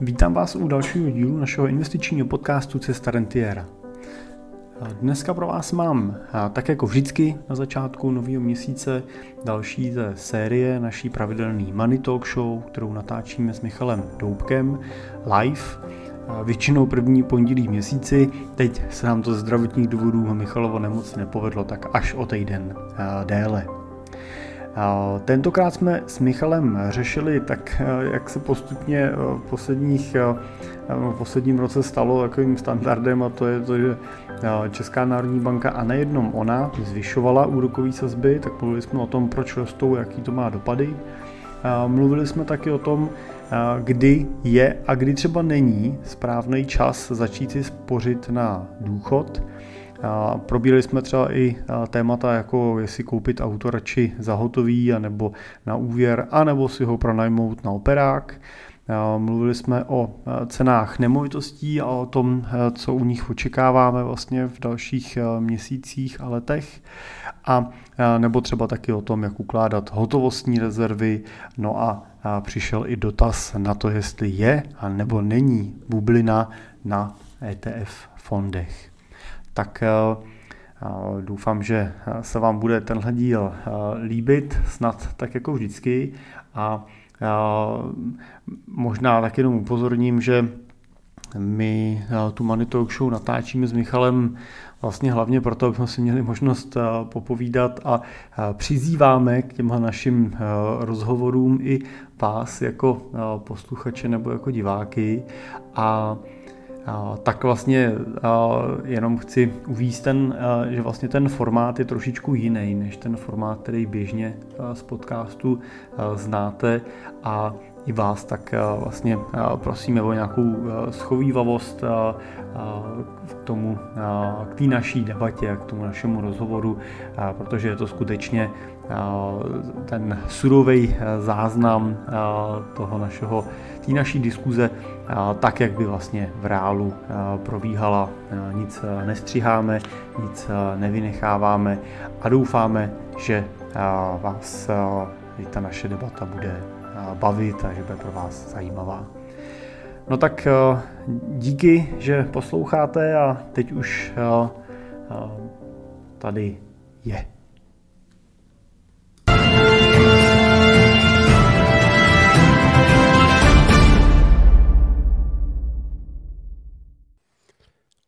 Vítám vás u dalšího dílu našeho investičního podcastu Cesta Rentiera. Dneska pro vás mám, tak jako vždycky na začátku nového měsíce, další ze série naší pravidelný Money Talk Show, kterou natáčíme s Michalem Doubkem live, většinou první pondělí v měsíci. Teď se nám to ze zdravotních důvodů Michalovo nemoc nepovedlo, tak až o týden déle. Tentokrát jsme s Michalem řešili tak, jak se postupně v posledních, v posledním roce stalo takovým standardem a to je to, že Česká národní banka a nejenom ona zvyšovala úrokové sazby, tak mluvili jsme o tom, proč rostou, jaký to má dopady. Mluvili jsme taky o tom, kdy je a kdy třeba není správný čas začít si spořit na důchod – Probírali jsme třeba i témata, jako jestli koupit auto radši za hotový, anebo na úvěr, anebo si ho pronajmout na operák. Mluvili jsme o cenách nemovitostí a o tom, co u nich očekáváme vlastně v dalších měsících a letech. A nebo třeba taky o tom, jak ukládat hotovostní rezervy. No a přišel i dotaz na to, jestli je a nebo není bublina na ETF fondech tak eh, eh, doufám, že se vám bude tenhle díl eh, líbit, snad tak jako vždycky. A možná tak jenom upozorním, že my tu Money Talk Show natáčíme s Michalem vlastně hlavně proto, abychom si měli možnost popovídat a přizýváme k těmhle našim rozhovorům i vás jako posluchače nebo jako diváky a tak vlastně jenom chci uvíct ten, že vlastně ten formát je trošičku jiný než ten formát, který běžně z podcastu znáte. A i vás, tak vlastně prosíme o nějakou schovývavost k tomu, k té naší debatě, k tomu našemu rozhovoru, protože je to skutečně ten surový záznam toho našeho, té naší diskuze, tak, jak by vlastně v reálu probíhala. Nic nestřiháme, nic nevynecháváme a doufáme, že vás ta naše debata bude bavit a že bude pro vás zajímavá. No tak díky, že posloucháte a teď už tady je.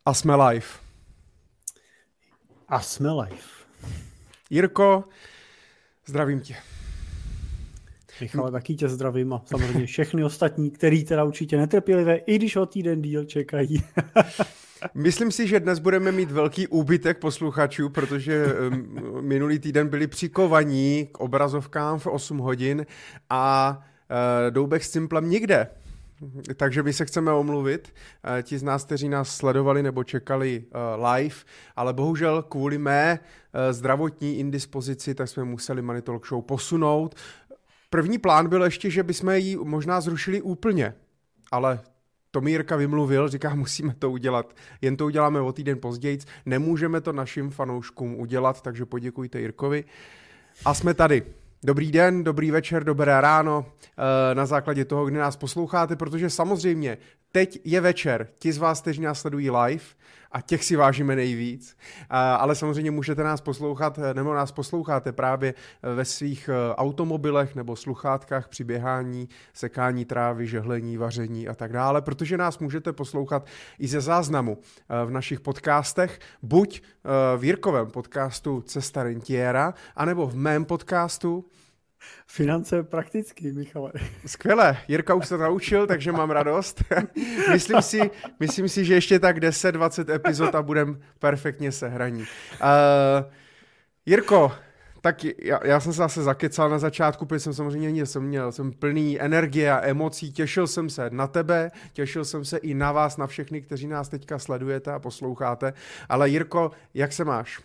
A jsme live. A jsme live. Jirko, zdravím tě. Michale, taky tě zdravím a samozřejmě všechny ostatní, který teda určitě netrpělivé, i když o týden díl čekají. Myslím si, že dnes budeme mít velký úbytek posluchačů, protože minulý týden byli přikovaní k obrazovkám v 8 hodin a uh, Doubek s Cimplem nikde. Takže my se chceme omluvit, uh, ti z nás, kteří nás sledovali nebo čekali uh, live, ale bohužel kvůli mé zdravotní indispozici, tak jsme museli Money Talk Show posunout. První plán byl ještě, že bychom ji možná zrušili úplně, ale to mi Jirka vymluvil, říká, musíme to udělat, jen to uděláme o týden později, nemůžeme to našim fanouškům udělat, takže poděkujte Jirkovi. A jsme tady. Dobrý den, dobrý večer, dobré ráno eh, na základě toho, kdy nás posloucháte, protože samozřejmě teď je večer. Ti z vás, kteří nás sledují live, a těch si vážíme nejvíc. Ale samozřejmě můžete nás poslouchat, nebo nás posloucháte právě ve svých e, automobilech nebo sluchátkách při běhání, sekání trávy, žehlení, vaření a tak dále, protože nás můžete poslouchat i ze záznamu v našich podcastech, buď v Jirkovém podcastu Cesta Rentiera, anebo v mém podcastu Finance prakticky, Michale. Skvěle, Jirka už se naučil, takže mám radost. myslím, si, myslím si, že ještě tak 10-20 epizod a budem perfektně sehraní. Uh, Jirko, tak já, já jsem se zase zakecal na začátku, protože jsem samozřejmě jsem měl, jsem plný energie a emocí, těšil jsem se na tebe, těšil jsem se i na vás, na všechny, kteří nás teďka sledujete a posloucháte. Ale Jirko, jak se máš?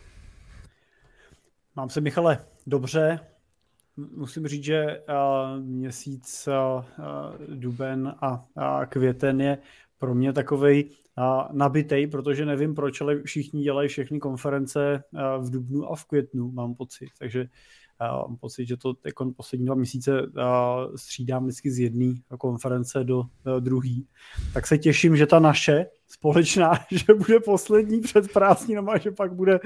Mám se, Michale, dobře, musím říct, že uh, měsíc uh, duben a květen je pro mě takovej uh, nabitej, protože nevím proč, ale všichni dělají všechny konference v dubnu a v květnu, mám pocit. Takže mám pocit, že to jako poslední dva měsíce střídám vždycky z jedné konference do uh, druhé. Tak se těším, že ta naše společná, že bude poslední před prázdninama, že pak bude,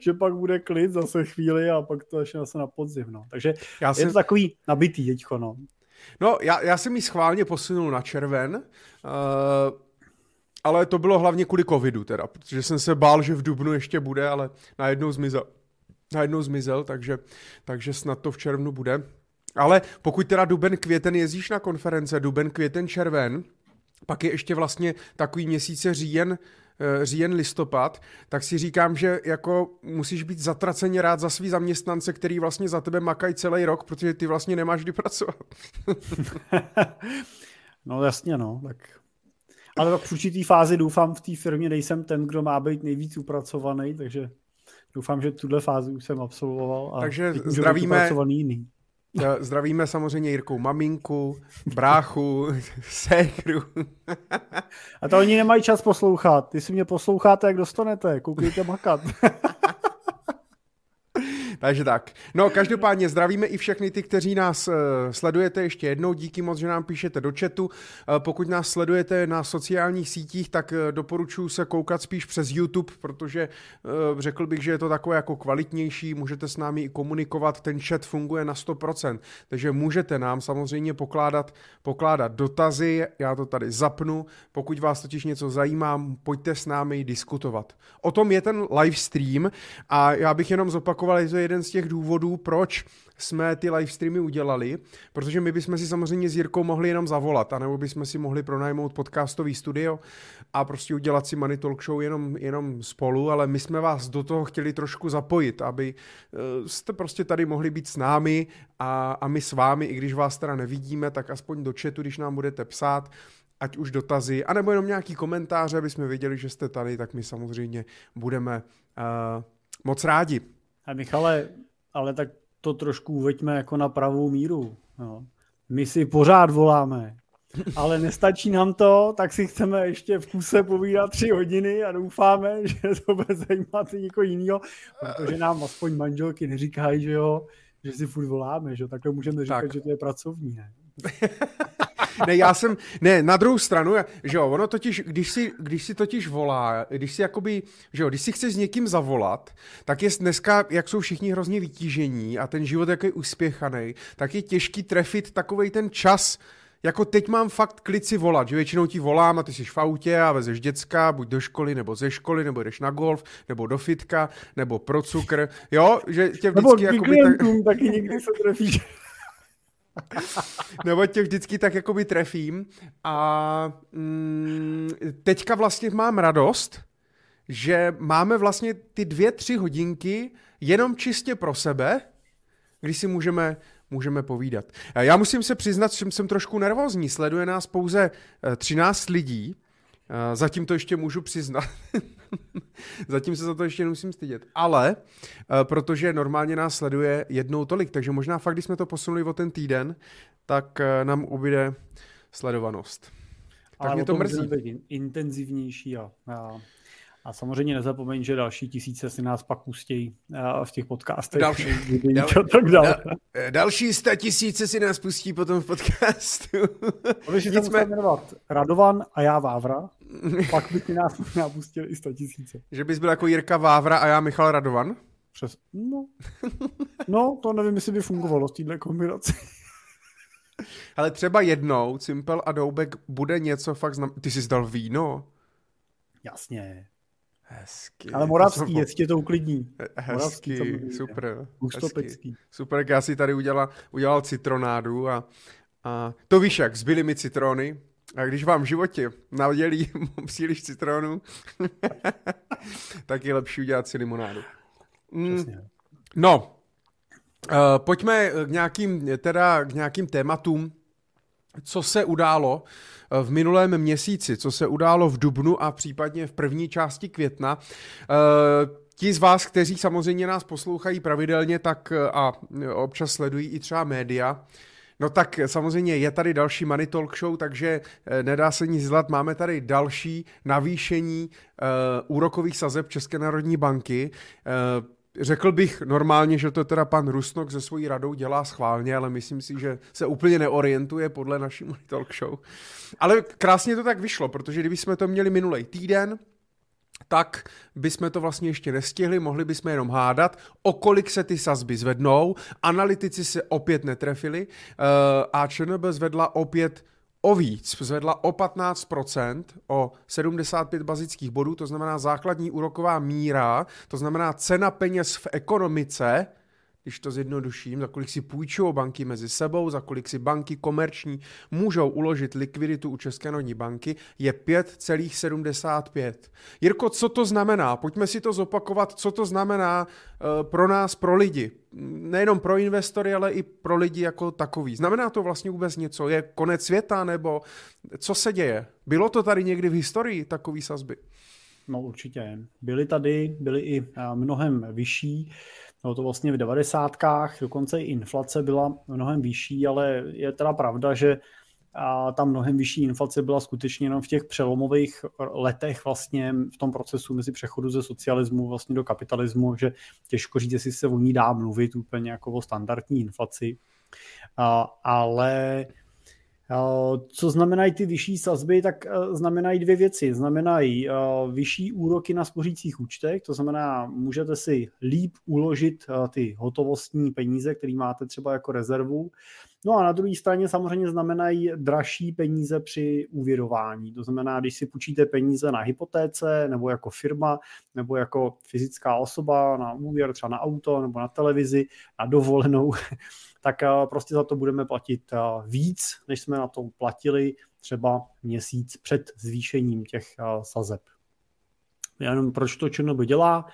že pak bude klid zase chvíli a pak to ještě zase na podzim. No. Takže já jsem... je to takový nabitý teďko. No. No, já, já jsem ji schválně posunul na červen, uh, ale to bylo hlavně kvůli covidu teda, protože jsem se bál, že v Dubnu ještě bude, ale najednou zmizel, najednou zmizel takže, takže snad to v červnu bude. Ale pokud teda duben, květen jezdíš na konference, duben, květen, červen, pak je ještě vlastně takový měsíce říjen, eh, říjen, listopad, tak si říkám, že jako musíš být zatraceně rád za svý zaměstnance, který vlastně za tebe makají celý rok, protože ty vlastně nemáš kdy pracovat. no jasně, no, tak ale tak v určitý fázi doufám v té firmě nejsem ten, kdo má být nejvíc upracovaný, takže doufám, že tuhle fázi už jsem absolvoval. A takže zdravíme, jiný. Zdravíme samozřejmě Jirkou maminku, bráchu, sékru. A to oni nemají čas poslouchat. Ty si mě posloucháte, jak dostanete. Koukejte makat. Takže tak. No, každopádně zdravíme i všechny ty, kteří nás uh, sledujete ještě jednou. Díky moc, že nám píšete do chatu. Uh, pokud nás sledujete na sociálních sítích, tak uh, doporučuji se koukat spíš přes YouTube, protože uh, řekl bych, že je to takové jako kvalitnější. Můžete s námi i komunikovat. Ten chat funguje na 100%. Takže můžete nám samozřejmě pokládat, pokládat dotazy. Já to tady zapnu. Pokud vás totiž něco zajímá, pojďte s námi diskutovat. O tom je ten live stream a já bych jenom zopakoval, že je jeden z těch důvodů, proč jsme ty live streamy udělali, protože my bychom si samozřejmě s Jirkou mohli jenom zavolat, anebo bychom si mohli pronajmout podcastový studio a prostě udělat si Money Talk Show jenom, jenom spolu, ale my jsme vás do toho chtěli trošku zapojit, aby eh, jste prostě tady mohli být s námi a, a my s vámi, i když vás teda nevidíme, tak aspoň do chatu, když nám budete psát, ať už dotazy, anebo jenom nějaký komentáře, aby jsme věděli, že jste tady, tak my samozřejmě budeme uh, moc rádi. A Michale, ale tak to trošku uveďme jako na pravou míru. No. My si pořád voláme, ale nestačí nám to, tak si chceme ještě v kuse povídat tři hodiny a doufáme, že to bude zajímat i někoho jiného, protože nám aspoň manželky neříkají, že jo, že si furt voláme, že takhle můžeme říkat, tak. že to je pracovní, ne? Ne, já jsem, ne, na druhou stranu, že jo, ono totiž, když si, když si totiž volá, když si jakoby, že jo, když si chceš s někým zavolat, tak je dneska, jak jsou všichni hrozně vytížení a ten život jaký uspěchaný, tak je těžký trefit takovej ten čas, jako teď mám fakt klid si volat, že většinou ti volám a ty jsi v autě a vezeš děcka, buď do školy, nebo ze školy, nebo jdeš na golf, nebo do fitka, nebo pro cukr, jo, že tě vždycky... Nebo klientům tak... taky někdy se trefíš. Nebo tě vždycky tak jakoby trefím a mm, teďka vlastně mám radost, že máme vlastně ty dvě, tři hodinky jenom čistě pro sebe, když si můžeme, můžeme povídat. Já musím se přiznat, že jsem trošku nervózní. Sleduje nás pouze 13 eh, lidí, eh, Zatím to ještě můžu přiznat. Zatím se za to ještě nemusím stydět. Ale, uh, protože normálně nás sleduje jednou tolik, takže možná fakt, když jsme to posunuli o ten týden, tak uh, nám ubyde sledovanost. Tak Ale mě to mrzí. Intenzivnější a, a a samozřejmě nezapomeň, že další tisíce si nás pak pustí uh, v těch podcastech. Další, dal, tak dal, další sta tisíce si nás pustí potom v podcastu. Můžeš si Nicmé... jmenovat Radovan a já Vávra. Pak by ti nás možná pustili i 100 tisíce. Že bys byl jako Jirka Vávra a já Michal Radovan? Přes... No. no, to nevím, jestli by fungovalo s téhle kombinací. Ale třeba jednou Cimpel a Doubek bude něco fakt znam... Ty jsi zdal víno? Jasně. Hezky. Ale moravský, to jestli tě to uklidní. Hezky, moravský, super. Hustopecký. Super, já si tady udělal, udělal citronádu a, a to víš jak, zbyly mi citrony, a když vám v životě nadělí příliš citronu, tak je lepší udělat si limonádu. Mm, no, uh, pojďme k nějakým, teda k nějakým tématům, co se událo eh, v minulém měsíci, co se událo v Dubnu a případně v první části května. Uh, ti z vás, kteří samozřejmě nás poslouchají pravidelně, tak a občas sledují i třeba média, No tak samozřejmě je tady další Money Talk Show, takže eh, nedá se nic dělat. Máme tady další navýšení uh, úrokových sazeb České národní banky. Uh, Řekl bych normálně, že to teda pan Rusnok se svojí radou dělá schválně, ale myslím si, že se úplně neorientuje podle naší talk show. Ale krásně to tak vyšlo, protože kdybychom to měli minulý týden, tak bychom to vlastně ještě nestihli, mohli bychom jenom hádat, o kolik se ty sazby zvednou. Analytici se opět netrefili uh, a ČNB zvedla opět o víc, zvedla o 15%, o 75 bazických bodů, to znamená základní úroková míra, to znamená cena peněz v ekonomice, když to zjednoduším, za kolik si půjčují banky mezi sebou, za kolik si banky komerční můžou uložit likviditu u České národní banky, je 5,75. Jirko, co to znamená? Pojďme si to zopakovat, co to znamená uh, pro nás, pro lidi. Nejenom pro investory, ale i pro lidi jako takový. Znamená to vlastně vůbec něco? Je konec světa nebo co se děje? Bylo to tady někdy v historii takový sazby? No určitě. Byly tady, byly i mnohem vyšší. Bylo to vlastně v 90. dokonce i inflace byla mnohem vyšší, ale je teda pravda, že a ta mnohem vyšší inflace byla skutečně jenom v těch přelomových letech vlastně v tom procesu mezi přechodu ze socialismu vlastně do kapitalismu, že těžko říct, jestli se o ní dá mluvit úplně jako o standardní inflaci. A, ale co znamenají ty vyšší sazby, tak znamenají dvě věci. Znamenají vyšší úroky na spořících účtech, to znamená, můžete si líp uložit ty hotovostní peníze, které máte třeba jako rezervu. No a na druhé straně samozřejmě znamenají dražší peníze při úvěrování. To znamená, když si půjčíte peníze na hypotéce, nebo jako firma, nebo jako fyzická osoba na úvěr, třeba na auto, nebo na televizi, na dovolenou, tak eh, prostě za to budeme platit eh, víc, než jsme na to platili třeba měsíc před zvýšením těch eh, sazeb. Jenom proč to ČNB dělá?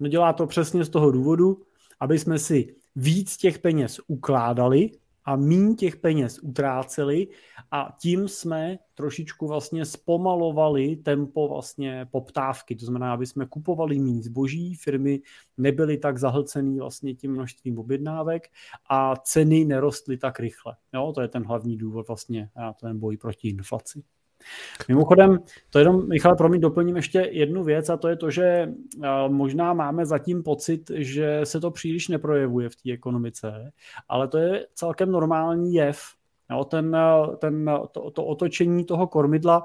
No dělá to přesně z toho důvodu, aby jsme si víc těch peněz ukládali a míň těch peněz utráceli a tím jsme trošičku vlastně zpomalovali tempo vlastně poptávky. To znamená, aby jsme kupovali méně zboží, firmy nebyly tak zahlcený vlastně tím množstvím objednávek a ceny nerostly tak rychle. Jo, to je ten hlavní důvod vlastně ten boj proti inflaci. Mimochodem, to jenom, Michal, pro mě doplním ještě jednu věc a to je to, že eh, možná máme zatím pocit, že se to příliš neprojevuje v té ekonomice, ale to je celkem normální jev. Jo, ten, eh, ten, to, to otočení toho kormidla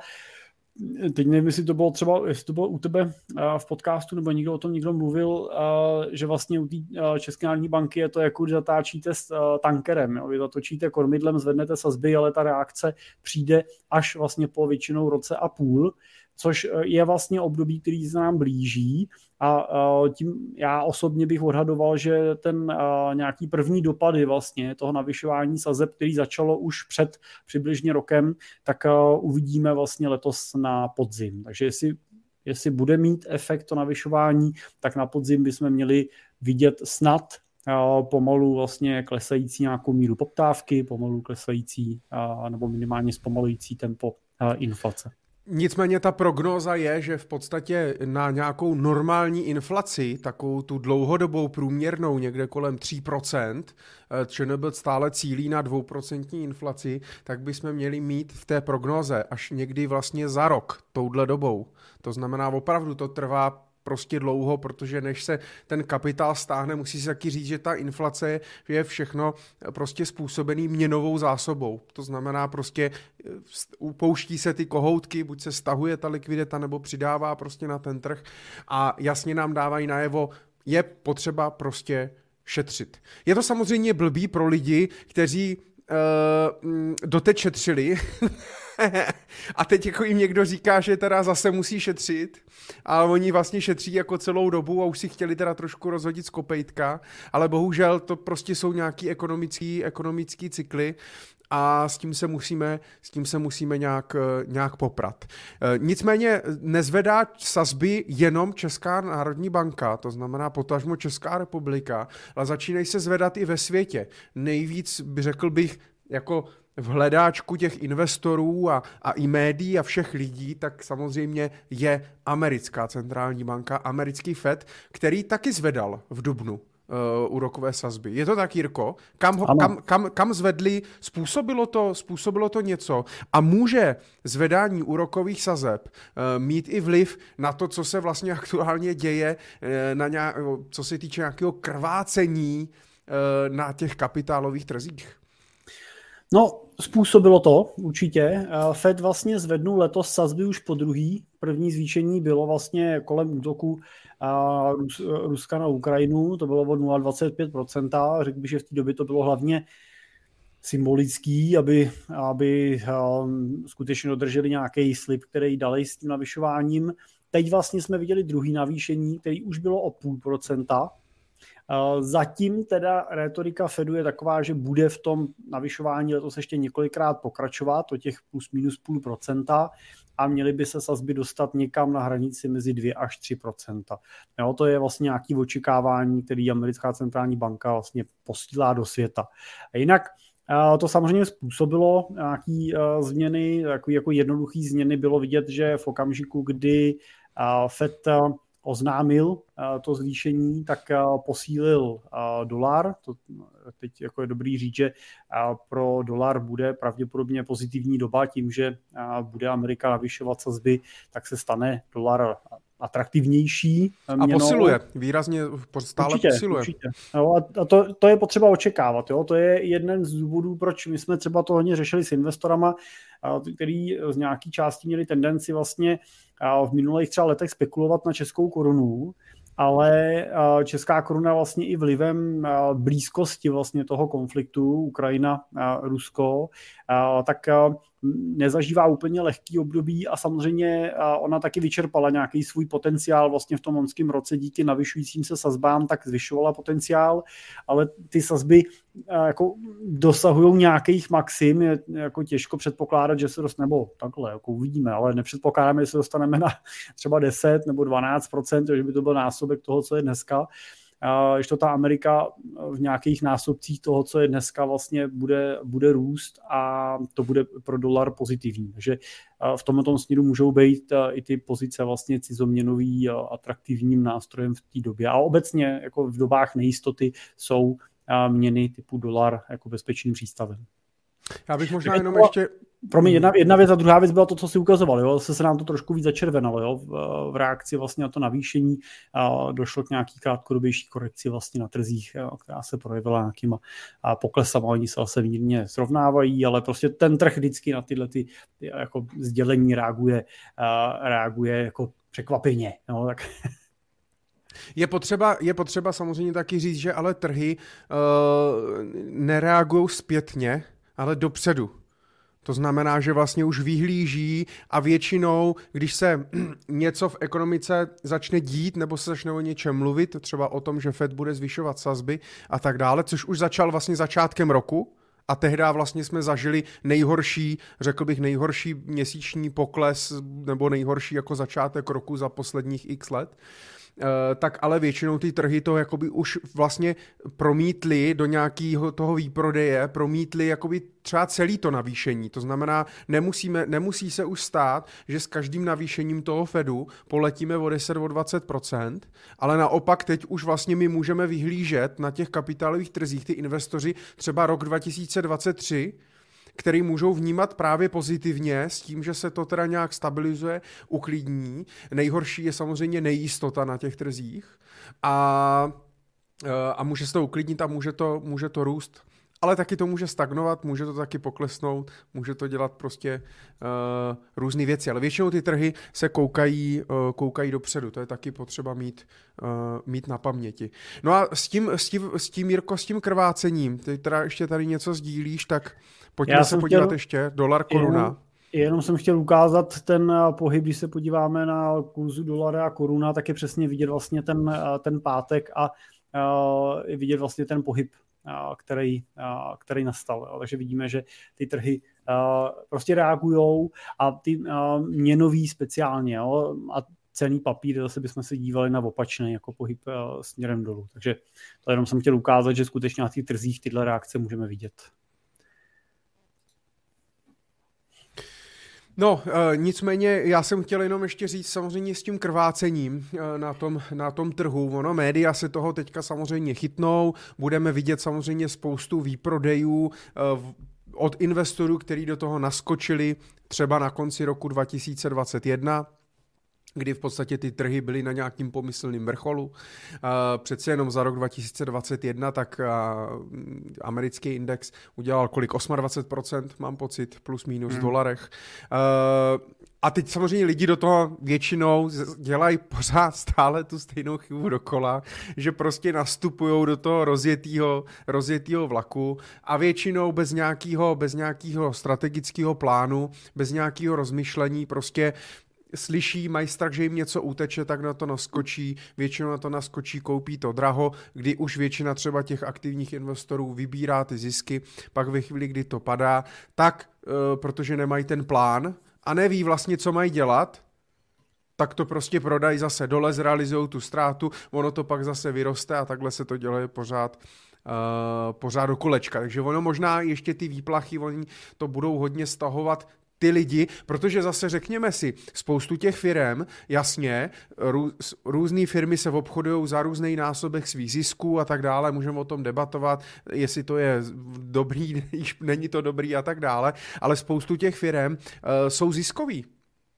teď nevím, jestli to bylo třeba, jestli to bylo u tebe eh, v podcastu, nebo někdo o tom někdo mluvil, eh, že vlastně u té eh, České národní banky je to jako, když zatáčíte s tankerem, jo? vy zatočíte kormidlem, zvednete sazby, ale ta reakce přijde až vlastně po většinou roce a půl, což je vlastně období, který se nám blíží a tím já osobně bych odhadoval, že ten nějaký první dopady vlastně toho navyšování sazeb, který začalo už před přibližně rokem, tak uvidíme vlastně letos na podzim. Takže jestli jestli bude mít efekt to navyšování, tak na podzim bychom měli vidět snad pomalu vlastně klesající nějakou míru poptávky, pomalu klesající nebo minimálně zpomalující tempo inflace. Nicméně ta prognóza je, že v podstatě na nějakou normální inflaci, takovou tu dlouhodobou průměrnou někde kolem 3%, eh, ČNB stále cílí na 2% inflaci, tak bychom měli mít v té prognóze až někdy vlastně za rok touhle dobou. To znamená, opravdu to trvá prostě dlouho, protože než se ten kapitál stáhne, musí si taky říct, že ta inflace je všechno prostě způsobený měnovou zásobou. To znamená prostě eh, upouští se ty kohoutky, buď se stahuje ta likvidita, nebo přidává prostě na ten trh a jasně nám dávají najevo, je potřeba prostě šetřit. Je to samozřejmě blbý pro lidi, kteří uh, doteď šetřili a teď jako jim někdo říká, že teda zase musí šetřit, ale oni vlastně šetří jako celou dobu a už si chtěli teda trošku rozhodit z kopejtka, ale bohužel to prostě jsou nějaký ekonomický, ekonomický cykly a s tím se musíme, s tím se musíme nějak, eh, nějak poprat. Eh, nicméně nezvedá sazby jenom Česká národní banka, to znamená potažmo Česká republika, ale začínají se zvedat i ve světě. Nejvíc, řekl bych, jako v hledáčku těch investorů a, a i médií a všech lidí, tak samozřejmě je americká centrální banka, americký Fed, který taky zvedal v Dubnu uh, úrokové sazby. Je to tak, Jirko? Kam, ho, kam, kam, kam zvedli? Způsobilo to, způsobilo to něco? A může zvedání úrokových sazeb uh, mít i vliv na to, co se vlastně aktuálně děje, uh, na nějak, co se týče nějakého krvácení uh, na těch kapitálových trzích? No, způsobilo to určitě. Fed vlastně zvednul letos sazby už po druhý. První zvýšení bylo vlastně kolem útoku Ruska na Ukrajinu, to bylo o 0,25%. Řekl bych, že v té době to bylo hlavně symbolický, aby, aby skutečně dodrželi nějaký slib, který dali s tím navyšováním. Teď vlastně jsme viděli druhý navýšení, který už bylo o půl procenta, Zatím teda retorika Fedu je taková, že bude v tom navyšování letos ještě několikrát pokračovat, o těch plus minus půl procenta a měly by se sazby dostat někam na hranici mezi 2 až 3 jo, To je vlastně nějaký očekávání, který americká centrální banka vlastně posílá do světa. A jinak to samozřejmě způsobilo nějaké změny, takové jako jednoduché změny bylo vidět, že v okamžiku, kdy FED oznámil eh, to zvýšení, tak eh, posílil eh, dolar. To teď jako je dobrý říct, že pro dolar bude pravděpodobně pozitivní doba tím, že bude Amerika navyšovat sazby, tak se stane dolar atraktivnější měnou. A posiluje, výrazně stále určitě, posiluje. Určitě. No, a to, to je potřeba očekávat. Jo? To je jeden z důvodů, proč my jsme třeba to hodně řešili s investorama, který z nějaký části měli tendenci vlastně v minulých třeba letech spekulovat na českou korunu, ale česká koruna vlastně i vlivem blízkosti vlastně toho konfliktu Ukrajina-Rusko, tak nezažívá úplně lehký období a samozřejmě ona taky vyčerpala nějaký svůj potenciál vlastně v tom loňském roce díky navyšujícím se sazbám, tak zvyšovala potenciál, ale ty sazby jako dosahují nějakých maxim, je jako těžko předpokládat, že se dostane, nebo takhle, jako uvidíme, ale nepředpokládáme, že se dostaneme na třeba 10 nebo 12 že by to byl násobek toho, co je dneska když to ta Amerika v nějakých násobcích toho, co je dneska, vlastně bude, bude růst a to bude pro dolar pozitivní. Takže v tomto směru můžou být i ty pozice vlastně cizoměnový atraktivním nástrojem v té době. A obecně jako v dobách nejistoty jsou měny typu dolar jako bezpečným přístavem. Já bych možná jenom ještě... Pro mě jedna, jedna věc a druhá věc byla to, co si ukazoval. Jo? Se, se nám to trošku víc začervenalo. Jo? V, v reakci vlastně na to navýšení a došlo k nějaký krátkodobější korekci vlastně na trzích, jo? která se projevila nějakýma a poklesama. Oni se zase mírně srovnávají, ale prostě ten trh vždycky na tyhle ty, jako sdělení reaguje, a reaguje jako překvapeně. Jo? Tak je potřeba, je potřeba samozřejmě taky říct, že ale trhy uh, nereagují zpětně, ale dopředu. To znamená, že vlastně už vyhlíží a většinou, když se něco v ekonomice začne dít nebo se začne o něčem mluvit, třeba o tom, že Fed bude zvyšovat sazby a tak dále, což už začal vlastně začátkem roku, a tehdy vlastně jsme zažili nejhorší, řekl bych nejhorší měsíční pokles nebo nejhorší jako začátek roku za posledních x let. Eh, tak ale většinou ty trhy to jakoby už vlastně promítly do nějakého toho výprodeje, promítly jakoby třeba celý to navýšení. To znamená, nemusíme, nemusí se už stát, že s každým navýšením toho Fedu poletíme o 10 o 20%, ale naopak teď už vlastně my můžeme vyhlížet na těch kapitálových trzích ty investoři třeba rok 2023, který můžou vnímat právě pozitivně s tím, že se to teda nějak stabilizuje, uklidní. Nejhorší je samozřejmě nejistota na těch trzích a, eh, a může se to uklidnit a může to, může to růst ale taky to může stagnovat, může to taky poklesnout, může to dělat prostě uh, různé věci, ale většinou ty trhy se koukají, uh, koukají dopředu, to je taky potřeba mít, uh, mít na paměti. No a s tím, s tím, s tím Jirko, s tím krvácením, ty teda ještě tady něco sdílíš, tak pojďme Já se podívat chtěl... ještě, dolar, koruna. Jenom, jenom jsem chtěl ukázat ten pohyb, když se podíváme na kurzu dolara a koruna, tak je přesně vidět vlastně ten, ten pátek a uh, vidět vlastně ten pohyb který, který nastal. Takže vidíme, že ty trhy prostě reagují a ty měnový speciálně jo, a cený papír, zase bychom se dívali na opačný jako pohyb směrem dolů. Takže to jenom jsem chtěl ukázat, že skutečně na těch trzích tyhle reakce můžeme vidět. No, e, nicméně já jsem chtěl jenom ještě říct samozřejmě s tím krvácením e, na, tom, na tom trhu. Ono, média se toho teďka samozřejmě chytnou, budeme vidět samozřejmě spoustu výprodejů e, od investorů, kteří do toho naskočili třeba na konci roku 2021 kdy v podstatě ty trhy byly na nějakým pomyslným vrcholu. Přece jenom za rok 2021 tak americký index udělal kolik? 28%, mám pocit, plus minus v hmm. dolarech. A teď samozřejmě lidi do toho většinou dělají pořád stále tu stejnou chybu dokola, že prostě nastupují do toho rozjetýho, rozjetýho vlaku a většinou bez nějakého, bez nějakého strategického plánu, bez nějakého rozmyšlení prostě slyší, mají strach, že jim něco uteče, tak na to naskočí, většinou na to naskočí, koupí to draho, kdy už většina třeba těch aktivních investorů vybírá ty zisky, pak ve chvíli, kdy to padá, tak e, protože nemají ten plán a neví vlastně, co mají dělat, tak to prostě prodají zase dole, zrealizují tu ztrátu, ono to pak zase vyroste a takhle se to dělá pořád Uh, pořád do kolečka. Takže ono možná ještě ty výplachy, oni to budou hodně stahovat ty lidi, protože zase řekněme si, spoustu těch firm, jasně, rů, různé firmy se obchodují za různý násobek svých zisků a tak dále, můžeme o tom debatovat, jestli to je dobrý, není to dobrý a tak dále, ale spoustu těch firm uh, jsou ziskový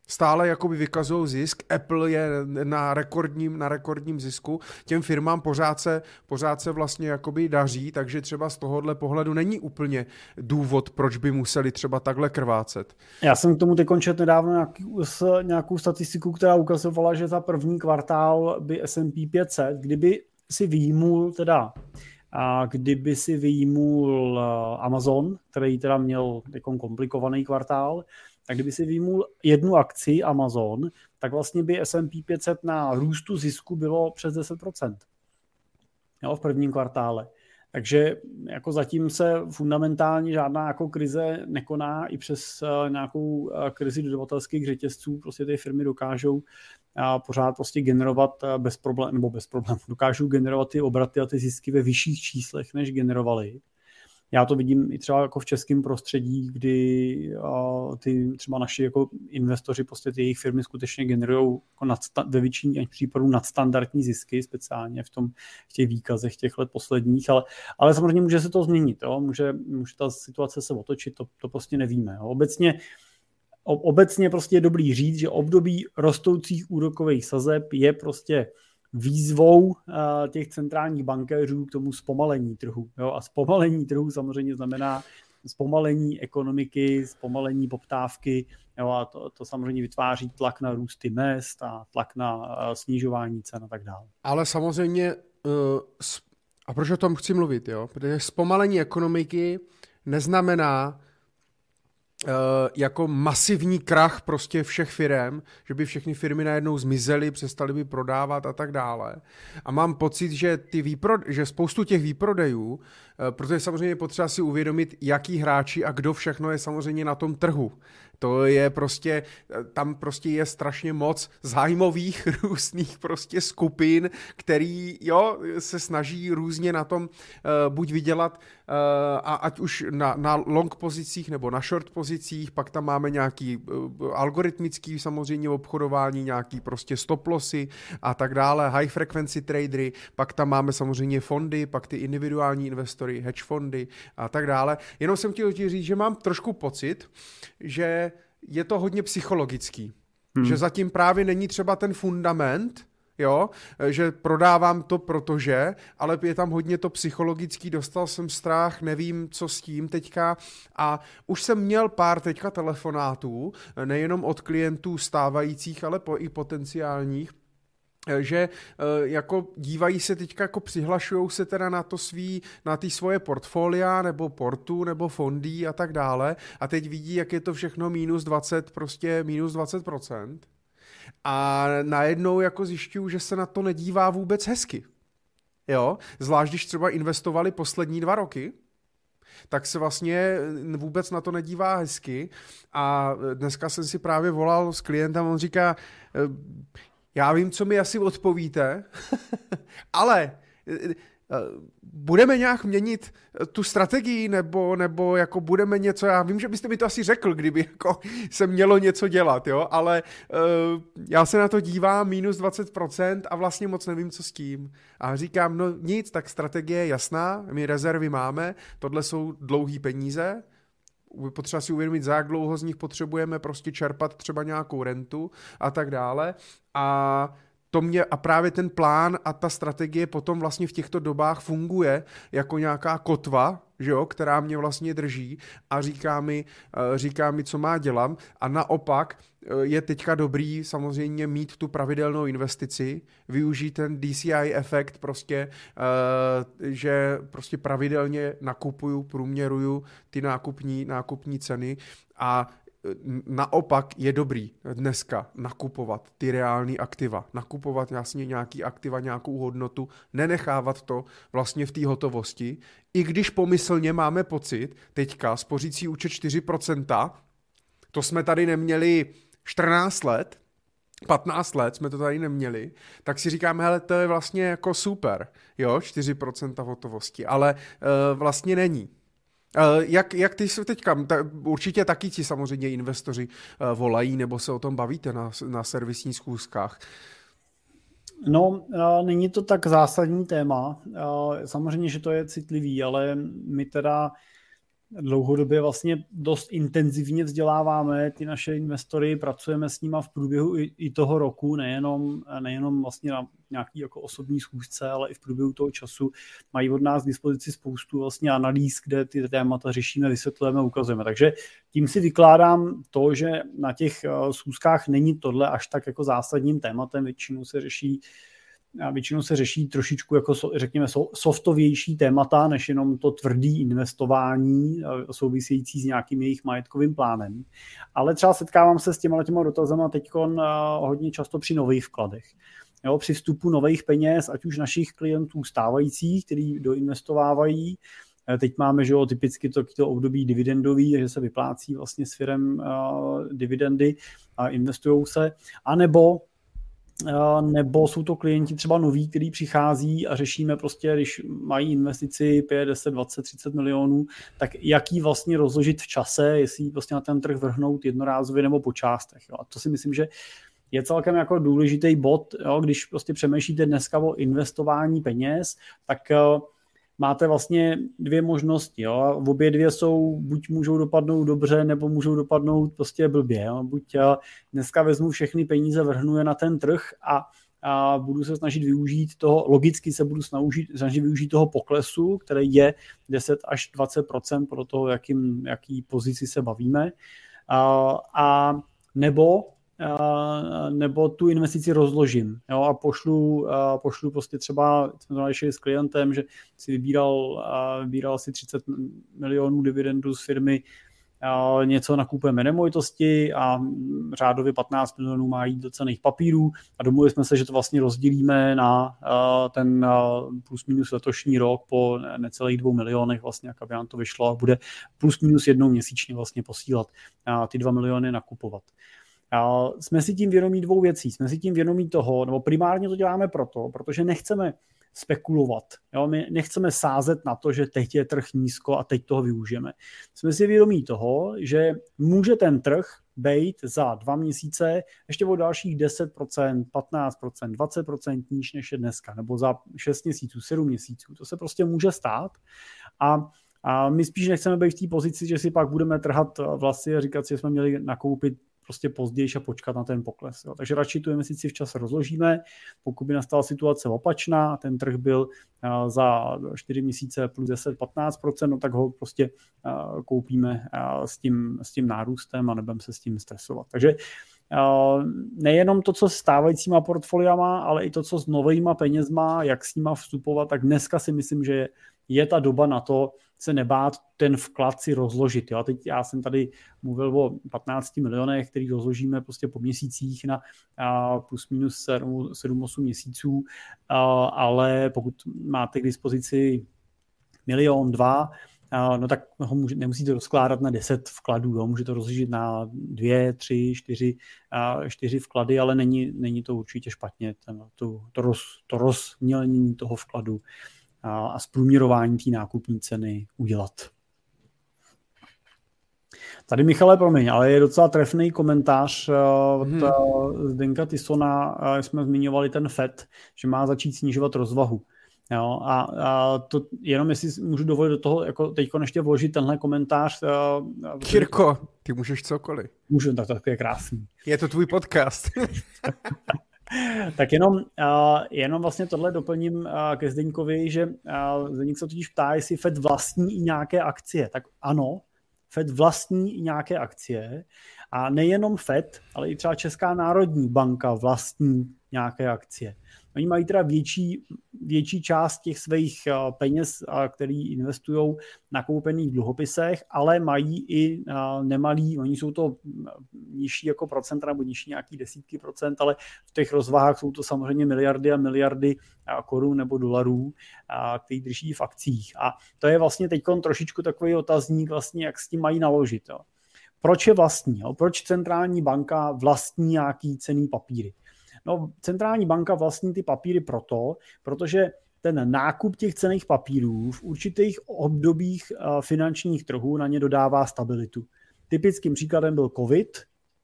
stále jakoby vykazují zisk, Apple je na rekordním, na rekordním zisku, těm firmám pořád se, pořád se vlastně jakoby daří, takže třeba z tohohle pohledu není úplně důvod, proč by museli třeba takhle krvácet. Já jsem k tomu teď končet nedávno nějaký, s nějakou statistiku, která ukazovala, že za první kvartál by S&P 500, kdyby si výjimul teda a kdyby si výjimul eh, Amazon, který teda měl jako komplikovaný kvartál, tak kdyby si výjimul jednu akci Amazon, tak vlastně by S&P 500 na růstu zisku bylo přes 10%. Jo, v prvním kvartále. Takže jako zatím se fundamentálně žádná jako krize nekoná i přes uh, nějakou uh, krizi dodavatelských řetězců. Prostě ty firmy dokážou uh, pořád prostě generovat bez problémů, nebo bez problémů, dokážou generovat ty obraty a ty zisky ve vyšších číslech, než generovali já to vidím i třeba jako v českém prostředí, kdy ty třeba naši jako investoři, prostě ty jejich firmy skutečně generují jako ve většině případů nadstandardní zisky, speciálně v, tom, v těch výkazech těch let posledních, ale, ale samozřejmě může se to změnit, jo? Může, může ta situace se otočit, to, to prostě nevíme. Jo? Obecně Obecně prostě je dobrý říct, že období rostoucích úrokových sazeb je prostě výzvou uh, těch centrálních bankéřů k tomu zpomalení trhu. Jo? A zpomalení trhu samozřejmě znamená zpomalení ekonomiky, zpomalení poptávky jo? a to, to samozřejmě vytváří tlak na růsty mest a tlak na uh, snižování cen a tak dále. Ale samozřejmě, uh, a proč o tom chci mluvit, jo? protože zpomalení ekonomiky neznamená, jako masivní krach prostě všech firm, že by všechny firmy najednou zmizely, přestaly by prodávat a tak dále. A mám pocit, že, ty výpro, že spoustu těch výprodejů, uh, protože samozřejmě je potřeba si uvědomit, jaký hráči a kdo všechno je samozřejmě na tom trhu. To je prostě, tam prostě je strašně moc zájmových různých prostě skupin, který, jo, se snaží různě na tom uh, buď vydělat, uh, a ať už na, na long pozicích nebo na short pozicích, pak tam máme nějaký uh, algoritmický samozřejmě obchodování, nějaký prostě stop lossy a tak dále, high frequency tradery, pak tam máme samozřejmě fondy, pak ty individuální investory, hedge fondy a tak dále. Jenom jsem chtěl říct, že mám trošku pocit, že je to hodně psychologický. Hmm. Že zatím právě není třeba ten fundament, jo, že prodávám to protože, ale je tam hodně to psychologický, dostal jsem strach, nevím, co s tím teďka a už jsem měl pár teďka telefonátů, nejenom od klientů stávajících, ale po, i potenciálních, že eh, jako dívají se teďka, jako přihlašují se teda na to svý, na ty svoje portfolia, nebo portu, nebo fondy a tak dále a teď vidí, jak je to všechno minus 20, prostě minus 20%. A najednou jako zjišťují, že se na to nedívá vůbec hezky. Jo, zvlášť když třeba investovali poslední dva roky, tak se vlastně vůbec na to nedívá hezky. A dneska jsem si právě volal s klientem, on říká, já vím, co mi asi odpovíte, ale budeme nějak měnit eh, tu strategii, nebo, nebo jako budeme něco, já vím, že byste mi to asi řekl, kdyby jako se mělo něco dělat, jo, ale uh, já se na to dívám minus 20% a vlastně moc nevím, co s tím. A říkám, no nic, tak strategie je jasná, my rezervy máme, tohle jsou dlouhý peníze, potřeba si uvědomit, za jak dlouho z nich potřebujeme prostě čerpat třeba nějakou rentu a tak dále. A to mě a právě ten plán a ta strategie potom vlastně v těchto dobách funguje jako nějaká kotva, že jo, která mě vlastně drží a říká mi, eh, říká mi, co má dělat. A naopak eh, je teďka dobrý samozřejmě mít tu pravidelnou investici, využít ten DCI efekt prostě, eh, že prostě pravidelně nakupuju, průměruju ty nákupní, nákupní ceny. A naopak je dobrý dneska nakupovat ty reální aktiva, nakupovat jasně nějaký aktiva, nějakou hodnotu, nenechávat to vlastně v té hotovosti, i když pomyslně máme pocit, teďka spořící účet 4%, to jsme tady neměli 14 let, 15 let jsme to tady neměli, tak si říkáme, hele, to je vlastně jako super, jo, 4% hotovosti, ale uh, vlastně není. Eh, jak, jak ty se teďka, ta, určitě taky ti samozřejmě investoři uh, volají nebo se o tom bavíte na, na servisních schůzkách. No, uh, není to tak zásadní téma. Samozřejmě, že to je citlivý, ale my teda dlouhodobě vlastně dost intenzivně vzděláváme ty naše investory, pracujeme s nimi v průběhu i, i toho roku, nejenom, nejenom vlastně na nějaký jako osobní schůzce, ale i v průběhu toho času mají od nás k dispozici spoustu vlastně analýz, kde ty témata řešíme, vysvětlujeme, ukazujeme. Takže tím si vykládám to, že na těch eh, schůzkách není tohle až tak jako zásadním tématem, většinou se řeší a většinou se řeší trošičku jako, řekněme, softovější témata, než jenom to tvrdý investování související s nějakým jejich majetkovým plánem. Ale třeba setkávám se s těma těma dotazama teď hodně často při nových vkladech. Jo, při vstupu nových peněz, ať už našich klientů stávajících, kteří doinvestovávají, Teď máme že jo, typicky to, to období dividendový, že se vyplácí vlastně s firem uh, dividendy a investují se, anebo nebo jsou to klienti třeba noví, kteří přichází a řešíme prostě, když mají investici 5, 10, 20, 30 milionů, tak jak ji vlastně rozložit v čase, jestli prostě na ten trh vrhnout jednorázově nebo po částech. Jo. A to si myslím, že je celkem jako důležitý bod, jo, když prostě přemýšlíte dneska o investování peněz, tak máte vlastně dvě možnosti. Jo? Obě dvě jsou, buď můžou dopadnout dobře, nebo můžou dopadnout prostě blbě. Jo? Buď dneska vezmu všechny peníze, vrhnu je na ten trh a a budu se snažit využít toho, logicky se budu snažit, snažit využít toho poklesu, který je 10 až 20% pro toho, jakým, jaký pozici se bavíme. A, a nebo nebo tu investici rozložím jo, a pošlu, a pošlu prostě třeba, jsme to s klientem, že si vybíral, vybíral si 30 milionů dividendů z firmy, něco nakupujeme nemovitosti a řádově 15 milionů má jít do cených papírů a domluvili jsme se, že to vlastně rozdělíme na ten plus minus letošní rok po necelých dvou milionech vlastně, jak aby nám to vyšlo a bude plus minus jednou měsíčně vlastně posílat ty dva miliony nakupovat. A jsme si tím vědomí dvou věcí. Jsme si tím vědomí toho, nebo primárně to děláme proto, protože nechceme spekulovat. Jo? My nechceme sázet na to, že teď je trh nízko a teď toho využijeme. Jsme si vědomí toho, že může ten trh být za dva měsíce ještě o dalších 10%, 15%, 20% níž než je dneska, nebo za 6 měsíců, 7 měsíců. To se prostě může stát. A a my spíš nechceme být v té pozici, že si pak budeme trhat vlasy a říkat si, že jsme měli nakoupit prostě později a počkat na ten pokles. Jo. Takže radši tu investici včas rozložíme. Pokud by nastala situace opačná ten trh byl uh, za 4 měsíce plus 10-15%, no tak ho prostě uh, koupíme uh, s, tím, s tím nárůstem a nebudeme se s tím stresovat. Takže nejenom to, co s stávajícíma portfoliama, ale i to, co s novýma penězma, jak s nima vstupovat, tak dneska si myslím, že je ta doba na to se nebát ten vklad si rozložit. Jo? A teď já jsem tady mluvil o 15 milionech, který rozložíme prostě po měsících na plus minus 7-8 měsíců, ale pokud máte k dispozici milion, dva, no tak ho může, nemusíte rozkládat na 10 vkladů, jo? můžete to rozložit na dvě, tři, čtyři, čtyři vklady, ale není, není to určitě špatně, ten, to, to, roz, to rozmělnění toho vkladu a, a zprůměrování té nákupní ceny udělat. Tady Michale, promiň, ale je docela trefný komentář uh, od hmm. Zdenka Tisona, uh, jsme zmiňovali ten FED, že má začít snižovat rozvahu. Jo, a, a to jenom jestli můžu dovolit do toho, jako teď ještě vložit tenhle komentář. Uh, Kirko, ty můžeš cokoliv. Můžu, tak to je krásný. Je to tvůj podcast. tak jenom, uh, jenom vlastně tohle doplním uh, ke Zdeňkovi, že uh, Zdeňk se totiž ptá, jestli Fed vlastní i nějaké akcie. Tak ano, Fed vlastní i nějaké akcie a nejenom Fed, ale i třeba Česká národní banka vlastní nějaké akcie. Oni mají teda větší, větší část těch svých eh, peněz, eh, který investují na koupených dluhopisech, ale mají i eh, nemalý, oni jsou to nižší jako procenta nebo nižší nějaký desítky procent, ale v těch rozvahách jsou to samozřejmě miliardy a miliardy korun nebo dolarů, který drží v akcích. A to je vlastně teď trošičku takový otazník, vlastně, jak s tím mají naložit. Jo. Proč je vlastní? Jo? Proč centrální banka vlastní nějaký cený papíry? No, centrální banka vlastní ty papíry proto, protože ten nákup těch cených papírů v určitých obdobích eh, finančních trhů na ně dodává stabilitu. Typickým příkladem byl COVID.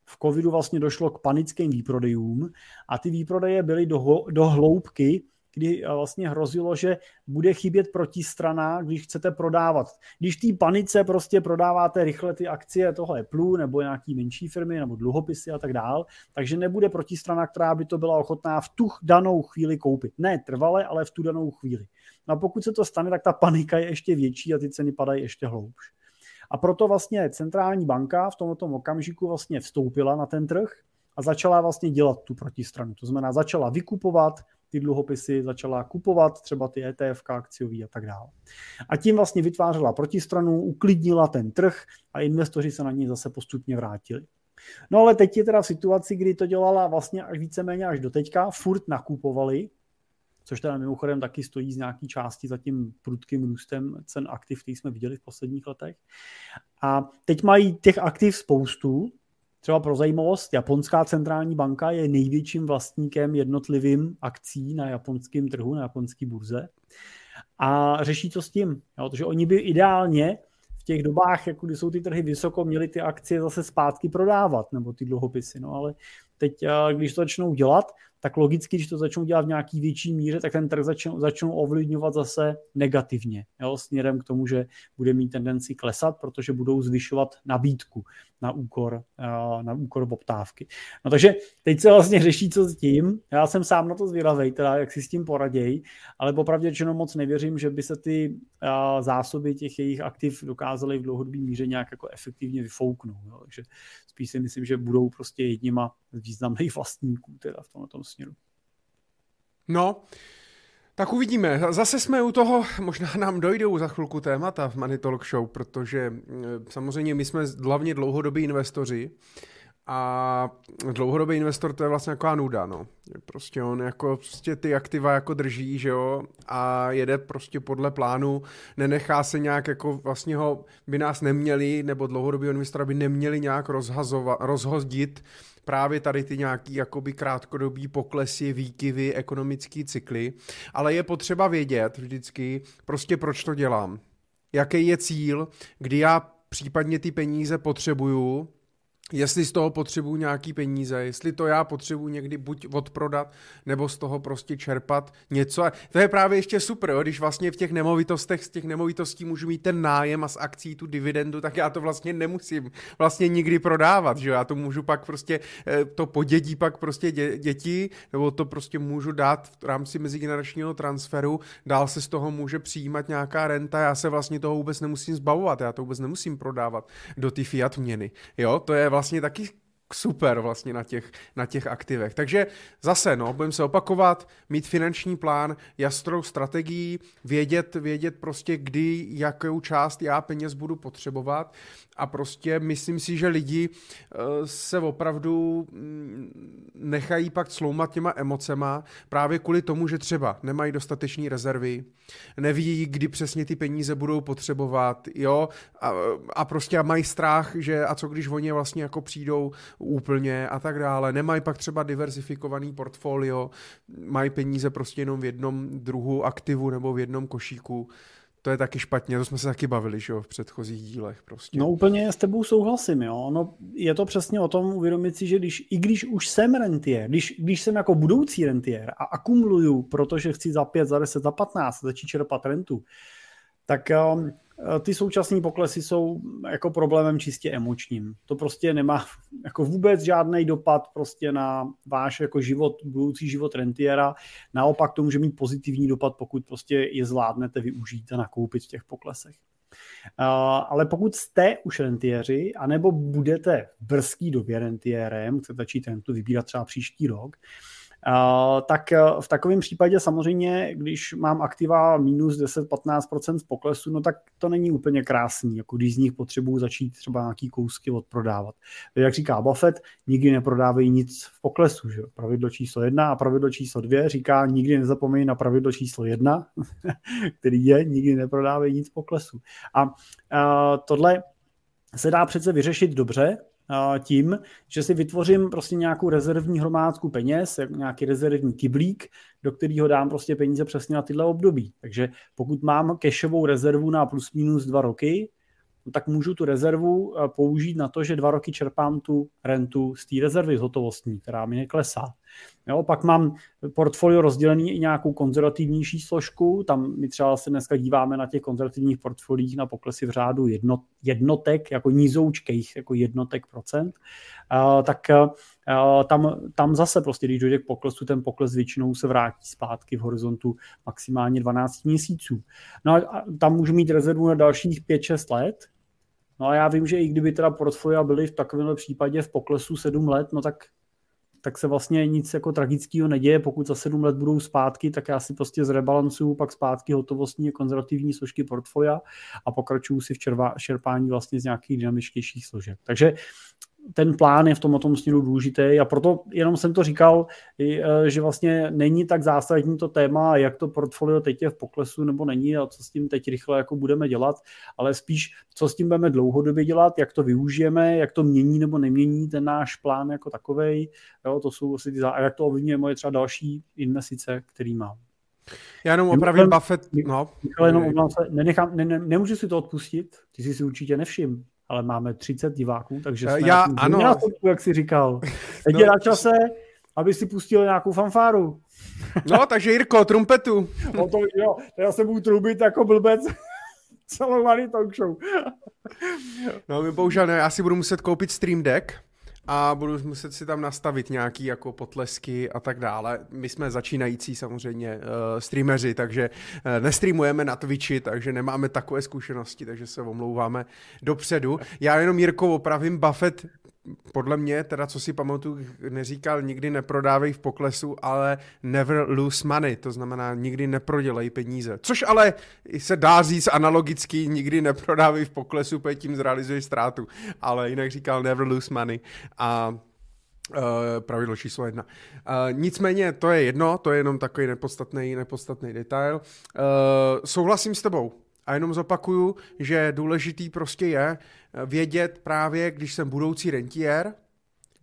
V covidu vlastně došlo k panickým výprodejům a ty výprodeje byly do, do hloubky kdy eh, vlastně hrozilo, že bude chybět protistrana, když chcete prodávat. Když té panice prostě prodáváte rychle ty akcie toho Apple nebo nějaký menší firmy nebo dluhopisy a tak dál, takže nebude protistrana, která by to byla ochotná v tu danou chvíli koupit. Ne trvale, ale v tu danou chvíli. No a pokud se to stane, tak ta panika je ještě větší a ty ceny padají ještě hloubš. A proto vlastně centrální banka v tomto okamžiku vlastně vstoupila na ten trh a začala vlastně dělat tu protistranu. To znamená, začala vykupovat ty dluhopisy, začala kupovat třeba ty ETF akciový a tak dále. A tím vlastně vytvářela protistranu, uklidnila ten trh a investoři se na ní zase postupně vrátili. No ale teď je teda v situaci, kdy to dělala vlastně až víceméně až do teďka, furt nakupovali, což teda mimochodem taky stojí z nějaký části za tím prudkým růstem cen aktiv, který jsme viděli v posledních letech. A teď mají těch aktiv spoustu, Třeba pro zajímavost, japonská centrální banka je největším vlastníkem jednotlivým akcí na japonském trhu, na japonské burze. A řeší to s tím, jo, protože oni by ideálně v těch dobách, jako kdy jsou ty trhy vysoko, měli ty akcie zase zpátky prodávat, nebo ty dluhopisy. No ale teď, eh, když to začnou dělat, tak logicky, když to začnou dělat v nějaký větší míře, tak ten trh začnou, začnou ovlivňovat zase negativně, jo, směrem k tomu, že bude mít tendenci klesat, protože budou zvyšovat nabídku na úkor, eh, na úkor poptávky. No takže teď se vlastně řeší, co s tím. Já jsem sám na to zvědavý, teda jak si s tím poraděj, ale popravdě řečeno moc nevěřím, že by se ty eh, zásoby těch jejich aktiv dokázaly v dlouhodobé míře nějak jako efektivně vyfouknout. Jo. Takže spíš si myslím, že budou prostě jedněma z významných vlastníků teda v tomto směru. No, tak uvidíme. Zase jsme u toho, možná nám dojdou za chvilku témata v Money Talk Show, protože eh, samozřejmě my jsme hlavně dlouhodobí investoři a dlouhodobý investor to je vlastně jako nuda, no. Prostě on jako prostě ty aktiva jako drží, že jo, a jede prostě podle plánu, nenechá se nějak jako vlastně ho, by nás neměli, nebo dlouhodobý investor by neměli nějak rozhazovat, rozhodit právě tady ty nějaký jakoby krátkodobý poklesy, výkyvy, ekonomické cykly, ale je potřeba vědět vždycky prostě proč to dělám. Jaký je cíl, kdy já případně ty peníze potřebuju, jestli z toho potřebuju nějaký peníze, jestli to já potřebuju někdy buď odprodat, nebo z toho prostě čerpat něco. A to je právě ještě super, jo? když vlastně v těch nemovitostech, z těch nemovitostí můžu mít ten nájem a z akcí tu dividendu, tak já to vlastně nemusím vlastně nikdy prodávat, že já to můžu pak prostě, eh, to podědí pak prostě dě, děti, nebo to prostě můžu dát v rámci mezigeneračního transferu, dál se z toho může přijímat nějaká renta, já se vlastně toho vůbec nemusím zbavovat, já to vůbec nemusím prodávat do ty fiat měny, jo, to je vlastně taky super vlastně na těch, na těch aktivech. Takže zase, no, budeme se opakovat, mít finanční plán, jasnou strategii, vědět, vědět prostě, kdy, jakou část já peněz budu potřebovat a prostě myslím si, že lidi uh, se opravdu mm, nechají pak sloumat těma emocema právě kvůli tomu, že třeba nemají dostatečné rezervy, neví, kdy přesně ty peníze budou potřebovat, jo, a, a prostě mají strach, že a co když oni vlastně jako přijdou úplně a tak dále. Nemají pak třeba diverzifikovaný portfolio, mají peníze prostě jenom v jednom druhu aktivu nebo v jednom košíku to je taky špatně, to jsme se taky bavili, že jo, v předchozích dílech prostě. No úplně s tebou souhlasím, jo. No, je to přesně o tom uvědomit si, že když, i když už jsem rentier, když, když jsem jako budoucí rentier a akumuluju, protože chci za 5, za 10, za 15 začít čerpat rentu, tak Eh, ty současné poklesy jsou jako problémem čistě emočním. To prostě nemá jako vůbec žádný dopad prostě na váš jako život, budoucí život rentiera. Naopak to může mít pozitivní dopad, pokud prostě je zvládnete využít a nakoupit v těch poklesech. Uh, ale pokud jste už rentiéři, anebo budete v brzký době rentiérem, chcete začít rentu vybírat třeba příští rok, tak eh, v takovém případě samozřejmě, když mám aktiva minus 10-15% z poklesu, no tak to není úplně krásný, jako když z nich potřebuju začít třeba nějaký kousky odprodávat. Jak říká Buffett, nikdy neprodávají nic v poklesu. Že? Pravidlo číslo jedna a pravidlo číslo dvě říká, nikdy nezapomeň na pravidlo číslo jedna, který je, nikdy neprodávají nic v poklesu. A, a tohle se dá přece vyřešit dobře, tím, že si vytvořím prostě nějakou rezervní hromádku peněz, nějaký rezervní kyblík, do kterého dám prostě peníze přesně na tyhle období. Takže pokud mám cashovou rezervu na plus minus dva roky, no tak můžu tu rezervu eh, použít na to, že dva roky čerpám tu rentu z té rezervy hotovostní, která mi neklesá. Jo, pak mám portfolio rozdělený i nějakou konzervativnější složku, tam my třeba se dneska díváme na těch konzervativních portfoliích na poklesy v řádu jedno, jednotek, jako nízoučkých, jako jednotek procent, uh, tak uh, tam, tam zase prostě, když dojde k poklesu, ten pokles většinou se vrátí zpátky v horizontu maximálně 12 měsíců. No a tam můžu mít rezervu na dalších 5-6 let, No a já vím, že i kdyby teda portfolia byly v takovémhle případě v poklesu 7 let, no tak tak se vlastně nic jako tragického neděje. Pokud za sedm let budou zpátky, tak já si prostě zrebalancuju pak zpátky hotovostní konzervativní složky portfolia a pokračuju si v červa, čerpání vlastně z nějakých dynamičtějších složek. Takže ten plán je v tom tom směru důležitý a proto jenom jsem to říkal, e, že vlastně není tak zásadní to téma, jak to portfolio teď je v poklesu nebo není a co s tím teď rychle jako budeme dělat, ale spíš co s tím budeme dlouhodobě dělat, jak to využijeme, jak to mění nebo nemění ten náš plán jako takovej, jo, to jsou asi ty, a jak to ovlivňuje moje třeba další investice, který mám. Já jenom opravím Buffett, no. Jenom se, nenechám, ne, ne, nemůžu si to odpustit, ty jsi si určitě nevšim, ale máme 30 diváků, takže jsme Já, ano. Násobku, jak jsi říkal. Teď no, je na čase, aby si pustil nějakou fanfáru. No, takže Jirko, trumpetu. No to, jo, já se budu trubit jako blbec celou talk show. no, my bohužel ne, já si budu muset koupit Stream Deck, a budu muset si tam nastavit nějaký jako potlesky a tak dále. My jsme začínající samozřejmě uh, streameři, takže uh, nestreamujeme na Twitchi, takže nemáme takové zkušenosti, takže se omlouváme dopředu. Já jenom Jirko opravím, Buffett podle mě, teda co si pamatuju, neříkal nikdy neprodávej v poklesu, ale never lose money, to znamená nikdy neprodělej peníze. Což ale se dá říct analogicky, nikdy neprodávej v poklesu, protože tím zrealizuješ ztrátu. Ale jinak říkal never lose money. A Uh, pravidlo číslo jedna. Uh, nicméně to je jedno, to je jenom takový nepodstatný, nepodstatný detail. Uh, souhlasím s tebou. A jenom zopakuju, že důležitý prostě je eh, vědět právě, když jsem budoucí rentier,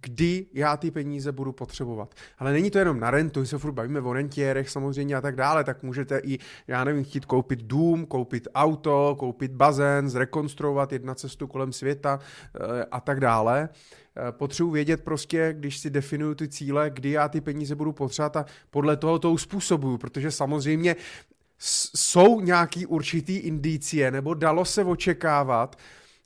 kdy já ty peníze budu potřebovat. Ale není to jenom na rentu, se furt bavíme o rentierech samozřejmě a tak dále, tak můžete i, já nevím, chtít koupit dům, koupit auto, koupit bazén, zrekonstruovat, jedna cestu kolem světa eh, a tak dále. Eh, potřebuji vědět prostě, když si definuju ty cíle, kdy já ty peníze budu potřebovat a podle toho to uspůsobuju, protože samozřejmě jsou nějaký určitý indicie, nebo dalo se očekávat,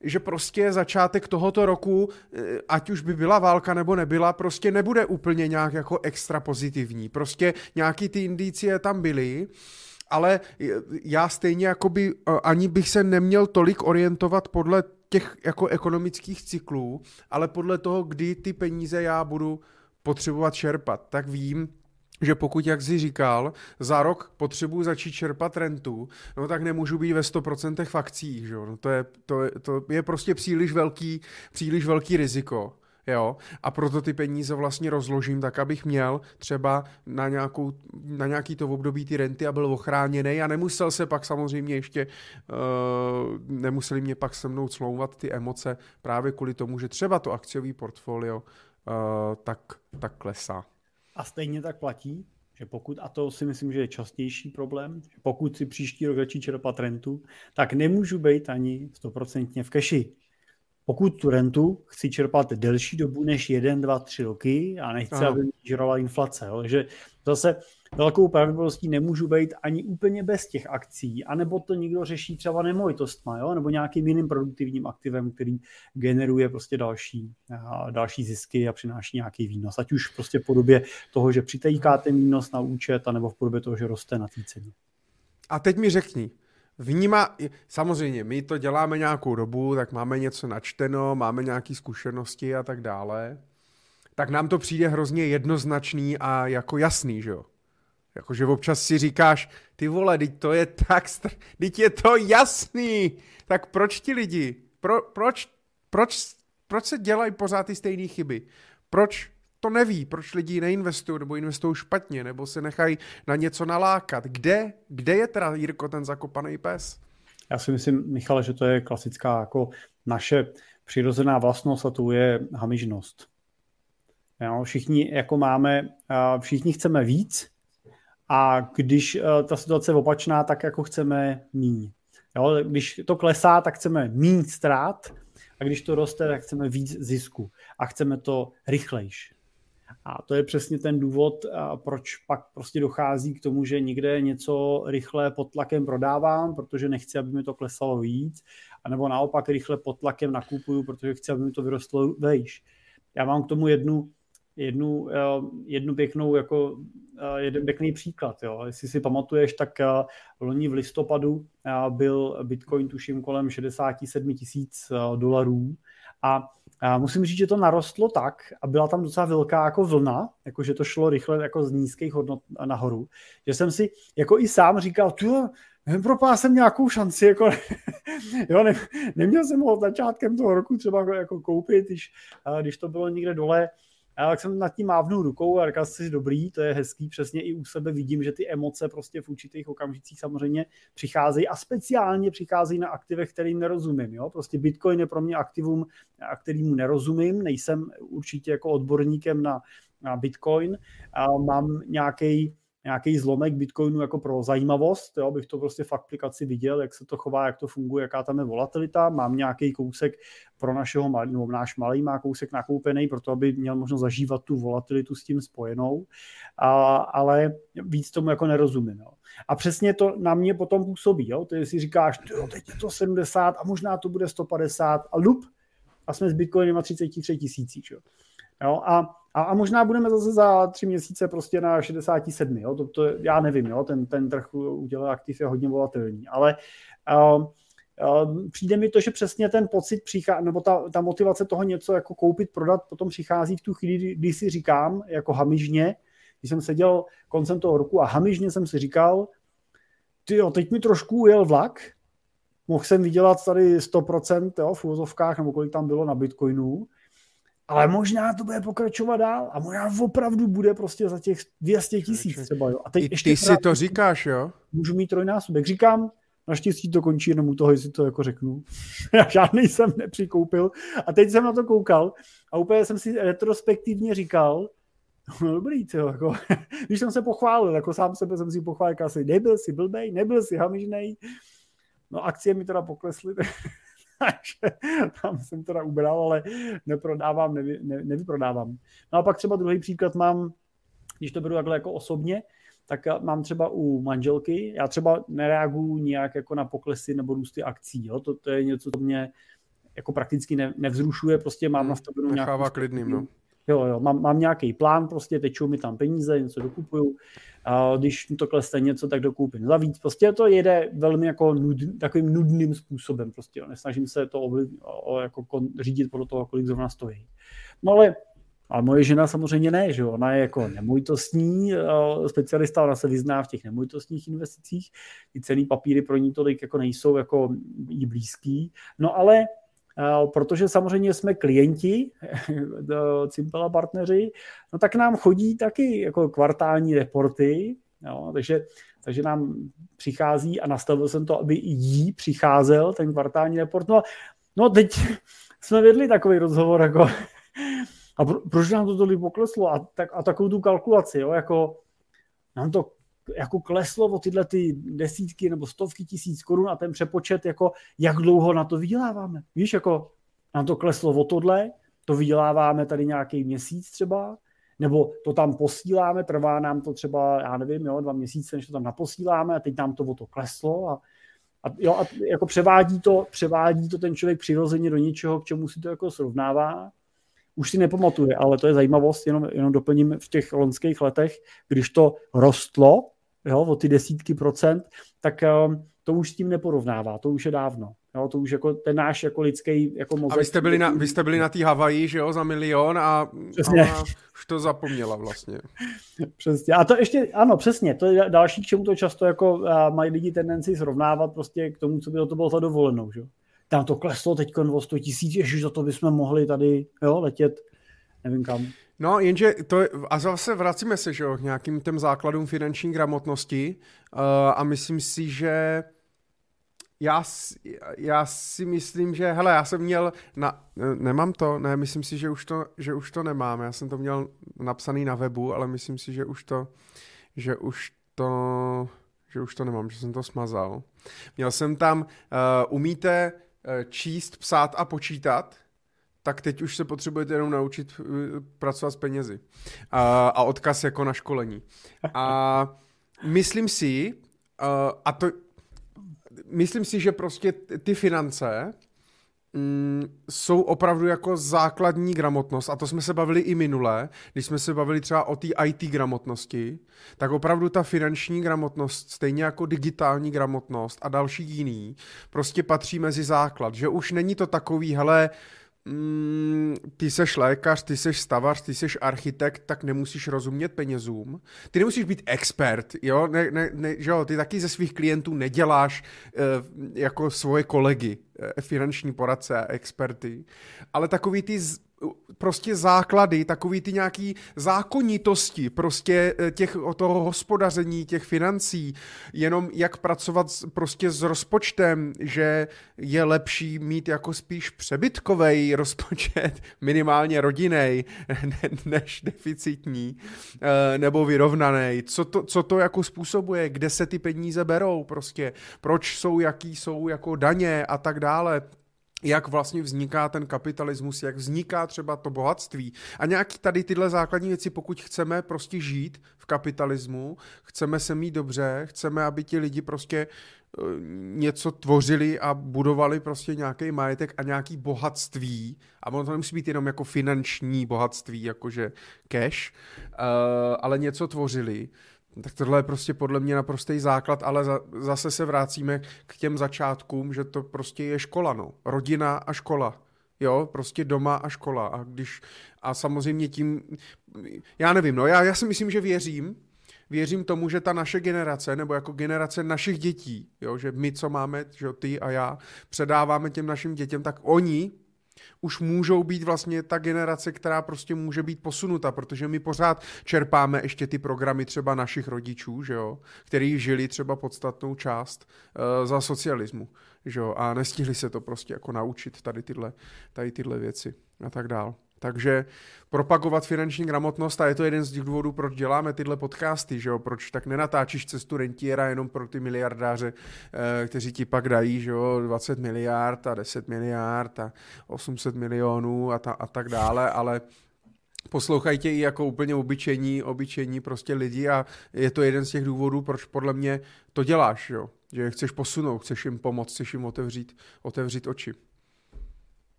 že prostě začátek tohoto roku, eh, ať už by byla válka nebo nebyla, prostě nebude úplně nějak jako extra pozitivní. Prostě nějaký ty indicie tam byly, ale já stejně jakoby eh, ani bych se neměl tolik orientovat podle těch jako ekonomických cyklů, ale podle toho, kdy ty peníze já budu potřebovat čerpat. Tak vím, že pokud, jak jsi říkal, za rok potřebuji začít čerpat rentu, no tak nemůžu být ve 100% v akcích, že? No to, je, to, je, to je prostě příliš velký, příliš velký riziko. jo, a proto ty peníze vlastně rozložím tak, abych měl třeba na, nějakou, na nějaký to období ty renty a byl ochráněný a nemusel se pak samozřejmě ještě, uh, nemuseli mě pak se mnou clouvat ty emoce právě kvůli tomu, že třeba to akciový portfolio uh, tak, tak klesá. A stejně tak platí, že pokud, a to si myslím, že je častější problém, že pokud si příští rok začít čerpat rentu, tak nemůžu být ani stoprocentně v keši pokud tu rentu chci čerpat delší dobu než 1, 2, 3 roky a nechci, Aha. aby mi žrala inflace. Jo. Takže zase velkou pravděpodobností nemůžu být ani úplně bez těch akcí, anebo to někdo řeší třeba nemovitostma, jo, nebo nějakým jiným produktivním aktivem, který generuje prostě další, další zisky a přináší nějaký výnos. Ať už prostě v podobě toho, že přitejkáte výnos na účet, anebo v podobě toho, že roste na té ceně. A teď mi řekni, vnímá, samozřejmě, my to děláme nějakou dobu, tak máme něco načteno, máme nějaké zkušenosti a tak dále, tak nám to přijde hrozně jednoznačný a jako jasný, že jo? Jakože občas si říkáš, ty vole, teď to je tak, str... teď je to jasný, tak proč ti lidi, pro, proč, proč, proč se dělají pořád ty stejné chyby? Proč to neví, proč lidi neinvestují nebo investují špatně, nebo se nechají na něco nalákat. Kde, kde je teda, Jirko, ten zakopaný pes? Já si myslím, Michale, že to je klasická jako naše přirozená vlastnost a to je hamižnost. Jo, všichni jako máme, všichni chceme víc a když ta situace je opačná, tak jako chceme míň. Jo, když to klesá, tak chceme míň ztrát a když to roste, tak chceme víc zisku a chceme to rychlejš. A to je přesně ten důvod, proč pak prostě dochází k tomu, že někde něco rychle pod tlakem prodávám, protože nechci, aby mi to klesalo víc, anebo naopak rychle pod tlakem nakupuju, protože chci, aby mi to vyrostlo vejš. Já mám k tomu jednu, jednu, eh, jednu pěknou, jako eh, jeden pěkný příklad. Jo. Jestli si pamatuješ, tak eh, loni v listopadu byl Bitcoin tuším kolem 67 tisíc dolarů a musím říct, že to narostlo tak a byla tam docela velká jako vlna, jako že to šlo rychle jako z nízkých hodnot nahoru, že jsem si jako i sám říkal, tu propál jsem nějakou šanci, jako, jo, ne, neměl jsem ho začátkem toho roku třeba jako koupit, když, když to bylo někde dole, a tak jsem nad tím mávnul rukou a říkal si, dobrý, to je hezký, přesně i u sebe vidím, že ty emoce prostě v určitých okamžicích samozřejmě přicházejí a speciálně přicházejí na aktivech, kterým nerozumím. Jo? Prostě Bitcoin je pro mě aktivum, kterýmu nerozumím, nejsem určitě jako odborníkem na, na Bitcoin, a mám nějaký nějaký zlomek Bitcoinu jako pro zajímavost, jo, abych to prostě v aplikaci viděl, jak se to chová, jak to funguje, jaká tam je volatilita. Mám nějaký kousek pro našeho, nebo náš malý má kousek nakoupený, proto aby měl možnost zažívat tu volatilitu s tím spojenou, a, ale víc tomu jako nerozumím. Jo. A přesně to na mě potom působí. Jo. Ty si říkáš, jo, teď je to 70 a možná to bude 150 a lup a jsme s Bitcoinem na 33 tisících. Jo. A a, a možná budeme zase za tři měsíce prostě na 67, jo? To, to já nevím, jo? Ten, ten trh udělá aktiv je hodně volatilní, ale uh, přijde mi to, že přesně ten pocit přichází, nebo ta, ta motivace toho něco jako koupit, prodat, potom přichází v tu chvíli, kdy si říkám, jako hamižně, když jsem seděl koncem toho roku a hamižně jsem si říkal, ty jo, teď mi trošku ujel vlak, mohl jsem vydělat tady 100% jo, v úvozovkách, nebo kolik tam bylo na Bitcoinu, ale možná to bude pokračovat dál a možná opravdu bude prostě za těch 200 tisíc třeba. Jo. A teď I ještě ty si to říkáš, jo? Můžu mít trojnásobek. Říkám, naštěstí to končí jenom u toho, jestli to jako řeknu. Já žádný jsem nepřikoupil. A teď jsem na to koukal a úplně jsem si retrospektivně říkal, no dobrý, tyjo, jako, když jsem se pochválil, jako sám sebe jsem si pochválil, asi nebyl si blbej, nebyl si hamižnej, no akcie mi teda poklesly, takže tam jsem teda ubral, ale neprodávám, nevy, ne, nevyprodávám. No a pak třeba druhý příklad mám, když to beru takhle jako osobně, tak mám třeba u manželky, já třeba nereaguju nijak jako na poklesy nebo růsty akcí, jo? To, to je něco, co mě jako prakticky ne, nevzrušuje, prostě mám hmm, nastavenou nějakou... Nechává klidným, no. Jo, jo, mám, mám nějaký plán, prostě tečou mi tam peníze, něco dokupuju, a když to klesne něco, tak dokoupím za víc. Prostě to jede velmi jako nud, takovým nudným způsobem, prostě jo. nesnažím se to ovliv, o, jako kon, řídit podle toho, kolik zrovna stojí. No ale a moje žena samozřejmě ne, že jo? ona je jako nemovitostní specialista, ona se vyzná v těch nemovitostních investicích, ty cený papíry pro ní tolik jako nejsou jako jí blízký, no ale protože samozřejmě jsme klienti, Cimpela partneři, no tak nám chodí taky jako kvartální reporty, jo, takže, takže nám přichází a nastavil jsem to, aby i jí přicházel ten kvartální report. No, no teď jsme vedli takový rozhovor, jako a pro, proč nám to tolik pokleslo a, tak, a takovou tu kalkulaci, jo, jako nám to jako kleslo o tyhle ty desítky nebo stovky tisíc korun a ten přepočet, jako jak dlouho na to vyděláváme. Víš, jako nám to kleslo o tohle, to vyděláváme tady nějaký měsíc třeba, nebo to tam posíláme, trvá nám to třeba, já nevím, jo, dva měsíce, než to tam naposíláme a teď nám to o to kleslo a, a, jo, a jako převádí to, převádí to ten člověk přirozeně do něčeho, k čemu si to jako srovnává. Už si nepamatuje, ale to je zajímavost, jenom, jenom doplním v těch loňských letech, když to rostlo, jo, o ty desítky procent, tak um, to už s tím neporovnává, to už je dávno. Jo, to už jako ten náš jako lidský jako mozek. A vy jste byli na, vy jste byli na té Havaji, že jo, za milion a, přesně. a už to zapomněla vlastně. Přesně. A to ještě, ano, přesně, to je další, k čemu to často jako mají lidi tendenci srovnávat prostě k tomu, co by to bylo za dovolenou, že Tam to kleslo teď o 100 tisíc, ježiš, za to bychom mohli tady, jo, letět, nevím kam. No, jenže to, a zase vracíme se, že jo, k nějakým těm základům finanční gramotnosti uh, a myslím si, že já, já si myslím, že, hele, já jsem měl, na, nemám to, ne, myslím si, že už to, že už to nemám, já jsem to měl napsaný na webu, ale myslím si, že už to, že už to, že už to nemám, že jsem to smazal. Měl jsem tam, uh, umíte uh, číst, psát a počítat, tak teď už se potřebujete jenom naučit uh, pracovat s penězi. Uh, a odkaz jako na školení. A myslím si, uh, a to, myslím si, že prostě ty finance mm, jsou opravdu jako základní gramotnost a to jsme se bavili i minule, když jsme se bavili třeba o té IT gramotnosti, tak opravdu ta finanční gramotnost, stejně jako digitální gramotnost a další jiný, prostě patří mezi základ, že už není to takový, hele, mm, ty seš lékař, ty seš stavař, ty seš architekt, tak nemusíš rozumět penězům. Ty nemusíš být expert, jo, ne, ne, ne, že jo? ty taky ze svých klientů neděláš uh, jako svoje kolegy, uh, finanční poradce a experty, ale takový ty prostě základy, takový ty nějaký zákonitosti prostě eh, těch, toho hospodaření, těch financí, jenom jak pracovat prostě s rozpočtem, že je lepší mít jako spíš přebytkový rozpočet, minimálně rodinej, než deficitní, eh, nebo vyrovnaný. Co to, co to jako způsobuje, kde se ty peníze berou prostě, proč jsou, jaký jsou jako daně a tak dále jak vlastně vzniká ten kapitalismus, jak vzniká třeba to bohatství. A nějaký tady tyhle základní věci, pokud chceme prostě žít v kapitalismu, chceme se mít dobře, chceme, aby ti lidi prostě e, něco tvořili a budovali prostě nějaký majetek a nějaký bohatství. A ono to nemusí být jenom jako finanční bohatství, jakože cash, uh, ale něco tvořili tak tohle je prostě podle mě naprostý základ, ale za, zase se vracíme k těm začátkům, že to prostě je škola, no. Rodina a škola. Jo, prostě doma a škola. A když, a samozřejmě tím, já nevím, no, já, já si myslím, že věřím, věřím tomu, že ta naše generace, nebo jako generace našich dětí, jo, že my, co máme, že ty a já, předáváme těm našim dětem, tak oni už můžou být vlastně ta generace, která prostě může být posunuta, protože my pořád čerpáme ještě ty programy třeba našich rodičů, že jo, který žili třeba podstatnou část uh, za socialismu, že jo, a nestihli se to prostě jako naučit tady tyhle, tady tyhle věci a tak dál. Takže propagovat finanční gramotnost a je to jeden z těch důvodů, proč děláme tyhle podcasty, že jo? proč tak nenatáčíš cestu rentiera jenom pro ty miliardáře, eh, kteří ti pak dají že jo? 20 miliard a 10 miliard a 800 milionů a, ta, a tak dále, ale poslouchají tě i jako úplně obyčejní, obyčejní prostě lidi a je to jeden z těch důvodů, proč podle mě to děláš, jo? že chceš posunout, chceš jim pomoct, chceš jim otevřít, otevřít oči.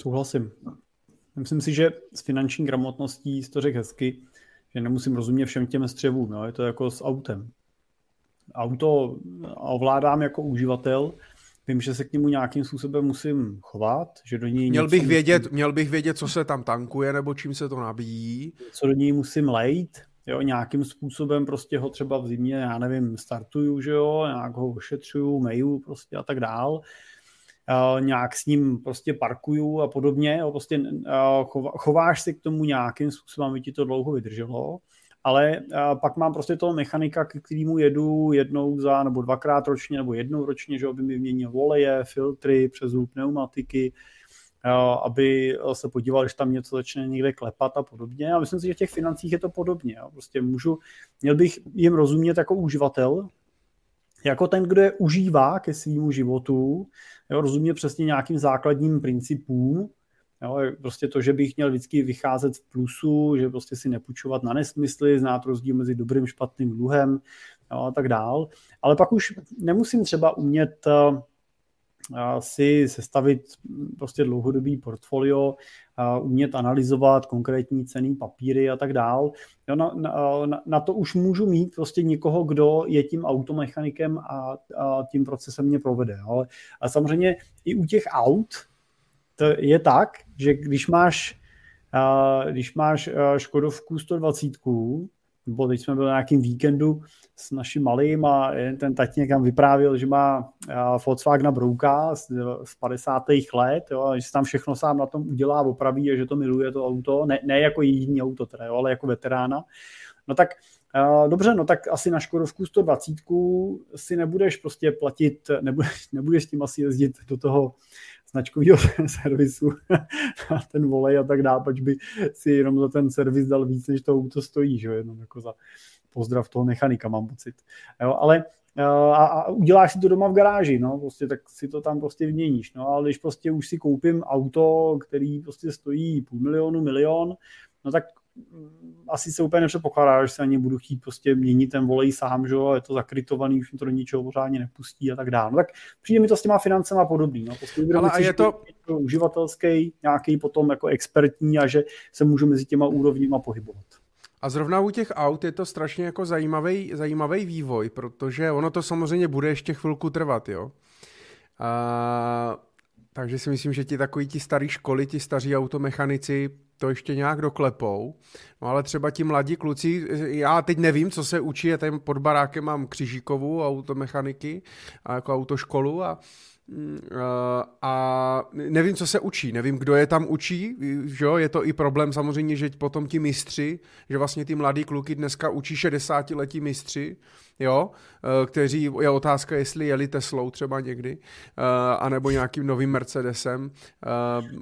Souhlasím. Myslím si, že s finanční gramotností to řekl hezky, že nemusím rozumět všem těm střevům. Jo? Je to jako s autem. Auto ovládám jako uživatel, vím, že se k němu nějakým způsobem musím chovat, že do něj měl bych vědět, musím... Měl bych vědět, co se tam tankuje, nebo čím se to nabíjí. Co do něj musím lejt, jo, nějakým způsobem prostě ho třeba v zimě, já nevím, startuju, že jo, nějak ho ošetřuju, meju prostě a tak dál. Nějak s ním prostě parkuju a podobně, jo, prostě chováš se k tomu nějakým způsobem, aby ti to dlouho vydrželo, ale pak mám prostě toho mechanika, k kterému jedu jednou za, nebo dvakrát ročně, nebo jednou ročně, že aby mi měnil voleje, filtry, přezul pneumatiky, aby se podíval, když tam něco začne někde klepat a podobně. A myslím si, že v těch financích je to podobně. Prostě můžu, měl bych jim rozumět jako uživatel, jako ten, kdo je užívá ke svýmu životu, jo, rozumě přesně nějakým základním principům, Jo, prostě to, že bych měl vždycky vycházet v plusu, že prostě si nepůjčovat na nesmysly, znát rozdíl mezi dobrým špatným dluhem jo, a tak dál. Ale pak už nemusím třeba umět si sestavit prostě dlouhodobý portfolio, umět analyzovat konkrétní ceny papíry a tak dál. Jo, na, na, na to už můžu mít prostě někoho, kdo je tím automechanikem a, a tím procesem mě provede. Ale, a samozřejmě i u těch aut to je tak, že když máš, když máš Škodovku 120, nebo teď jsme byli na nějakým víkendu s naším malým a ten tatínek tam vyprávěl, že má Volkswagen Brouka z, z 50. let, jo, a že si tam všechno sám na tom udělá, opraví a že to miluje to auto, ne, ne jako jediný auto teda, jo, ale jako veterána. No tak Dobře, no tak asi na Škodovku 120 si nebudeš prostě platit, nebudeš, nebudeš s tím asi jezdit do toho značkového servisu a ten volej a tak dále, pač by si jenom za ten servis dal víc, než to auto stojí, že jenom jako za pozdrav toho mechanika, mám pocit. Jo, ale a, a uděláš si to doma v garáži, no, prostě tak si to tam prostě vyměníš, no, ale když prostě už si koupím auto, který prostě stojí půl milionu, milion, no tak asi se úplně nepředpokládá, že se ani budu chtít prostě měnit ten volej sám, že je to zakrytovaný, už mi to do ničeho pořádně nepustí a tak dále. No, tak přijde mi to s těma financema podobný. No. Prostě Ale a je to... uživatelský, nějaký potom jako expertní a že se můžu mezi těma úrovněma pohybovat. A zrovna u těch aut je to strašně jako zajímavý, zajímavý vývoj, protože ono to samozřejmě bude ještě chvilku trvat, jo. A, takže si myslím, že ti takový ti starý školy, ti staří automechanici to ještě nějak doklepou. No ale třeba ti mladí kluci, já teď nevím, co se učí, je tam pod barákem mám křižíkovou automechaniky a jako autoškolu a a nevím, co se učí, nevím, kdo je tam učí, že je to i problém samozřejmě, že potom ti mistři, že vlastně ty mladí kluky dneska učí 60 letí mistři, jo, eh, kteří, je otázka, jestli jeli Teslou třeba někdy, eh, anebo nějakým novým Mercedesem eh,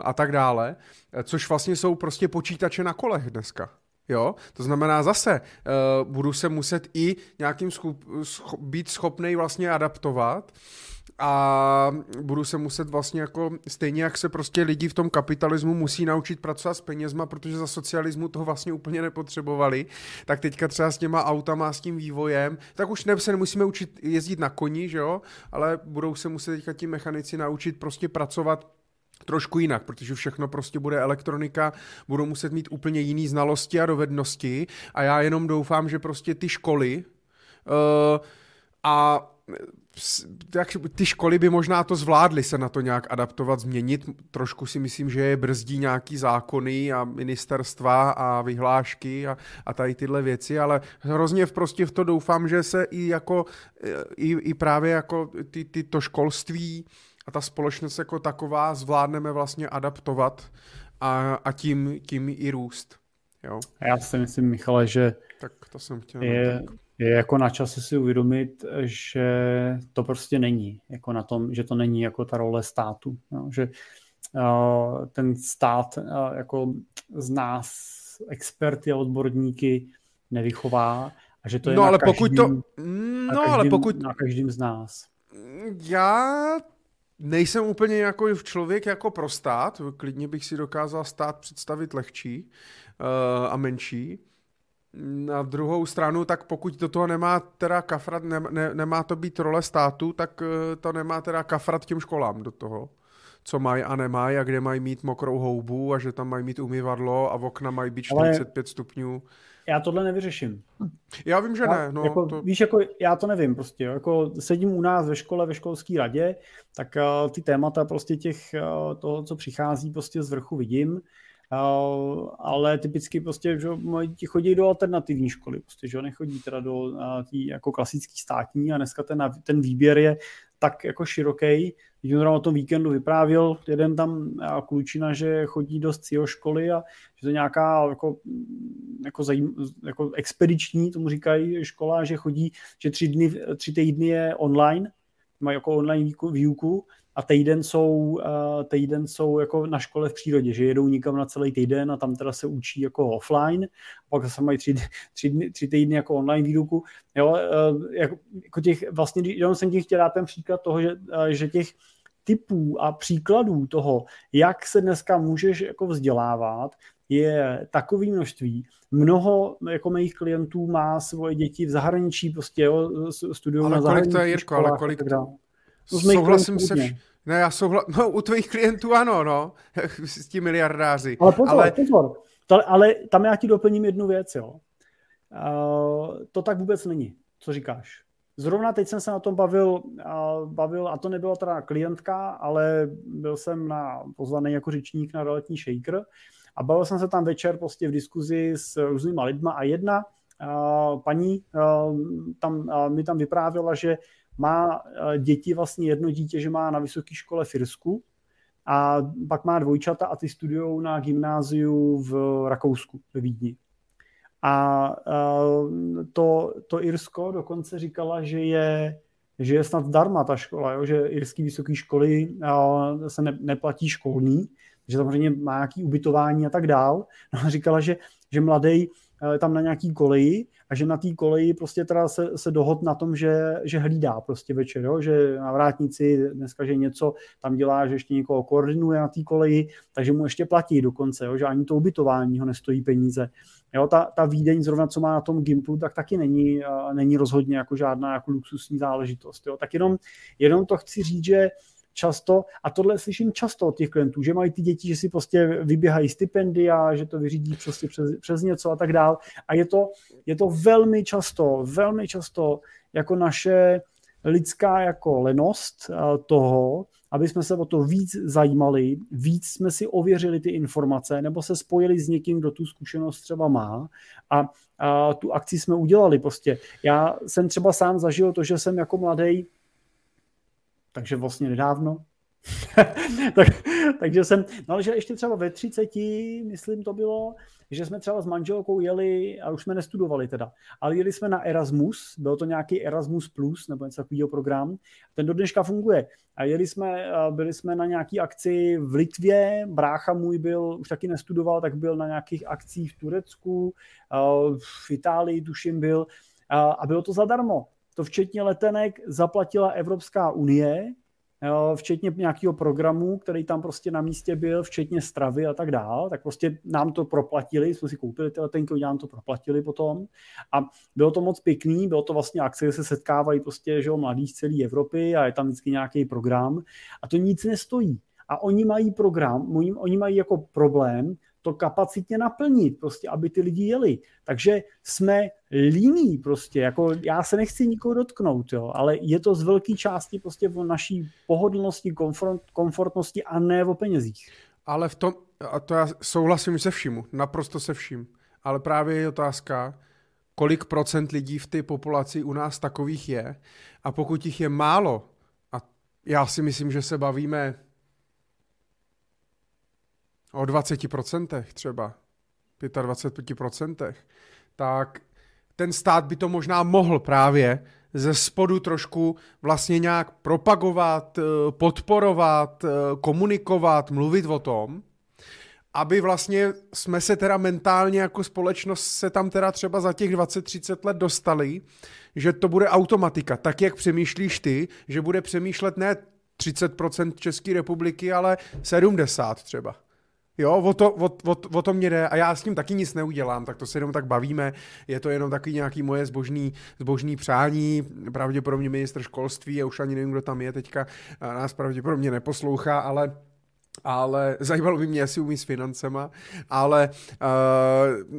a tak dále, což vlastně jsou prostě počítače na kolech dneska. Jo, to znamená zase, budu se muset i nějakým schup, scho, být schopný vlastně adaptovat a budu se muset vlastně jako, stejně jak se prostě lidi v tom kapitalismu musí naučit pracovat s penězma, protože za socialismu toho vlastně úplně nepotřebovali, tak teďka třeba s těma autama, s tím vývojem, tak už ne, se nemusíme učit jezdit na koni, že jo, ale budou se muset teďka ti mechanici naučit prostě pracovat trošku jinak, protože všechno prostě bude elektronika, budou muset mít úplně jiný znalosti a dovednosti. A já jenom doufám, že prostě ty školy uh, a tak ty školy by možná to zvládly se na to nějak adaptovat, změnit. Trošku si myslím, že je brzdí nějaký zákony a ministerstva a vyhlášky a, a tady tyhle věci, ale hrozně v prostě v to doufám, že se i jako i, i právě jako ty, ty to školství a ta společnost jako taková zvládneme vlastně adaptovat a, a tím, tím i růst. Jo. Já si myslím, Michale, že tak to jsem chtěl je, je jako na čase si uvědomit, že to prostě není, jako na tom, že to není jako ta role státu, jo, že uh, ten stát uh, jako z nás experty a odborníky nevychová a že to je no, na ale každým, pokud to, no, na každým, ale pokud, na každým z nás. Já nejsem úplně jako člověk jako pro stát, klidně bych si dokázal stát představit lehčí uh, a menší. Na druhou stranu, tak pokud do toho nemá teda kafrat, ne, ne, nemá to být role státu, tak uh, to nemá teda kafrat těm školám do toho co mají a nemají a kde mají mít mokrou houbu a že tam mají mít umyvadlo a v okna mají být 45 Ale stupňů. Já tohle nevyřeším. Já vím, že já, ne. No, jako, to... Víš, jako já to nevím prostě. Jako sedím u nás ve škole, ve školské radě, tak uh, ty témata prostě těch, uh, toho, co přichází prostě z vrchu vidím ale typicky prostě, že děti chodí do alternativní školy, prostě, že nechodí teda do uh, tý jako klasický státní a dneska ten, ten výběr je tak jako široký. Když o tom víkendu vyprávěl jeden tam klučina, že chodí do CEO školy a že to je nějaká jako, jako, zajím, jako expediční, tomu říkají škola, že chodí, že tři, dny, tři týdny je online, mají jako online výuku a týden jsou, týden jsou jako na škole v přírodě, že jedou nikam na celý týden a tam teda se učí jako offline, a pak zase mají tři, tři, dny, tři týdny jako online výuku. Jo, jako, jako těch, vlastně, jenom jsem ti chtěl dát ten příklad toho, že, že těch typů a příkladů toho, jak se dneska můžeš jako vzdělávat, je takové množství. Mnoho jako mých klientů má svoje děti v zahraničí, prostě jo, studují na zahraničí. Ale kolik to je, Jirko, ale kolik, Souhlasím se vš... Ne, já souhla... no, u tvých klientů ano, no, s tím miliardáři. Ale pozor, ale... pozor. To, ale tam já ti doplním jednu věc, jo. Uh, to tak vůbec není, co říkáš. Zrovna teď jsem se na tom bavil, uh, bavil, a to nebyla teda klientka, ale byl jsem na, pozvaný jako řečník na realitní shaker a bavil jsem se tam večer prostě v diskuzi s různýma lidma a jedna uh, paní uh, tam, uh, mi tam vyprávěla, že má eh, děti, vlastně jedno dítě, že má na vysoké škole v Irsku a pak má dvojčata a ty studují na gymnáziu v Rakousku, ve Vídni. A eh, to, to Irsko dokonce říkala, že je, že je snad zdarma ta škola, jo? že irský vysoké školy eh, se ne, neplatí školní, že samozřejmě má nějaký ubytování a tak dál. No a říkala, že, že mladý tam na nějaký koleji a že na té koleji prostě teda se, se dohod na tom, že, že hlídá prostě večer, jo? že na vrátnici dneska, že něco tam dělá, že ještě někoho koordinuje na té koleji, takže mu ještě platí dokonce, jo? že ani to ubytování ho nestojí peníze. Jo, ta, ta Vídeň zrovna, co má na tom Gimplu, tak taky není, není rozhodně jako žádná jako luxusní záležitost. Jo? Tak jenom, jenom to chci říct, že často, a tohle slyším často od těch klientů, že mají ty děti, že si prostě vyběhají stipendia, že to vyřídí prostě přes, přes něco a tak dál. A je to, je to velmi často, velmi často jako naše lidská jako lenost eh, toho, aby jsme se o to víc zajímali, víc jsme si ověřili ty informace, nebo se spojili s někým, kdo tu zkušenost třeba má a, a tu akci jsme udělali prostě. Já jsem třeba sám zažil to, že jsem jako mladý takže vlastně nedávno. tak, takže jsem, no ale že ještě třeba ve 30, myslím to bylo, že jsme třeba s manželkou jeli, a už jsme nestudovali teda, ale jeli jsme na Erasmus, byl to nějaký Erasmus Plus, nebo něco takového program, ten do dneška funguje. A jeli jsme, byli jsme na nějaký akci v Litvě, brácha můj byl, už taky nestudoval, tak byl na nějakých akcích v Turecku, v Itálii tuším byl, a bylo to zadarmo to včetně letenek zaplatila Evropská unie, včetně nějakého programu, který tam prostě na místě byl, včetně stravy a tak dál, tak prostě nám to proplatili, jsme si koupili ty letenky, oni nám to proplatili potom. A bylo to moc pěkný, bylo to vlastně akce, kde se setkávají prostě, že jo, mladí z celé Evropy a je tam vždycky nějaký program. A to nic nestojí. A oni mají program, oni, oni mají jako problém to kapacitně naplnit, prostě, aby ty lidi jeli. Takže jsme líní prostě, jako já se nechci nikoho dotknout, jo, ale je to z velké části prostě o naší pohodlnosti, komfort, komfortnosti a ne o penězích. Ale v tom, a to já souhlasím se vším, naprosto se vším, ale právě je otázka, kolik procent lidí v té populaci u nás takových je a pokud jich je málo, a já si myslím, že se bavíme o 20% třeba, 25%, tak ten stát by to možná mohl právě ze spodu trošku vlastně nějak propagovat, eh, podporovat, eh, komunikovat, mluvit o tom, aby vlastně jsme se teda mentálně jako společnost se tam teda třeba za těch 20-30 let dostali, že to bude automatika, tak jak přemýšlíš ty, že bude přemýšlet ne 30% České republiky, ale 70 třeba. Jo, o to, o, o, o to mě jde a já s tím taky nic neudělám, tak to se jenom tak bavíme, je to jenom taky nějaký moje zbožný, zbožný přání, pravděpodobně ministr školství, já už ani nevím, kdo tam je teďka, nás pravděpodobně neposlouchá, ale ale zajímalo by mě, jestli umí s financema, ale uh,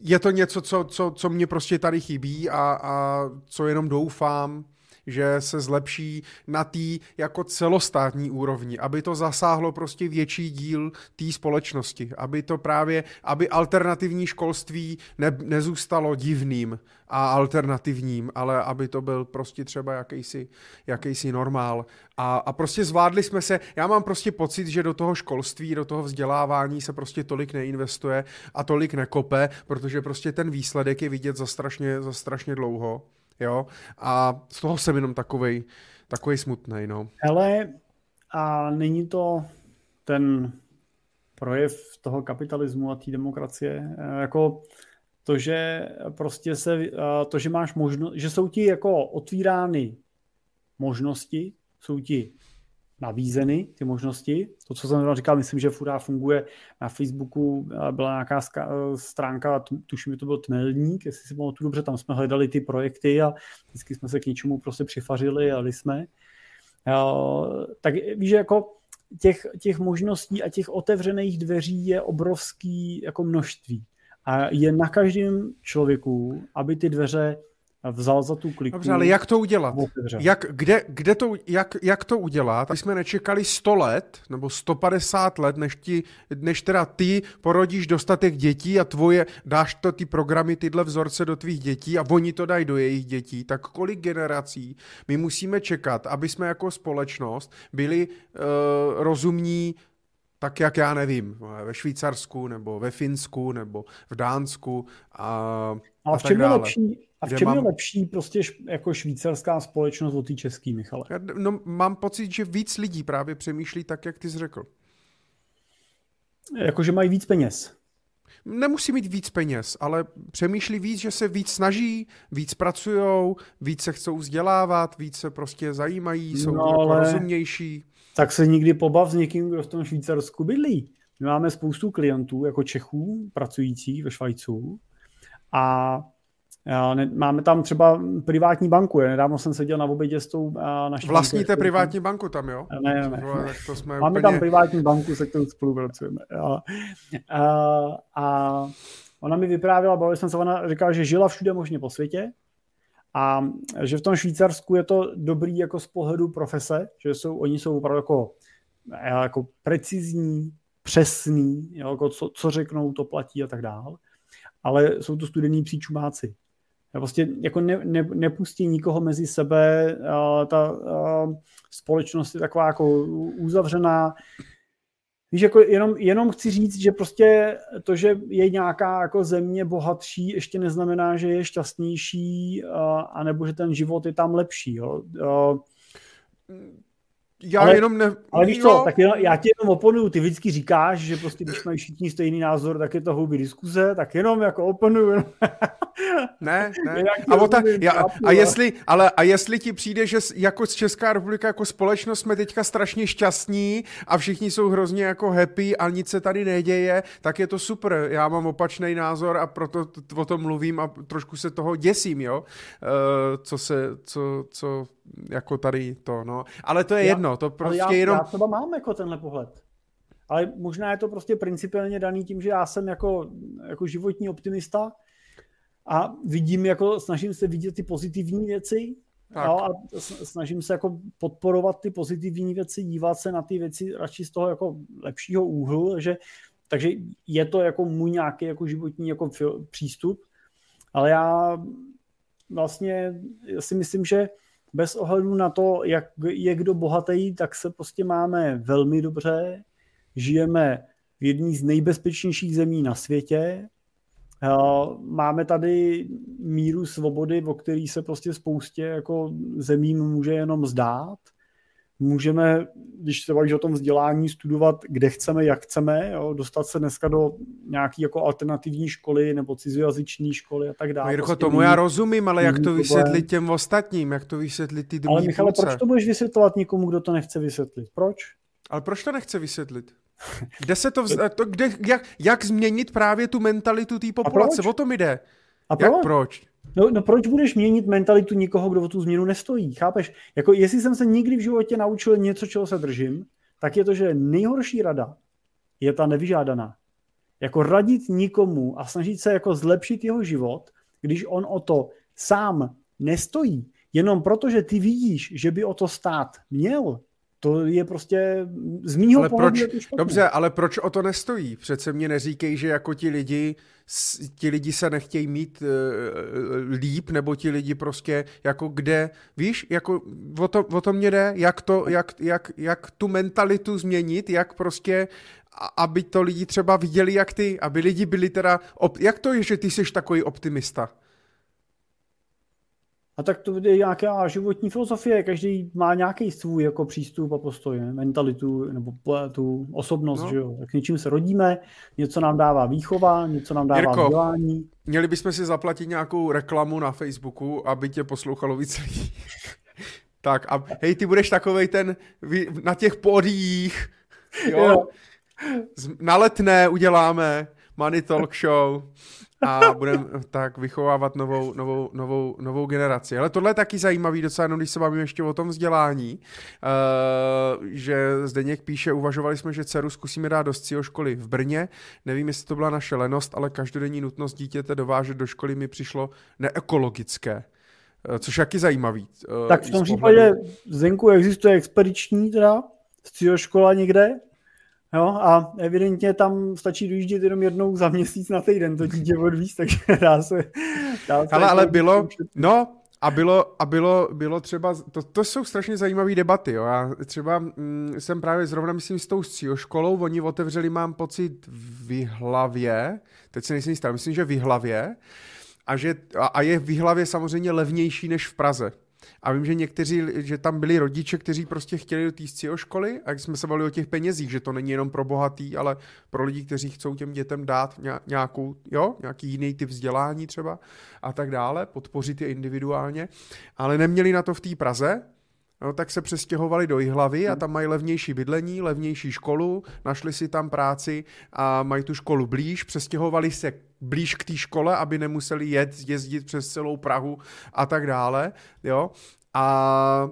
je to něco, co, co, co mě prostě tady chybí a, a co jenom doufám, že se zlepší na té jako celostátní úrovni, aby to zasáhlo prostě větší díl té společnosti, aby to právě, aby alternativní školství ne, nezůstalo divným a alternativním, ale aby to byl prostě třeba jakýsi, jakýsi normál. A, a prostě zvládli jsme se, já mám prostě pocit, že do toho školství, do toho vzdělávání se prostě tolik neinvestuje a tolik nekope, protože prostě ten výsledek je vidět za strašně, za strašně dlouho. Jo? A z toho jsem jenom takovej, takovej smutný. No. Hele, a není to ten projev toho kapitalismu a té demokracie, e, jako to, že prostě se, e, to, že máš možnost, že jsou ti jako otvírány možnosti, jsou ti nabízeny ty možnosti. To, co jsem říkal, myslím, že furt funguje na Facebooku, byla nějaká stránka, tuším, že to byl Tmelník, jestli si pamatuju dobře, tam jsme hledali ty projekty a vždycky jsme se k něčemu prostě přifařili a jeli jsme. Tak víš, že jako těch, těch možností a těch otevřených dveří je obrovský jako množství. A je na každém člověku, aby ty dveře vzal za tu kliku. Dobře, ale jak to udělat? Jak, kde, kde to, jak, jak to udělat? My jsme nečekali 100 let nebo 150 let, než, ti, než teda ty porodíš dostatek dětí a tvoje, dáš to ty programy, tyhle vzorce do tvých dětí a oni to dají do jejich dětí, tak kolik generací my musíme čekat, aby jsme jako společnost byli uh, rozumní tak jak já nevím, ve Švýcarsku, nebo ve Finsku, nebo v Dánsku a, a, a v čem je lepší, a v čem mám... je lepší prostě jako švýcarská společnost od té český, Michale? Já, no, mám pocit, že víc lidí právě přemýšlí tak, jak ty jsi řekl. Jakože mají víc peněz. Nemusí mít víc peněz, ale přemýšlí víc, že se víc snaží, víc pracují, víc se chcou vzdělávat, víc se prostě zajímají, jsou no, jako ale... rozumnější. Tak se nikdy pobav s někým, kdo v tom Švýcarsku bydlí. My máme spoustu klientů, jako Čechů, pracujících ve Švajcu a máme tam třeba privátní banku. Nedávno jsem seděl na obědě s tou naší Vlastníte privátní banku tam, jo? Ne, ne, ne. to jsme máme úplně... tam privátní banku, se kterou spolupracujeme. A, a, a ona mi vyprávěla, bavili jsme se, ona říkala, že žila všude možně po světě a že v tom Švýcarsku je to dobrý jako z pohledu profese, že jsou, oni jsou opravdu jako, jako precizní, přesný, jako co, co řeknou, to platí a tak dále. Ale jsou to studený příčumáci. Prostě jako ne, ne, nepustí nikoho mezi sebe, a ta a společnost je taková jako uzavřená. Víš, jako jenom, jenom chci říct, že prostě to, že je nějaká jako země bohatší, ještě neznamená, že je šťastnější, a, anebo že ten život je tam lepší. Jo. A, já ale, jenom ne... Ale víš co, tak jenom, já ti jenom oponuju, ty vždycky říkáš, že prostě když mají všichni stejný názor, tak je to houby diskuze, tak jenom jako oponuju. ne, ne. A, ta, já, a, jestli, ale, a jestli ti přijde, že jako z Česká republika, jako společnost jsme teďka strašně šťastní a všichni jsou hrozně jako happy a nic se tady neděje, tak je to super. Já mám opačný názor a proto o tom mluvím a trošku se toho děsím, jo, uh, co se, co, co jako tady to, no. Ale to je já, jedno, to prostě já, jenom... Já třeba mám jako tenhle pohled. Ale možná je to prostě principiálně daný tím, že já jsem jako, jako životní optimista a vidím, jako snažím se vidět ty pozitivní věci tak. Jo, a snažím se jako podporovat ty pozitivní věci, dívat se na ty věci radši z toho jako lepšího úhlu, že, takže je to jako můj nějaký jako životní jako přístup, ale já vlastně si myslím, že bez ohledu na to, jak je kdo bohatý, tak se prostě máme velmi dobře, žijeme v jedné z nejbezpečnějších zemí na světě, Máme tady míru svobody, o který se prostě spoustě jako zemím může jenom zdát můžeme, když se bavíš o tom vzdělání, studovat, kde chceme, jak chceme, jo, dostat se dneska do nějaký jako alternativní školy nebo cizojazyční školy a tak dále. No, Jirko, prostě tomu já rozumím, ale jak to vysvětlit těm ostatním, jak to vysvětlit ty druhý Ale Michale, proč to budeš vysvětlovat někomu, kdo to nechce vysvětlit? Proč? Ale proč to nechce vysvětlit? Kde se to, vz... to kde, jak, jak změnit právě tu mentalitu té populace? O tom jde. A proč? Jak proč? No, no proč budeš měnit mentalitu nikoho, kdo o tu změnu nestojí? Chápeš? Jako jestli jsem se nikdy v životě naučil něco, čeho se držím, tak je to, že nejhorší rada je ta nevyžádaná. Jako radit nikomu a snažit se jako zlepšit jeho život, když on o to sám nestojí, jenom proto, že ty vidíš, že by o to stát měl, to je prostě z mýho ale pohledu proč, Dobře, ale proč o to nestojí? Přece mě neříkej, že jako ti lidi, ti lidi se nechtějí mít uh, líp, nebo ti lidi prostě jako kde, víš, jako o to, o to mě jde, jak, to, jak, jak, jak tu mentalitu změnit, jak prostě aby to lidi třeba viděli jak ty, aby lidi byli teda, op, jak to je, že ty jsi takový optimista? A tak to je nějaká životní filozofie, každý má nějaký svůj jako přístup a postoj, ne? mentalitu nebo tu osobnost, no. že jo. Tak něčím se rodíme, něco nám dává výchova, něco nám dává Jirko, vzdělání. měli bychom si zaplatit nějakou reklamu na Facebooku, aby tě poslouchalo víc lidí. tak a hej, ty budeš takovej ten na těch podích, jo. jo. Na letné uděláme Money Talk Show a budeme tak vychovávat novou, novou, novou, novou generaci. Ale tohle je taky zajímavý, docela jenom když se bavíme ještě o tom vzdělání, uh, že Zdeněk píše, uvažovali jsme, že dceru zkusíme dát do scího školy v Brně. Nevím, jestli to byla naše lenost, ale každodenní nutnost dítěte dovážet do školy mi přišlo neekologické. Uh, což je jaký zajímavý. Uh, tak v tom případě Zdenku existuje expediční teda škola někde, Jo, a evidentně tam stačí dojíždět jenom jednou za měsíc na týden to dítě odvíz, takže dá se... Dá se ale, ale bylo, no, a bylo, a bylo, bylo třeba, to, to jsou strašně zajímavé debaty, jo. Já třeba mm, jsem právě zrovna, myslím, s tou školou, oni otevřeli, mám pocit, v hlavě, teď se nejsem jistý, myslím, že v hlavě, a, že, a, a je v hlavě samozřejmě levnější než v Praze. A vím, že někteří, že tam byli rodiče, kteří prostě chtěli do té školy a jak jsme se bavili o těch penězích, že to není jenom pro bohatý, ale pro lidi, kteří chcou těm dětem dát nějakou, jo, nějaký jiný typ vzdělání třeba a tak dále, podpořit je individuálně, ale neměli na to v té Praze, No, tak se přestěhovali do Jihlavy a tam mají levnější bydlení, levnější školu, našli si tam práci a mají tu školu blíž, přestěhovali se blíž k té škole, aby nemuseli jet, jezdit přes celou Prahu a tak dále, jo. A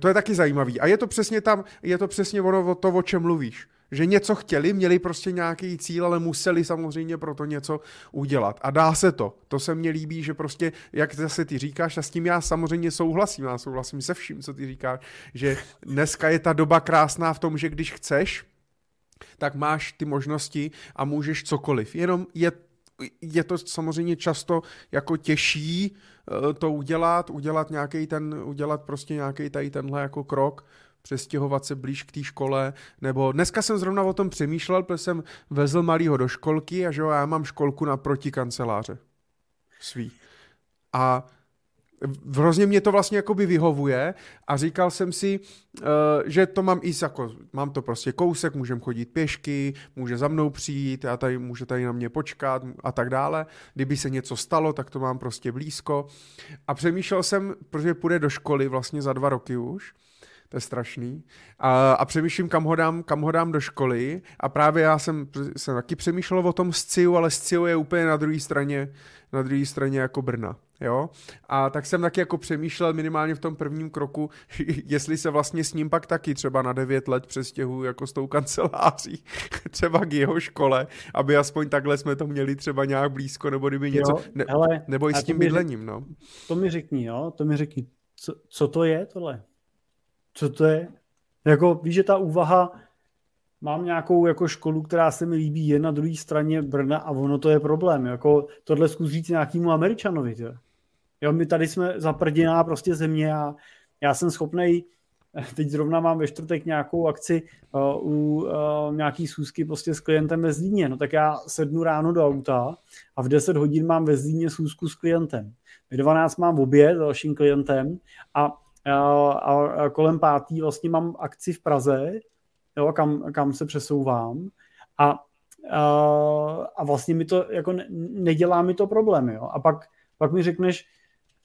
to je taky zajímavý. A je to přesně tam, je to přesně ono to, o čem mluvíš že něco chtěli, měli prostě nějaký cíl, ale museli samozřejmě pro to něco udělat. A dá se to. To se mně líbí, že prostě, jak zase ty říkáš, a s tím já samozřejmě souhlasím, já souhlasím se vším, co ty říkáš, že dneska je ta doba krásná v tom, že když chceš, tak máš ty možnosti a můžeš cokoliv. Jenom je je to samozřejmě často jako těžší eh, to udělat, udělat nějaký ten, udělat prostě nějaký tady tenhle jako krok, přestěhovat se blíž k té škole, nebo dneska jsem zrovna o tom přemýšlel, protože jsem vezl malýho do školky a že jo, já mám školku naproti kanceláře svý. A hrozně mě to vlastně jakoby vyhovuje a říkal jsem si, uh, že to mám i jako, mám to prostě kousek, můžem chodit pěšky, může za mnou přijít, já tady, může tady na mě počkat a tak dále. Kdyby se něco stalo, tak to mám prostě blízko. A přemýšlel jsem, protože půjde do školy vlastně za dva roky už, to je strašný. A, a přemýšlím, kam ho, dám, kam ho dám do školy a právě já jsem, jsem taky přemýšlel o tom SCIU, ale SCIU je úplně na druhé straně, na druhé straně jako Brna. Jo? A tak jsem taky jako přemýšlel minimálně v tom prvním kroku, jestli se vlastně s ním pak taky třeba na 9 let přestěhu jako s tou kanceláří třeba k jeho škole, aby aspoň takhle jsme to měli třeba nějak blízko, nebo kdyby něco, jo, ne, hele, nebo i s tím bydlením, no. To mi řekni, jo, to mi řekni, co, co to je tohle? co to je? Jako, víš, že ta úvaha, mám nějakou jako školu, která se mi líbí, je na druhé straně Brna a ono to je problém. Jako, tohle zkus říct nějakému Američanovi. Tě. Jo, my tady jsme zaprděná prostě země a já jsem schopný teď zrovna mám ve čtvrtek nějakou akci uh, u uh, nějaký schůzky prostě s klientem ve Zlíně, no tak já sednu ráno do auta a v 10 hodin mám ve Zlíně schůzku s klientem. Ve 12 mám oběd s dalším klientem a a kolem pátý vlastně mám akci v Praze, jo, kam, kam se přesouvám a, a, a vlastně mi to jako ne, nedělá mi to problém, jo. A pak, pak mi řekneš,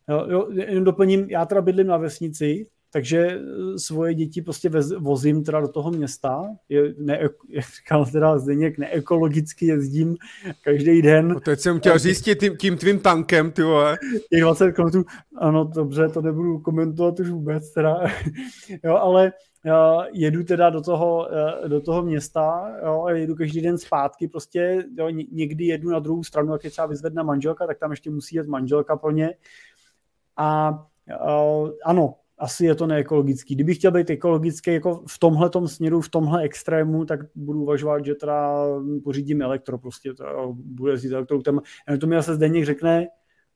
jo, jo, jenom doplním, já teda bydlím na vesnici, takže eh, svoje děti prostě vez, vozím teda do toho města. Je, ne, jak říkal teda Zdeněk, neekologicky jezdím každý den. No teď jsem chtěl říct tím, tím tvým tankem, ty vole. Těch 20 km, ano, dobře, to nebudu komentovat už vůbec teda. jo, ale uh, jedu teda do toho, uh, do toho města, jo, a jedu každý den zpátky, prostě jo, někdy jedu na druhou stranu, jak je třeba vyzvedna manželka, tak tam ještě musí jet manželka pro ně. A uh, ano, asi je to neekologický. Kdybych chtěl být ekologický jako v tomhle směru, v tomhle extrému, tak budu uvažovat, že teda pořídím elektro, prostě to bude jezdit elektroautem. A to mi zase Zdeněk řekne,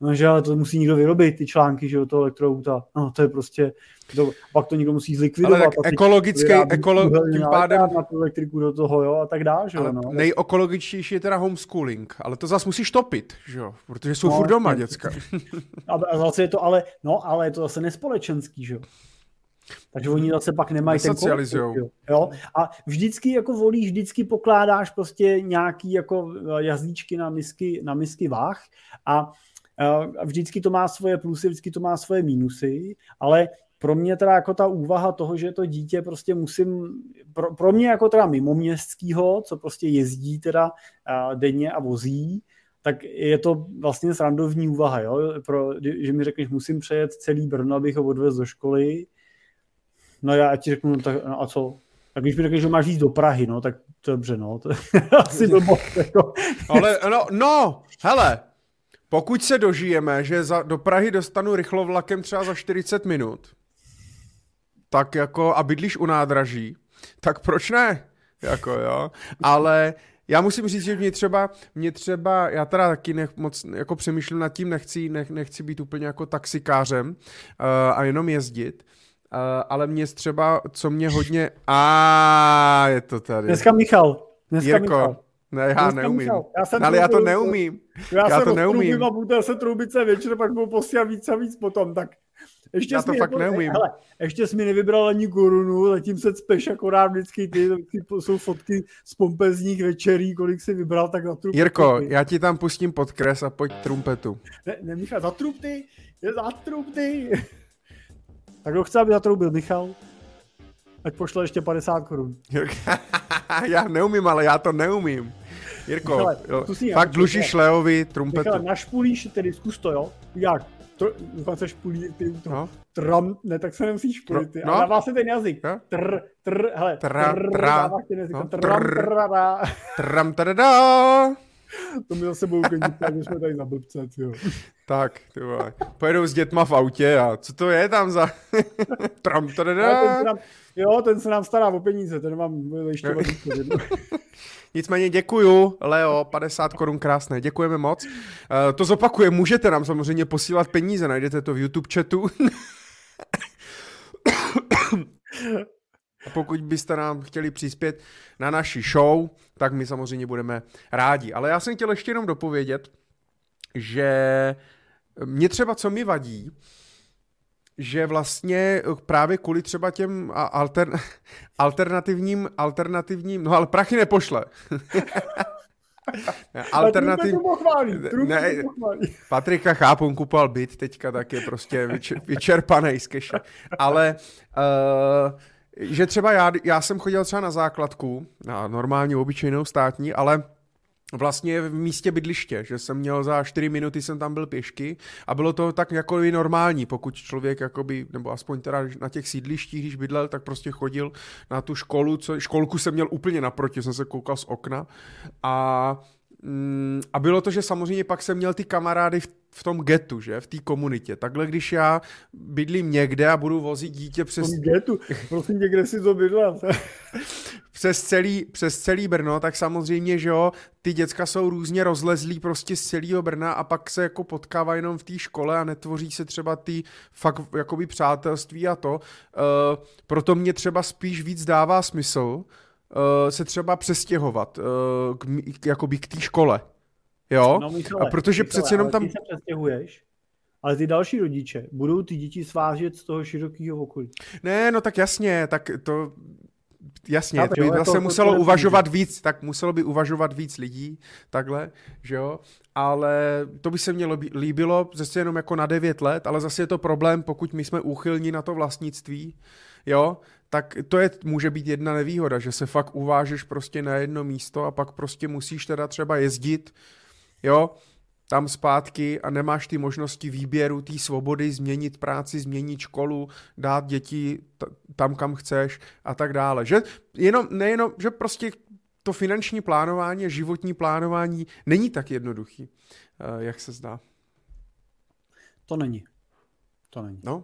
No, že ale to musí někdo vyrobit, ty články, že jo, toho elektrouta. No, to je prostě, to, pak to někdo musí zlikvidovat. Ale tak ekologický, ekolo, tím pádem... Na tu elektriku do toho, jo, a tak dále, že jo. No. Nejekologičtější je teda homeschooling, ale to zase musíš topit, že jo, protože jsou no, furt doma, děcka. A, a zase je to ale, no, ale je to zase nespolečenský, že jo. Takže oni zase pak nemají ten kolektiv, jo. A vždycky jako volíš, vždycky pokládáš prostě nějaký jako jazyčky na misky, na misky váh a Vždycky to má svoje plusy, vždycky to má svoje mínusy, ale pro mě teda jako ta úvaha toho, že to dítě prostě musím, pro, pro mě jako teda mimoměstskýho, co prostě jezdí teda denně a vozí, tak je to vlastně srandovní úvaha, jo? Pro, že mi řekneš, musím přejet celý Brno, abych ho odvez do školy. No já ti řeknu, no, tak, no a co? Tak když mi řekneš, že máš jít do Prahy, no, tak dobře, no, to asi blbost. Jako. Ale no, no, hele, pokud se dožijeme, že za, do Prahy dostanu rychlovlakem třeba za 40 minut, tak jako a bydlíš u nádraží, tak proč ne? Jako jo, ale já musím říct, že mě třeba, mě třeba, já teda taky nech, moc jako přemýšlím nad tím, nechci, nech, nechci být úplně jako taxikářem uh, a jenom jezdit, uh, ale mě třeba, co mě hodně, a je to tady. Dneska Michal. Dneska Jirko, Michal. Ne, já Dneska neumím. Já jsem ale já to neumím. Já, já to neumím. A budu se trubice večer, pak budu posílat víc a víc potom, tak ještě já to fakt jako, neumím. Hele, ještě jsi mi nevybral ani korunu, zatím se cpeš akorát vždycky ty, ty jsou fotky z pompezních večerí, kolik jsi vybral, tak za trumpety. Jirko, já ti tam pustím podkres a pojď trumpetu. Ne, ne Michal, za trumpety, je za trumpety. tak kdo chce, aby zatroubil Michal? Ať pošle ještě 50 korun. já neumím, ale já to neumím. Jirko, Michale, jo, fakt dlužíš Leovi trumpetu. Michale, našpulíš, tedy zkus to, jo? Jak? Tr, dokonce špulí ty to, no. tram, ne, tak se nemusíš špulit, ty, no. ale dává se ten jazyk. No. Tr, tr, hele, tra, tr, tra, dává ten jazyk, no. tram, tr, tra, tram. To mi zase budou klidit, že jsme tady za blbce, jo. Tak, ty vole. Pojedou s dětma v autě a co to je tam za... tram, tradá. Jo, ten se nám stará o peníze, ten mám ještě Nicméně děkuju, Leo, 50 korun krásné, děkujeme moc. Uh, to zopakuje, můžete nám samozřejmě posílat peníze, najdete to v YouTube chatu. A pokud byste nám chtěli přispět na naši show, tak my samozřejmě budeme rádi. Ale já jsem chtěl ještě jenom dopovědět, že mě třeba co mi vadí, že vlastně eh, právě kvůli třeba těm alter, alternativním, alternativním, no ale prachy nepošle. Alternativ... Ne, Patrika chápu, kupoval byt teďka, tak je prostě vyčerpaný z keše. Ale uh, že třeba já, já jsem chodil třeba na základku, na normální obyčejnou státní, ale vlastně v místě bydliště, že jsem měl za 4 minuty jsem tam byl pěšky a bylo to tak jako normální, pokud člověk jakoby, nebo aspoň teda na těch sídlištích, když bydlel, tak prostě chodil na tu školu, co, školku jsem měl úplně naproti, jsem se koukal z okna a mm, a bylo to, že samozřejmě pak jsem měl ty kamarády v, v tom getu, že, v té komunitě. Takhle, když já bydlím někde a budu vozit dítě přes... V getu? Prosím tě, kde jsi to bydlel? přes celý, přes celý Brno, tak samozřejmě, že jo, ty děcka jsou různě rozlezlí prostě z celého Brna a pak se jako potkávají jenom v té škole a netvoří se třeba ty fakt jakoby přátelství a to. Uh, proto mě třeba spíš víc dává smysl uh, se třeba přestěhovat uh, k, jakoby k té škole. Jo? No, Michale, a protože Michale, přeci jenom tam... Ty se přestěhuješ, ale ty další rodiče budou ty děti svážet z toho širokého okolí. Ne, no tak jasně, tak to jasně, by jo, zase to, muselo to uvažovat může. víc, tak muselo by uvažovat víc lidí, takhle, že jo, ale to by se mně líbilo, zase jenom jako na 9 let, ale zase je to problém, pokud my jsme úchylní na to vlastnictví, jo, tak to je, může být jedna nevýhoda, že se fakt uvážeš prostě na jedno místo a pak prostě musíš teda třeba jezdit, jo, tam zpátky a nemáš ty možnosti výběru, té svobody, změnit práci, změnit školu, dát děti tam, kam chceš a tak dále. Že jenom, nejenom, že prostě to finanční plánování životní plánování není tak jednoduchý, eh, jak se zdá. To není. To není. No,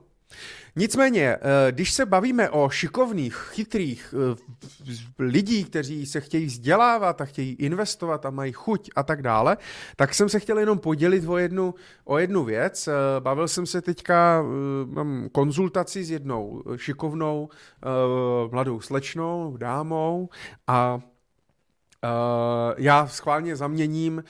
Nicméně, eh, když se bavíme o šikovných, chytrých eh, lidí, kteří se chtějí vzdělávat a chtějí investovat a mají chuť a tak dále, tak jsem se chtěl jenom podělit o jednu, o jednu věc. Eh, bavil jsem se teďka, mám konzultaci s jednou šikovnou mladou slečnou, dámou a já schválně zaměním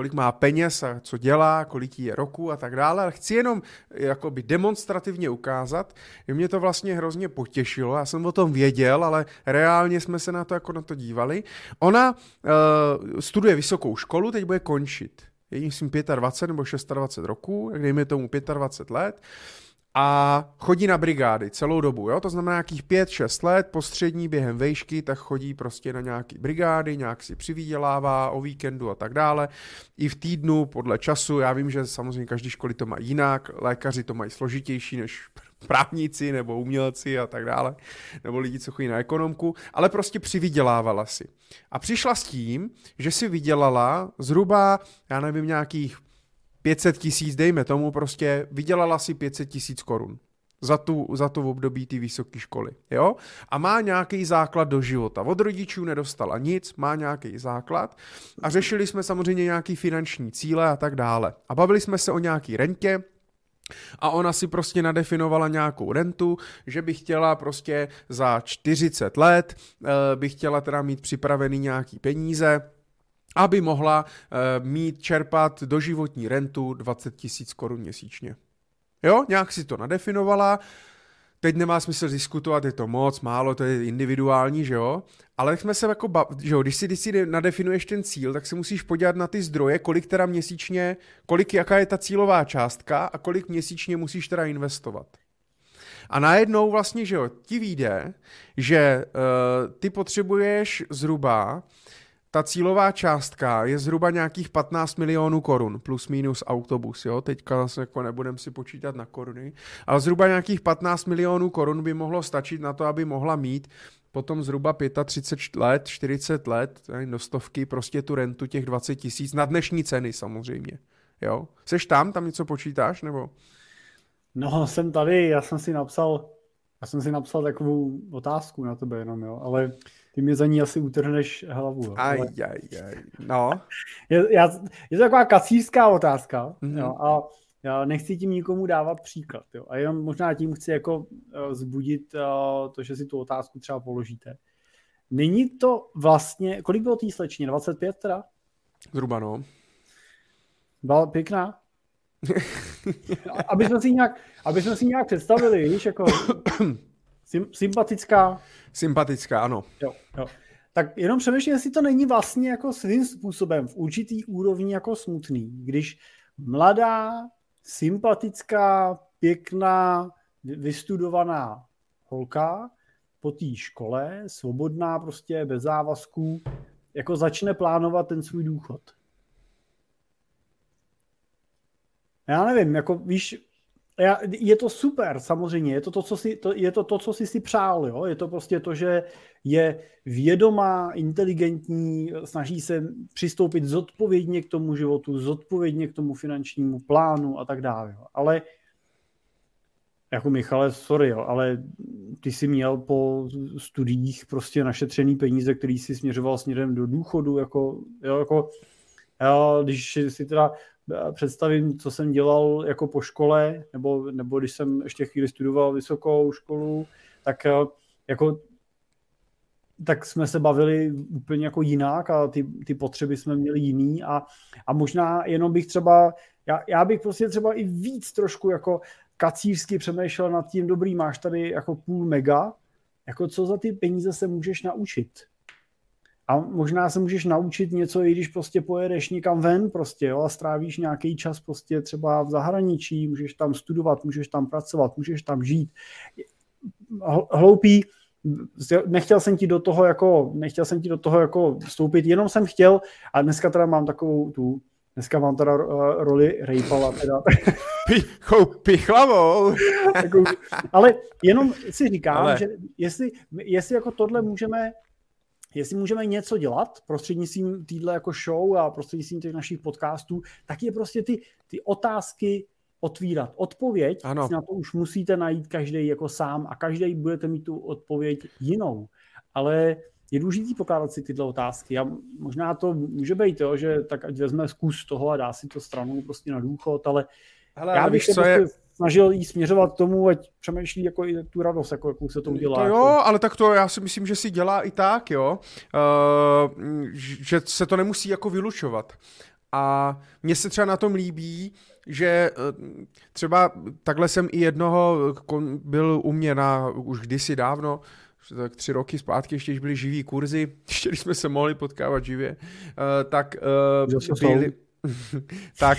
kolik má peněz a co dělá, kolik je roku a tak dále, ale chci jenom jakoby demonstrativně ukázat, že mě to vlastně hrozně potěšilo, já jsem o tom věděl, ale reálně jsme se na to jako na to dívali. Ona uh, studuje vysokou školu, teď bude končit. Je jí, myslím, 25 nebo 26 roků, dejme tomu 25 let a chodí na brigády celou dobu, jo? to znamená nějakých 5-6 let, postřední během vejšky, tak chodí prostě na nějaký brigády, nějak si přivydělává o víkendu a tak dále. I v týdnu podle času, já vím, že samozřejmě každý školy to má jinak, lékaři to mají složitější než právníci nebo umělci a tak dále, nebo lidi, co chodí na ekonomku, ale prostě přivydělávala si. A přišla s tím, že si vydělala zhruba, já nevím, nějakých 500 tisíc, dejme tomu, prostě vydělala si 500 tisíc korun za tu, za tu období té vysoké školy, jo? A má nějaký základ do života. Od rodičů nedostala nic, má nějaký základ a řešili jsme samozřejmě nějaký finanční cíle a tak dále. A bavili jsme se o nějaký rentě, a ona si prostě nadefinovala nějakou rentu, že by chtěla prostě za 40 let, eh, by chtěla teda mít připravený nějaký peníze, aby mohla uh, mít čerpat doživotní rentu 20 tisíc korun měsíčně. Jo, nějak si to nadefinovala, teď nemá smysl diskutovat, je to moc, málo, to je individuální, že jo, ale jsme se jako, bav, že jo, když si, když si nadefinuješ ten cíl, tak se musíš podívat na ty zdroje, kolik teda měsíčně, kolik, jaká je ta cílová částka a kolik měsíčně musíš teda investovat. A najednou vlastně, že jo, ti vyjde, že uh, ty potřebuješ zhruba ta cílová částka je zhruba nějakých 15 milionů korun, plus minus autobus, jo, teďka zase jako nebudem si počítat na koruny, ale zhruba nějakých 15 milionů korun by mohlo stačit na to, aby mohla mít potom zhruba 35 let, 40 let, do stovky, prostě tu rentu těch 20 tisíc, na dnešní ceny samozřejmě, jo. Seš tam, tam něco počítáš, nebo? No, jsem tady, já jsem si napsal, já jsem si napsal takovou otázku na tebe jenom, jo, ale ty mi za ní asi utrhneš hlavu. Aj, ale... aj, aj. No. Je, já, je to taková kacířská otázka mm-hmm. jo, a já nechci tím nikomu dávat příklad. Jo, a jenom možná tím chci jako uh, zbudit uh, to, že si tu otázku třeba položíte. Není to vlastně, kolik bylo tý slečně? 25 teda? Zhruba no. Byla pěkná? aby jsme si nějak, aby jsme si nějak představili, víš, jako sympatická, Sympatická, ano. Jo, jo. Tak jenom přemýšlím, jestli to není vlastně jako svým způsobem v určitý úrovni jako smutný, když mladá, sympatická, pěkná, vystudovaná holka po té škole, svobodná prostě, bez závazků, jako začne plánovat ten svůj důchod. Já nevím, jako víš, je to super, samozřejmě, je to to, co si, to, je to, to, co jsi si přál, jo? je to prostě to, že je vědomá, inteligentní, snaží se přistoupit zodpovědně k tomu životu, zodpovědně k tomu finančnímu plánu a tak dále. Jo? Ale jako Michale, sorry, jo, ale ty jsi měl po studiích prostě našetřený peníze, který si směřoval směrem do důchodu, jako, jo, jako jo, když si teda představím, co jsem dělal jako po škole, nebo, nebo když jsem ještě chvíli studoval vysokou školu, tak eh, jako tak jsme se bavili úplně jako jinak a ty, ty potřeby jsme měli jiný a, a možná jenom bych třeba, já, já bych prostě třeba i víc trošku jako kacířsky přemýšlel nad tím, dobrý, máš tady jako půl mega, jako co za ty peníze se můžeš naučit. A možná se můžeš naučit něco, i když prostě pojedeš někam ven prostě, jo, a strávíš nějaký čas prostě třeba v zahraničí, můžeš tam studovat, můžeš tam pracovat, můžeš tam žít. Hloupý, nechtěl jsem ti do toho jako, nechtěl jsem ti do toho jako vstoupit, jenom jsem chtěl, a dneska teda mám takovou tu, dneska mám teda uh, roli Rejpala teda. Pichou, pichlavou. ale jenom si říkám, ale... že jestli, jestli jako tohle můžeme jestli můžeme něco dělat prostřednictvím týhle jako show a prostřednictvím těch našich podcastů, tak je prostě ty, ty otázky otvírat. Odpověď ano. si na to už musíte najít každý jako sám a každý budete mít tu odpověď jinou. Ale je důležité pokládat si tyhle otázky. A možná to může být, jo, že tak ať vezme zkus toho a dá si to stranou prostě na důchod, ale Hele, já bych se prostě je... snažil jí směřovat k tomu, ať přemýšlí jako i tu radost, jako, jakou se to udělá. To jo, jako... ale tak to já si myslím, že si dělá i tak, jo, uh, že se to nemusí jako vylučovat. A mně se třeba na tom líbí, že eh, třeba takhle jsem i jednoho, byl u mě na, už kdysi dávno, tak tři roky zpátky, ještě když byly živý kurzy, ještě když jsme se mohli potkávat živě, uh, tak byli, tak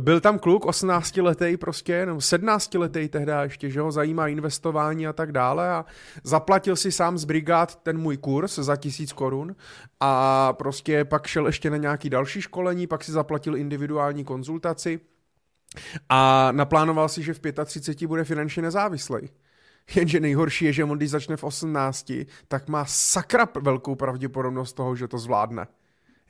byl tam kluk 18 letý prostě, nebo 17 letý tehdy ještě, že ho zajímá investování a tak dále a zaplatil si sám z brigád ten můj kurz za tisíc korun a prostě pak šel ještě na nějaký další školení, pak si zaplatil individuální konzultaci a naplánoval si, že v 35 bude finančně nezávislý. Jenže nejhorší je, že on když začne v 18, tak má sakra velkou pravděpodobnost toho, že to zvládne.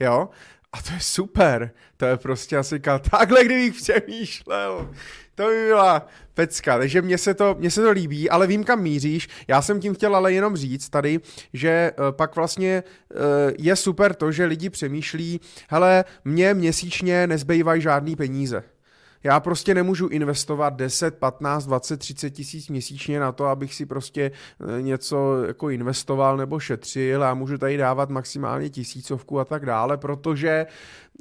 Jo? A to je super. To je prostě asi takhle, kdybych přemýšlel. To by byla pecka, takže mně se, to, mně se to líbí, ale vím, kam míříš. Já jsem tím chtěl ale jenom říct tady, že uh, pak vlastně uh, je super to, že lidi přemýšlí, hele, mě měsíčně nezbývají žádný peníze. Já prostě nemůžu investovat 10, 15, 20, 30 tisíc měsíčně na to, abych si prostě eh, něco jako investoval nebo šetřil a můžu tady dávat maximálně tisícovku a tak dále, protože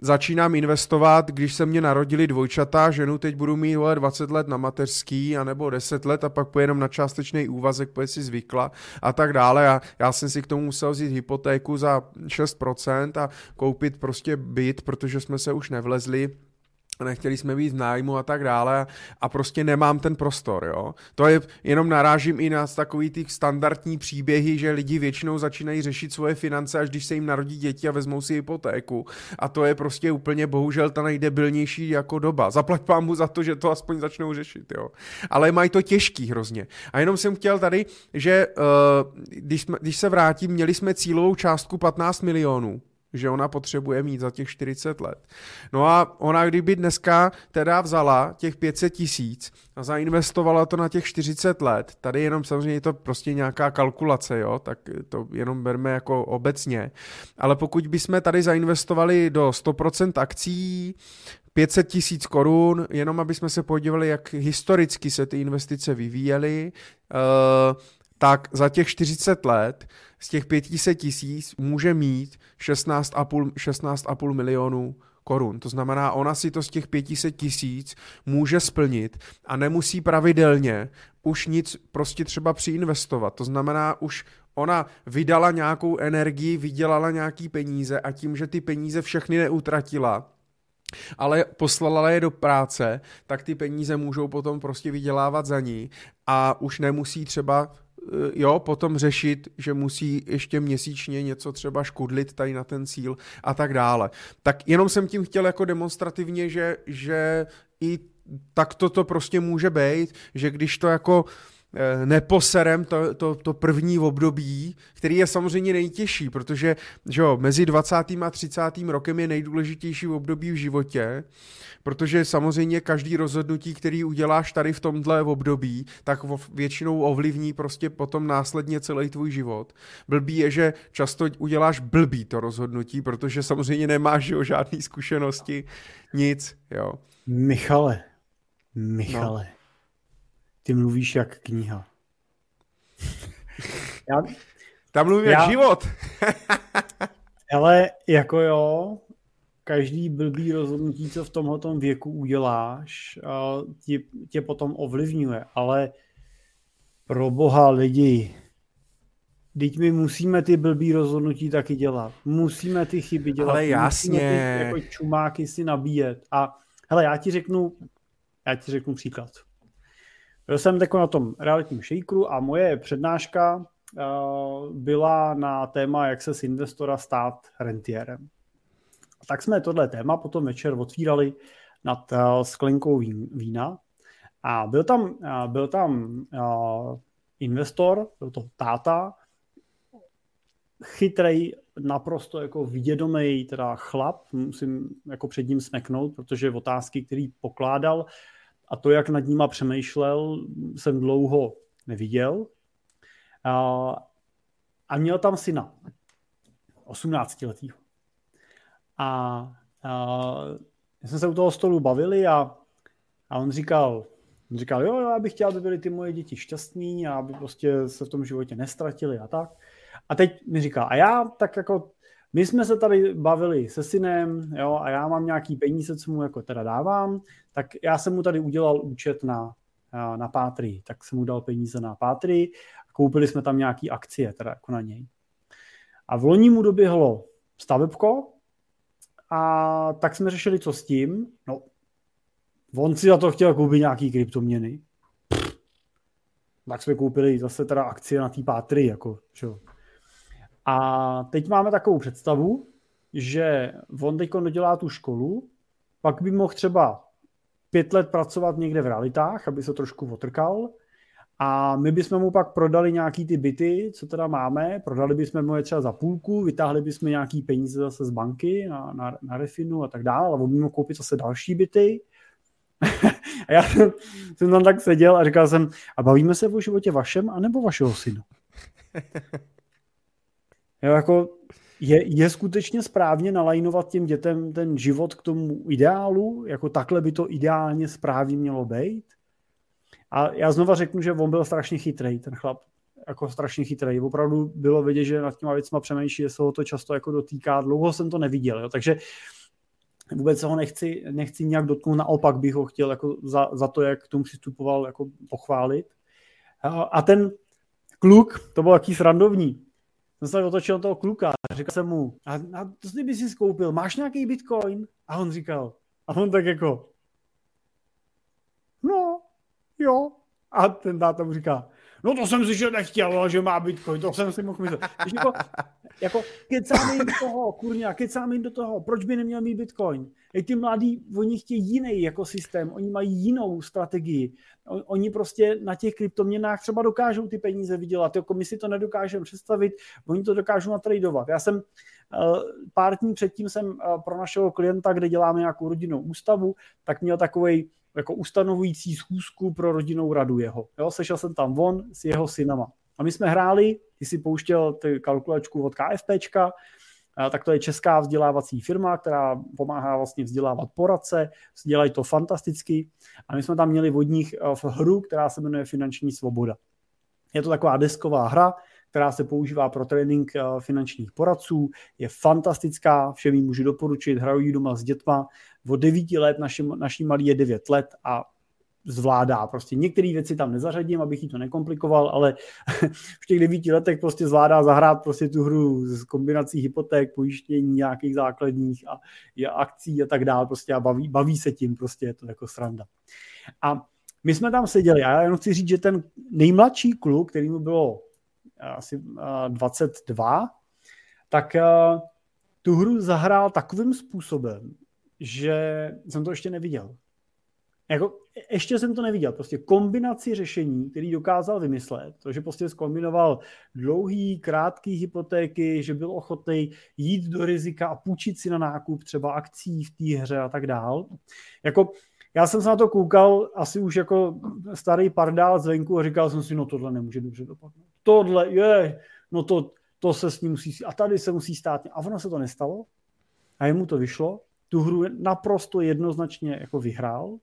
začínám investovat, když se mě narodili dvojčata, ženu teď budu mít 20 let na mateřský, anebo 10 let a pak pojenom na částečný úvazek, protože si zvykla a tak dále. A já jsem si k tomu musel vzít hypotéku za 6% a koupit prostě byt, protože jsme se už nevlezli nechtěli jsme být v nájmu a tak dále a prostě nemám ten prostor, jo. To je, jenom narážím i na takový ty standardní příběhy, že lidi většinou začínají řešit svoje finance, až když se jim narodí děti a vezmou si hypotéku a to je prostě úplně bohužel ta nejdebilnější jako doba. Zaplať pán mu za to, že to aspoň začnou řešit, jo. Ale mají to těžký hrozně. A jenom jsem chtěl tady, že uh, když, jsme, když se vrátím, měli jsme cílovou částku 15 milionů že ona potřebuje mít za těch 40 let. No a ona kdyby dneska teda vzala těch 500 tisíc a zainvestovala to na těch 40 let, tady jenom samozřejmě je to prostě nějaká kalkulace, jo, tak to jenom berme jako obecně, ale pokud bychom tady zainvestovali do 100% akcí, 500 tisíc korun, jenom aby jsme se podívali, jak historicky se ty investice vyvíjely, uh, tak za těch 40 let z těch 500 tisíc může mít 16,5 16 milionů korun. To znamená, ona si to z těch 500 tisíc může splnit a nemusí pravidelně už nic prostě třeba přiinvestovat. To znamená, už ona vydala nějakou energii, vydělala nějaký peníze a tím, že ty peníze všechny neutratila, ale poslala je do práce, tak ty peníze můžou potom prostě vydělávat za ní a už nemusí třeba jo, potom řešit, že musí ještě měsíčně něco třeba škudlit tady na ten cíl a tak dále. Tak jenom jsem tím chtěl jako demonstrativně, že, že i tak to, to prostě může být, že když to jako Eh, neposerem to, to, to první období, který je samozřejmě nejtěžší, protože že jo, mezi 20. a 30. rokem je nejdůležitější období v životě, protože samozřejmě každý rozhodnutí, který uděláš tady v tomhle období, tak většinou ovlivní prostě potom následně celý tvůj život. Blbý je, že často uděláš blbý to rozhodnutí, protože samozřejmě nemáš jo, žádný zkušenosti, nic, jo. Michale, Michale. No. Ty mluvíš jak kniha. Já, Tam mluví jak život. ale jako jo, každý blbý rozhodnutí, co v tomhle věku uděláš, tě, tě potom ovlivňuje, ale pro boha lidi, Teď my musíme ty blbý rozhodnutí taky dělat. Musíme ty chyby dělat. Ale jasně. Musíme ty jako čumáky si nabíjet. A hele, já ti řeknu, já ti řeknu příklad. Byl jsem jako na tom realitním shakeru a moje přednáška uh, byla na téma, jak se z investora stát rentierem. Tak jsme tohle téma potom večer otvírali nad uh, sklenkou vín, vína a byl tam, uh, byl tam investor, byl to táta, chytrý naprosto jako vědomý teda chlap, musím jako před ním smeknout, protože otázky, který pokládal a to, jak nad nima přemýšlel, jsem dlouho neviděl. A, a měl tam syna, 18 letý. A, a jsme se u toho stolu bavili a, a on říkal, on říkal, jo, já bych chtěl, aby byly ty moje děti šťastní a aby prostě se v tom životě nestratili a tak. A teď mi říká, a já tak jako, my jsme se tady bavili se synem, jo, a já mám nějaký peníze, co mu jako teda dávám, tak já jsem mu tady udělal účet na, na Pátry, tak jsem mu dal peníze na Pátry a koupili jsme tam nějaký akcie teda jako na něj. A v loni mu doběhlo stavebko a tak jsme řešili, co s tím. No, on si za to chtěl koupit nějaký kryptoměny. Tak jsme koupili zase teda akcie na té Pátry, jako, čo. A teď máme takovou představu, že on teď dodělá tu školu, pak by mohl třeba pět let pracovat někde v realitách, aby se trošku otrkal, a my bychom mu pak prodali nějaký ty byty, co teda máme, prodali bychom mu je třeba za půlku, vytáhli bychom nějaký peníze zase z banky na, na, na refinu a tak dále, ale by mohl koupit zase další byty. a já jsem, jsem tam tak seděl a říkal jsem, a bavíme se o životě vašem, anebo vašeho syna? jo, jako je, je skutečně správně nalajnovat těm dětem ten život k tomu ideálu, jako takhle by to ideálně správně mělo být? A já znova řeknu, že on byl strašně chytrý, ten chlap. Jako strašně chytrý. Opravdu bylo vidět, že nad těma věcma přemýšlí, že se ho to často jako dotýká. Dlouho jsem to neviděl, jo. takže vůbec se ho nechci, nechci nějak dotknout, naopak bych ho chtěl jako za, za to, jak k tomu přistupoval, jako pochválit. A, a ten kluk, to byl jaký srandovní, jsem se otočil toho kluka a říkal jsem mu, a, a to jsi by si skoupil, máš nějaký bitcoin? A on říkal, a on tak jako, no, jo. A ten táta mu říká, no to jsem že nechtěl, že má bitcoin, to jsem si mohl myslet. Když jako, jako kecáme jim do toho, kurňa, kecáme jim do toho, proč by neměl mít bitcoin? I ty mladí, oni chtějí jiný jako systém, oni mají jinou strategii. Oni prostě na těch kryptoměnách třeba dokážou ty peníze vydělat, jako my si to nedokážeme představit, oni to dokážou natradovat. Já jsem eh, pár dní předtím jsem eh, pro našeho klienta, kde děláme nějakou rodinnou ústavu, tak měl takový jako ustanovující schůzku pro rodinnou radu jeho. Jo, sešel jsem tam von s jeho synama. A my jsme hráli, ty si pouštěl ty kalkulačku od KFPčka, tak to je česká vzdělávací firma, která pomáhá vlastně vzdělávat poradce, dělají to fantasticky a my jsme tam měli od nich eh, v hru, která se jmenuje Finanční svoboda. Je to taková desková hra, která se používá pro trénink eh, finančních poradců, je fantastická, všem ji můžu doporučit, hraju doma s dětma, od 9 let, naši, naší malý je 9 let a zvládá. Prostě některé věci tam nezařadím, abych jí to nekomplikoval, ale v těch devíti letech prostě zvládá zahrát prostě tu hru s kombinací hypoték, pojištění nějakých základních a, a akcí a tak dále prostě a baví, baví se tím, prostě je to jako sranda. A my jsme tam seděli a já jenom chci říct, že ten nejmladší kluk, který mu bylo asi 22, tak tu hru zahrál takovým způsobem, že jsem to ještě neviděl. Jako, ještě jsem to neviděl. Prostě kombinaci řešení, který dokázal vymyslet, to, že prostě zkombinoval dlouhý, krátký hypotéky, že byl ochotný jít do rizika a půjčit si na nákup třeba akcí v té hře a tak dál. Jako, já jsem se na to koukal asi už jako starý pardál zvenku a říkal jsem si, no tohle nemůže dobře dopadnout. Tohle je, no to, to se s ním musí, a tady se musí stát. A ono se to nestalo a jemu to vyšlo tu hru naprosto jednoznačně jako vyhrál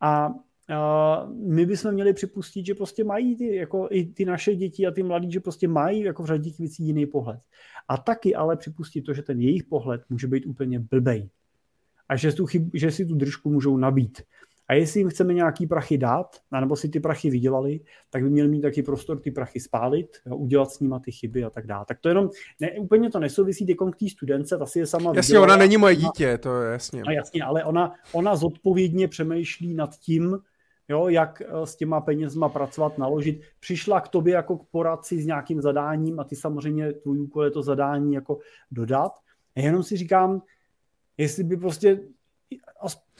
a Uh, my bychom měli připustit, že prostě mají ty, jako i ty naše děti a ty mladí, že prostě mají jako v řadě věcí jiný pohled. A taky ale připustit to, že ten jejich pohled může být úplně blbej. A že, tu chyb, že si tu držku můžou nabít. A jestli jim chceme nějaký prachy dát, nebo si ty prachy vydělali, tak by měli mít taky prostor ty prachy spálit, jo, udělat s nima ty chyby a tak dále. Tak to jenom, ne, úplně to nesouvisí k té studence, ta si je sama Jasně, vydělala, ona není moje dítě, to je jasně. No jasně, ale ona, ona zodpovědně přemýšlí nad tím, jo, jak eh, s těma penězma pracovat, naložit. Přišla k tobě jako k poradci s nějakým zadáním a ty samozřejmě tvůj úkol je to zadání jako dodat. A jenom si říkám, jestli by prostě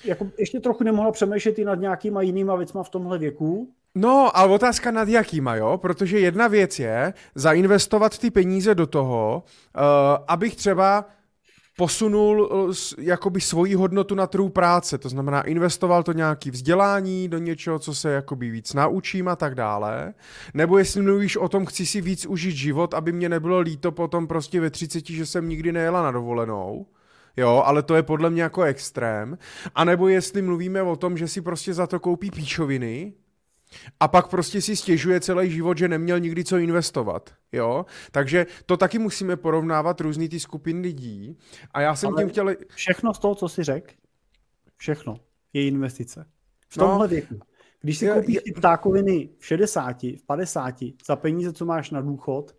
jako ještě trochu nemohla přemýšlet i nad nějakýma jinýma věcma v tomhle věku, No, ale otázka nad jakýma, jo? Protože jedna věc je zainvestovat ty peníze do toho, uh, abych třeba posunul uh, jakoby svoji hodnotu na trhu práce, to znamená investoval to nějaký vzdělání do něčeho, co se jakoby víc naučím a tak dále, nebo jestli mluvíš o tom, chci si víc užít život, aby mě nebylo líto potom prostě ve 30, že jsem nikdy nejela na dovolenou, jo, ale to je podle mě jako extrém, a nebo jestli mluvíme o tom, že si prostě za to koupí píčoviny, a pak prostě si stěžuje celý život, že neměl nikdy co investovat, jo? Takže to taky musíme porovnávat různý ty skupiny lidí. A já jsem Ale tím chtěl... Všechno z toho, co si řekl, všechno je investice. V no. tomhle no, věku. Když si koupíš je... ty ptákoviny v 60, v 50, za peníze, co máš na důchod,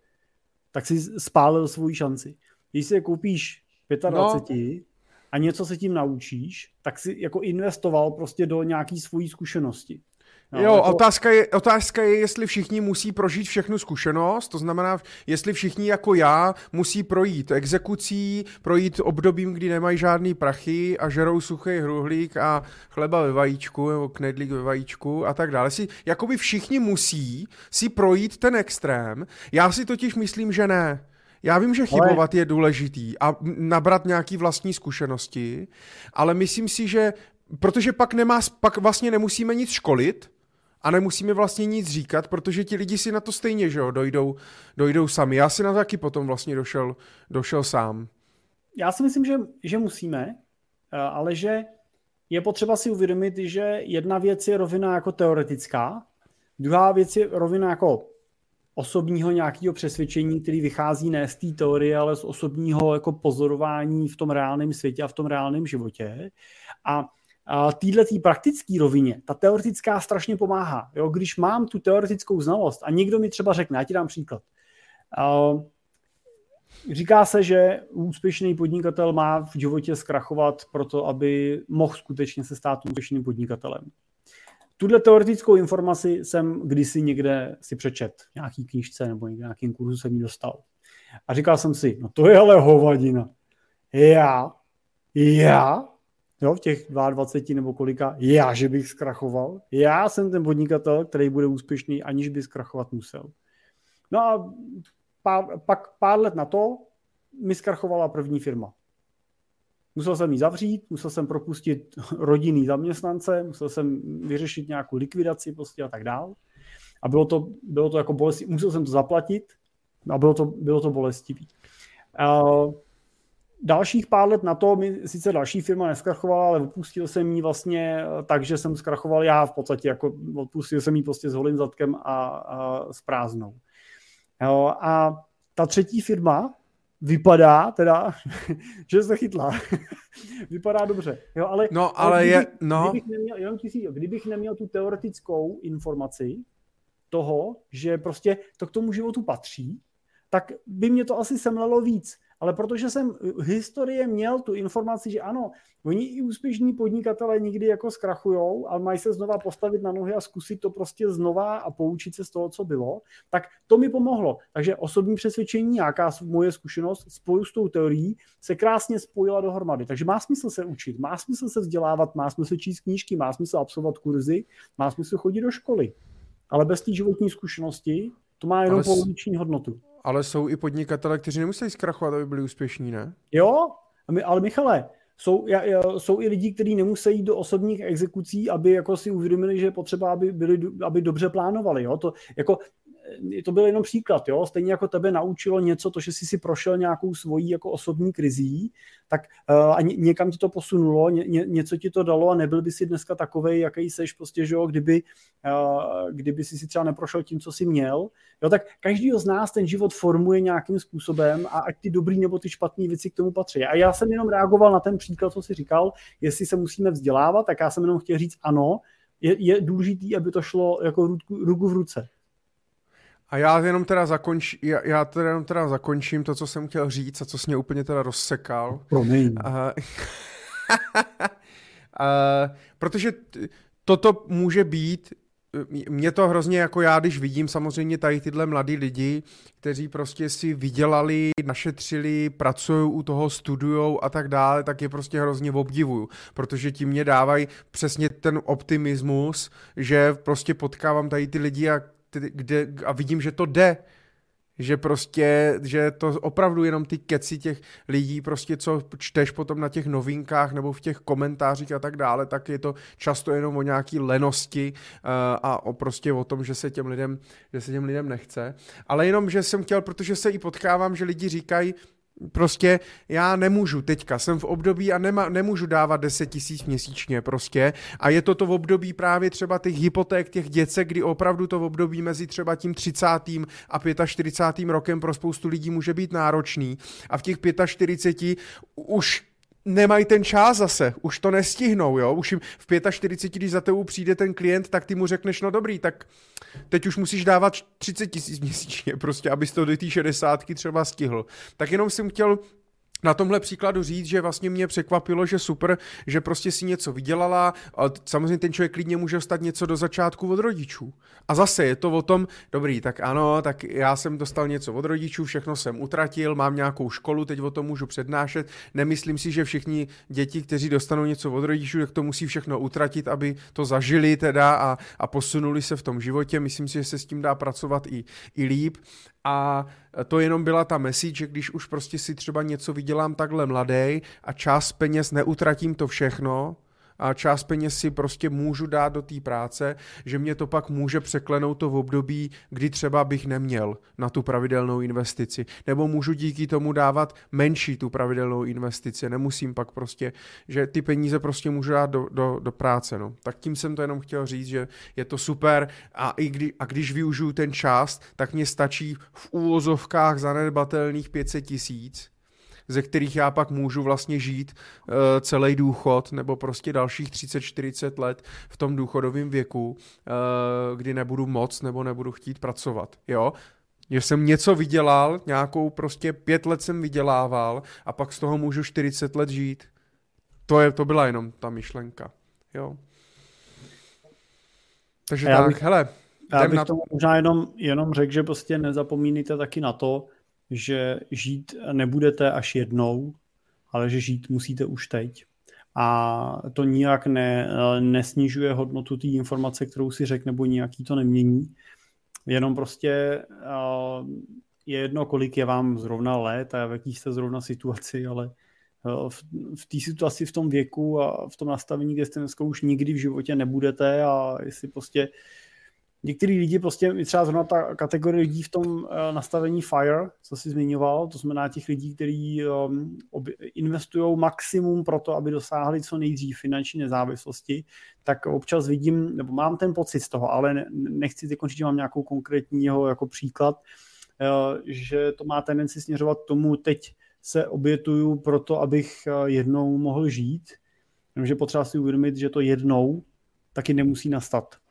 tak si spálil svou šanci. Když si je koupíš 25 no. a něco se tím naučíš, tak si jako investoval prostě do nějaký svojí zkušenosti. No, jo, jako... otázka, je, otázka je, jestli všichni musí prožít všechnu zkušenost, to znamená, jestli všichni jako já musí projít exekucí, projít obdobím, kdy nemají žádný prachy a žerou suchý hruhlík a chleba ve vajíčku, nebo knedlík ve vajíčku a tak dále. Si, jakoby všichni musí si projít ten extrém. Já si totiž myslím, že ne. Já vím, že chybovat je důležitý a nabrat nějaký vlastní zkušenosti, ale myslím si, že protože pak nemá, pak vlastně nemusíme nic školit, a nemusíme vlastně nic říkat, protože ti lidi si na to stejně, že jo, dojdou, dojdou sami. Já si na to taky potom vlastně došel, došel sám. Já si myslím, že, že musíme, eh, ale že je potřeba si uvědomit, že jedna věc je rovina jako teoretická, druhá věc je rovina jako osobního nějakého přesvědčení, který vychází ne z té teorie, ale z osobního jako pozorování v tom reálném světě a v tom reálném životě. A téhle tý praktické rovině, ta teoretická strašně pomáhá. Jo? Když mám tu teoretickou znalost a někdo mi třeba řekne, já ti dám příklad. Říká se, že úspěšný podnikatel má v životě zkrachovat proto, aby mohl skutečně se stát úspěšným podnikatelem. Tuhle teoretickou informaci jsem kdysi někde si přečet, v nějaký knížce nebo nějakým kurzu jsem ji dostal. A říkal jsem si, no to je ale hovadina. Já, já jo, v těch 22 nebo kolika, já, že bych zkrachoval. Já jsem ten podnikatel, který bude úspěšný, aniž by zkrachovat musel. No a pár, pak pár let na to mi zkrachovala první firma. Musel jsem ji zavřít, musel jsem propustit rodinný zaměstnance, musel jsem vyřešit nějakou likvidaci prostě a tak dál. A bylo to, bylo to jako bolestivé, musel jsem to zaplatit a bylo to, bylo to bolestivý. Uh, dalších pár let na to mi sice další firma neskrachovala, ale opustil jsem ji vlastně tak, že jsem zkrachoval já v podstatě, jako odpustil jsem ji prostě s holým zadkem a, a s prázdnou. Jo, a ta třetí firma vypadá teda, že se chytla. vypadá dobře. Jo, ale, no, ale, ale kdybych, je, no. Kdybych neměl, jenom tisíc, kdybych neměl tu teoretickou informaci toho, že prostě to k tomu životu patří, tak by mě to asi semlelo víc ale protože jsem historie měl tu informaci, že ano, oni i úspěšní podnikatelé nikdy jako zkrachujou, ale mají se znova postavit na nohy a zkusit to prostě znova a poučit se z toho, co bylo, tak to mi pomohlo. Takže osobní přesvědčení, nějaká moje zkušenost spoju s tou teorií se krásně spojila dohromady. Takže má smysl se učit, má smysl se vzdělávat, má smysl číst knížky, má smysl absolvovat kurzy, má smysl chodit do školy. Ale bez té životní zkušenosti to má jenom poloviční hodnotu. Ale jsou i podnikatele, kteří nemusí zkrachovat, aby byli úspěšní, ne? Jo, ale Michale, jsou, jsou i lidi, kteří nemusí jít do osobních exekucí, aby jako si uvědomili, že je potřeba, aby, byli, aby dobře plánovali. Jo? To, jako, to byl jenom příklad, jo? stejně jako tebe naučilo něco, to, že jsi si prošel nějakou svojí jako osobní krizí, tak uh, a ně, někam ti to posunulo, ně, ně, něco ti to dalo a nebyl by si dneska takovej, jaký seš prostě, že jo, kdyby, uh, kdyby si si třeba neprošel tím, co jsi měl, jo, tak každý z nás ten život formuje nějakým způsobem a ať ty dobrý nebo ty špatné věci k tomu patří. A já jsem jenom reagoval na ten příklad, co jsi říkal, jestli se musíme vzdělávat, tak já jsem jenom chtěl říct ano, je, je důležitý, aby to šlo jako ruku, ruku v ruce. A já jenom teda zakončím, já, já teda jenom teda zakončím to, co jsem chtěl říct a co jsi mě úplně teda rozsekal. Promiň. Uh, uh, protože t- toto může být mě to hrozně jako já, když vidím samozřejmě tady tyhle mladí lidi, kteří prostě si vydělali, našetřili, pracují u toho, studujou a tak dále, tak je prostě hrozně obdivuju, protože ti mě dávají přesně ten optimismus, že prostě potkávám tady ty lidi a, kde, a vidím, že to jde, že prostě, že to opravdu jenom ty keci těch lidí, prostě co čteš potom na těch novinkách nebo v těch komentářích a tak dále, tak je to často jenom o nějaký lenosti uh, a o prostě o tom, že se těm lidem, že se těm lidem nechce. Ale jenom, že jsem chtěl, protože se i potkávám, že lidi říkají, Prostě já nemůžu teďka, jsem v období a nema, nemůžu dávat 10 tisíc měsíčně prostě a je to to v období právě třeba těch hypoték, těch děcek, kdy opravdu to v období mezi třeba tím 30. a 45. rokem pro spoustu lidí může být náročný a v těch 45 už nemají ten čas zase, už to nestihnou, jo, už jim v 45, když za tebou přijde ten klient, tak ty mu řekneš, no dobrý, tak teď už musíš dávat 30 tisíc měsíčně, prostě, abys to do té 60 třeba stihl. Tak jenom jsem chtěl na tomhle příkladu říct, že vlastně mě překvapilo, že super, že prostě si něco vydělala a samozřejmě ten člověk klidně může dostat něco do začátku od rodičů. A zase je to o tom, dobrý, tak ano, tak já jsem dostal něco od rodičů, všechno jsem utratil, mám nějakou školu, teď o tom můžu přednášet. Nemyslím si, že všichni děti, kteří dostanou něco od rodičů, tak to musí všechno utratit, aby to zažili teda a, a posunuli se v tom životě. Myslím si, že se s tím dá pracovat i, i líp. A to jenom byla ta message, že když už prostě si třeba něco vydělám takhle mladý a část peněz neutratím to všechno, a část peněz si prostě můžu dát do té práce, že mě to pak může překlenout to v období, kdy třeba bych neměl na tu pravidelnou investici. Nebo můžu díky tomu dávat menší tu pravidelnou investici. Nemusím pak prostě, že ty peníze prostě můžu dát do, do, do práce. No. Tak tím jsem to jenom chtěl říct, že je to super a, i kdy, a když využiju ten čas, tak mě stačí v úvozovkách zanedbatelných 500 tisíc ze kterých já pak můžu vlastně žít uh, celý důchod nebo prostě dalších 30-40 let v tom důchodovém věku, uh, kdy nebudu moc nebo nebudu chtít pracovat. Jo? že jsem něco vydělal, nějakou prostě pět let jsem vydělával a pak z toho můžu 40 let žít. To, je, to byla jenom ta myšlenka. Jo. Takže já tak, bych, hele. Já bych na... tomu možná jenom, jenom řekl, že prostě nezapomínejte taky na to, že žít nebudete až jednou, ale že žít musíte už teď. A to nijak ne, nesnižuje hodnotu té informace, kterou si řekl, nebo nijaký to nemění. Jenom prostě je jedno, kolik je vám zrovna let a v jaký jste zrovna situaci, ale v, v té situaci, v tom věku a v tom nastavení, kde jste dneska už nikdy v životě nebudete a jestli prostě uh, některý lidi prostě, třeba zrovna ta kategorie lidí v tom eh, nastavení FIRE, co jsi zmiňoval, to znamená těch lidí, kteří um, investují maximum pro to, aby dosáhli co nejdřív finanční nezávislosti, tak občas vidím, nebo mám ten pocit z toho, ale nechci teď končit, že mám nějakou konkrétního jako příklad, eh, že to má tendenci směřovat k tomu, teď se obětuju pro to, abych eh, jednou mohl žít, jenomže potřeba si uvědomit, že to jednou taky nemusí nastat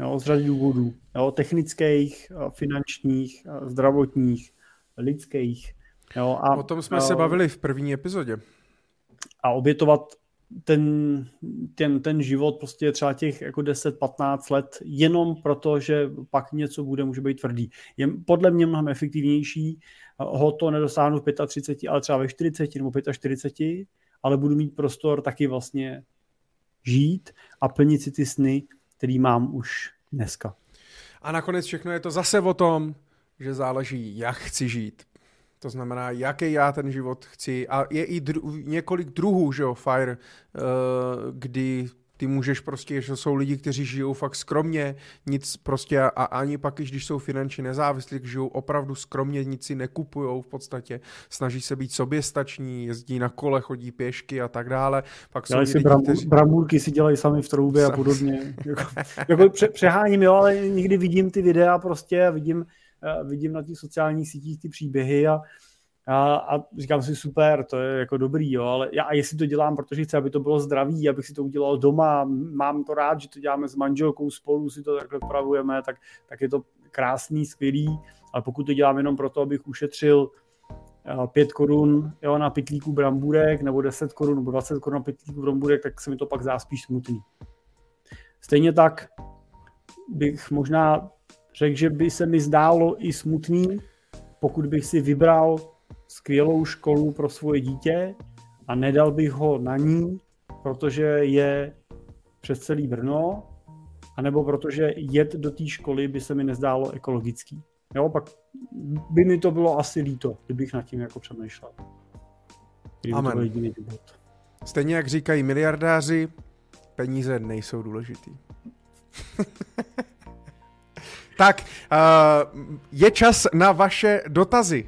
jo, z řady důvodů, jo, technických, finančních, zdravotních, lidských. Jo, a, o tom jsme a, se bavili v první epizodě. A obětovat ten, ten, ten život prostě třeba těch jako 10-15 let jenom proto, že pak něco bude, může být tvrdý. Je podle mě mnohem efektivnější ho to nedosáhnu v 35, ale třeba ve 40 nebo 45, ale budu mít prostor taky vlastně žít a plnit si ty sny, který mám už dneska. A nakonec všechno je to zase o tom, že záleží, jak chci žít. To znamená, jaký já ten život chci. A je i dru- několik druhů, že jo, FIRE, uh, kdy ty můžeš prostě, že jsou lidi, kteří žijou fakt skromně, nic prostě a, a ani pak, když jsou finančně nezávislí, žijou opravdu skromně, nic si nekupujou v podstatě, snaží se být soběstační, jezdí na kole, chodí pěšky a tak dále. Pak jsou si lidi, bram, kteří... bramůrky si dělají sami v troubě a podobně. jako, jako pře, přeháním, jo, ale někdy vidím ty videa prostě a vidím, uh, vidím na těch sociálních sítích ty příběhy a a, a říkám si, super, to je jako dobrý, jo, ale já, a jestli to dělám, protože chci, aby to bylo zdravý, abych si to udělal doma, mám to rád, že to děláme s manželkou spolu, si to takhle pravujeme, tak, tak je to krásný, skvělý, ale pokud to dělám jenom proto, abych ušetřil 5 eh, korun jo, na pitlíku brambůrek, nebo 10 korun, nebo 20 korun na pitlíku brambůrek, tak se mi to pak zdá spíš smutný. Stejně tak bych možná řekl, že by se mi zdálo i smutný, pokud bych si vybral skvělou školu pro svoje dítě a nedal bych ho na ní, protože je přes celý Brno, anebo protože jet do té školy by se mi nezdálo ekologický. Jo, pak by mi to bylo asi líto, kdybych nad tím jako přemýšlel. Kdyby Amen. To byl jediný důvod. Stejně jak říkají miliardáři, peníze nejsou důležitý. tak, uh, je čas na vaše dotazy.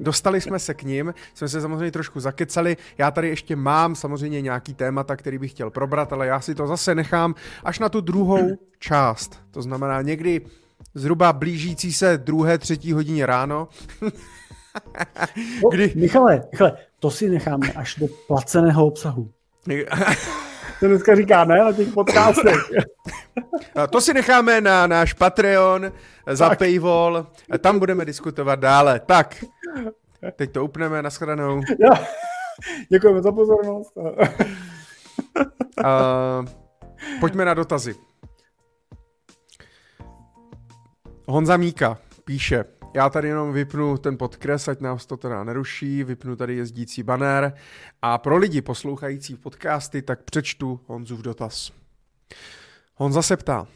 Dostali jsme se k ním, jsme se samozřejmě trošku zakecali. Já tady ještě mám samozřejmě nějaký témata, který bych chtěl probrat, ale já si to zase nechám až na tu druhou část. To znamená někdy zhruba blížící se druhé, třetí hodině ráno. Kdy... Michale, Michale, to si necháme až do placeného obsahu. To dneska říká, ne, na těch podcastech. To si necháme na náš Patreon za tak. paywall, tam budeme diskutovat dále. Tak, teď to upneme, nashledanou. Ja. Děkujeme za pozornost. Uh, pojďme na dotazy. Honza Míka píše, já tady jenom vypnu ten podkres, ať nás to teda neruší, vypnu tady jezdící banner a pro lidi poslouchající podcasty, tak přečtu Honzův dotaz. Honza se ptá,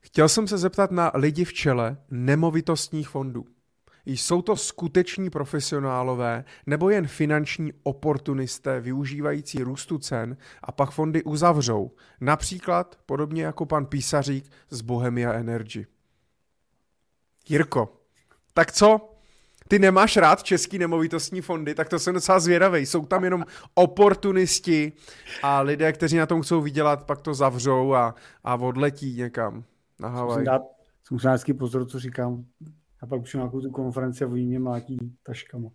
chtěl jsem se zeptat na lidi v čele nemovitostních fondů. Jsou to skuteční profesionálové nebo jen finanční oportunisté využívající růstu cen a pak fondy uzavřou, například podobně jako pan Písařík z Bohemia Energy. Jirko, tak co? Ty nemáš rád český nemovitostní fondy, tak to jsem docela zvědavý. Jsou tam jenom oportunisti a lidé, kteří na tom chcou vydělat, pak to zavřou a, a odletí někam na Havaj. Musím dát, dát pozor, co říkám. A pak už nějakou tu konferenci a oni mě mlátí taškama.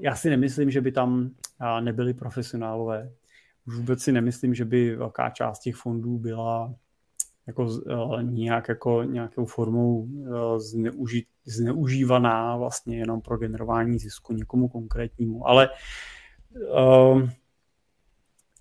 Já si nemyslím, že by tam nebyli profesionálové. Už vůbec si nemyslím, že by velká část těch fondů byla jako uh, nějak jako nějakou formou uh, zneuži, zneužívaná vlastně jenom pro generování zisku někomu konkrétnímu. Ale uh,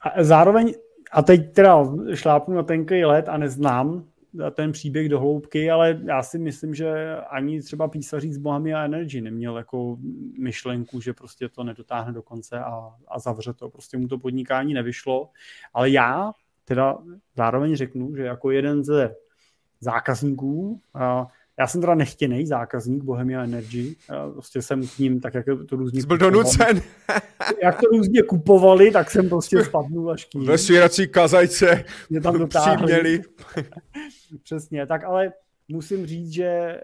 a zároveň, a teď teda šlápnu na tenký let a neznám ten příběh do hloubky, ale já si myslím, že ani třeba písařík z Bohemia Energy neměl jako myšlenku, že prostě to nedotáhne do konce a, a zavře to. Prostě mu to podnikání nevyšlo. Ale já teda zároveň řeknu, že jako jeden ze zákazníků, a já jsem teda nechtěný zákazník Bohemia Energy, prostě jsem k ním tak, jak to různě Jsi byl donucen. jak to různě kupovali, tak jsem prostě spadnul až k ním. Ve svěrací kazajce mě tam dotáhli. Přesně, tak ale musím říct, že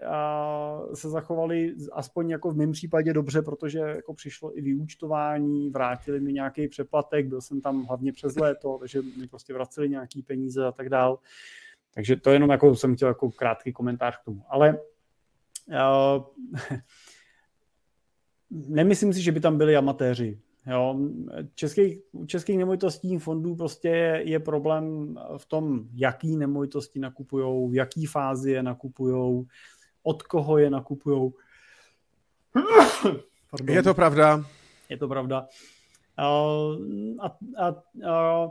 se zachovali aspoň jako v mém případě dobře, protože jako přišlo i vyúčtování, vrátili mi nějaký přeplatek, byl jsem tam hlavně přes léto, takže mi prostě vraceli nějaký peníze a tak dál. Takže to jenom jako jsem chtěl jako krátký komentář k tomu. Ale uh, nemyslím si, že by tam byli amatéři. Jo, českých, českých nemovitostních fondů prostě je, je problém v tom, jaký nemovitosti nakupují, v jaký fázi je nakupují, od koho je nakupují. Je to pravda. Je to pravda. A, a, a,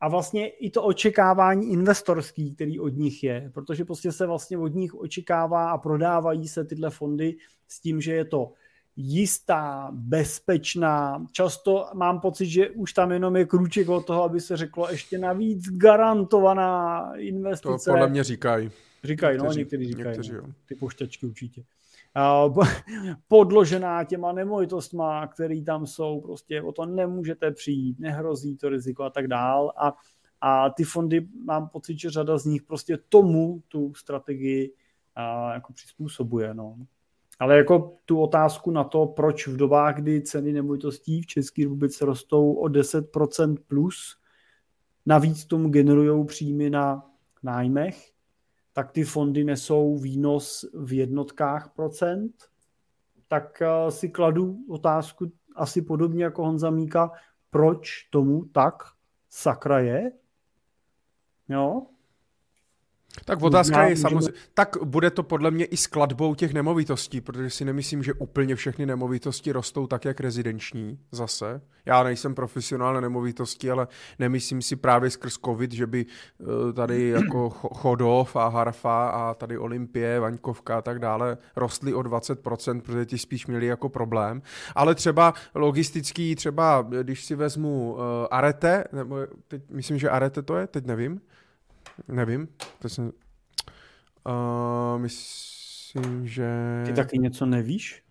a vlastně i to očekávání investorský, který od nich je, protože prostě se vlastně od nich očekává a prodávají se tyhle fondy s tím, že je to jistá, bezpečná. Často mám pocit, že už tam jenom je krůček od toho, aby se řeklo ještě navíc garantovaná investice. To podle mě říkají. Říkají, no, někteří říkají. Někteří, no. Ty pošťačky určitě. podložená těma nemovitostma, které tam jsou, prostě o to nemůžete přijít, nehrozí to riziko a tak dál. A, a ty fondy, mám pocit, že řada z nich prostě tomu tu strategii a, jako přizpůsobuje. No. Ale jako tu otázku na to, proč v dobách, kdy ceny nemovitostí v České republice rostou o 10% plus, navíc tomu generují příjmy na nájmech, tak ty fondy nesou výnos v jednotkách procent, tak eh, si kladu otázku asi podobně jako Honza Míka, proč tomu tak sakra je? Jo? Tak otázka je samozřejmě, tak bude to podle mě i skladbou těch nemovitostí, protože si nemyslím, že úplně všechny nemovitosti rostou tak, jak rezidenční zase. Já nejsem profesionál na nemovitosti, ale nemyslím si právě skrz covid, že by eh, tady jako Chodov a Harfa a tady Olympie, Vaňkovka a tak dále rostly o 20%, protože ti spíš měli jako problém. Ale třeba logistický, třeba když si vezmu uh, Arete, nebo teď myslím, že Arete to je, teď nevím, Nevím. To jsem... Uh, myslím, že... Ty taky něco nevíš?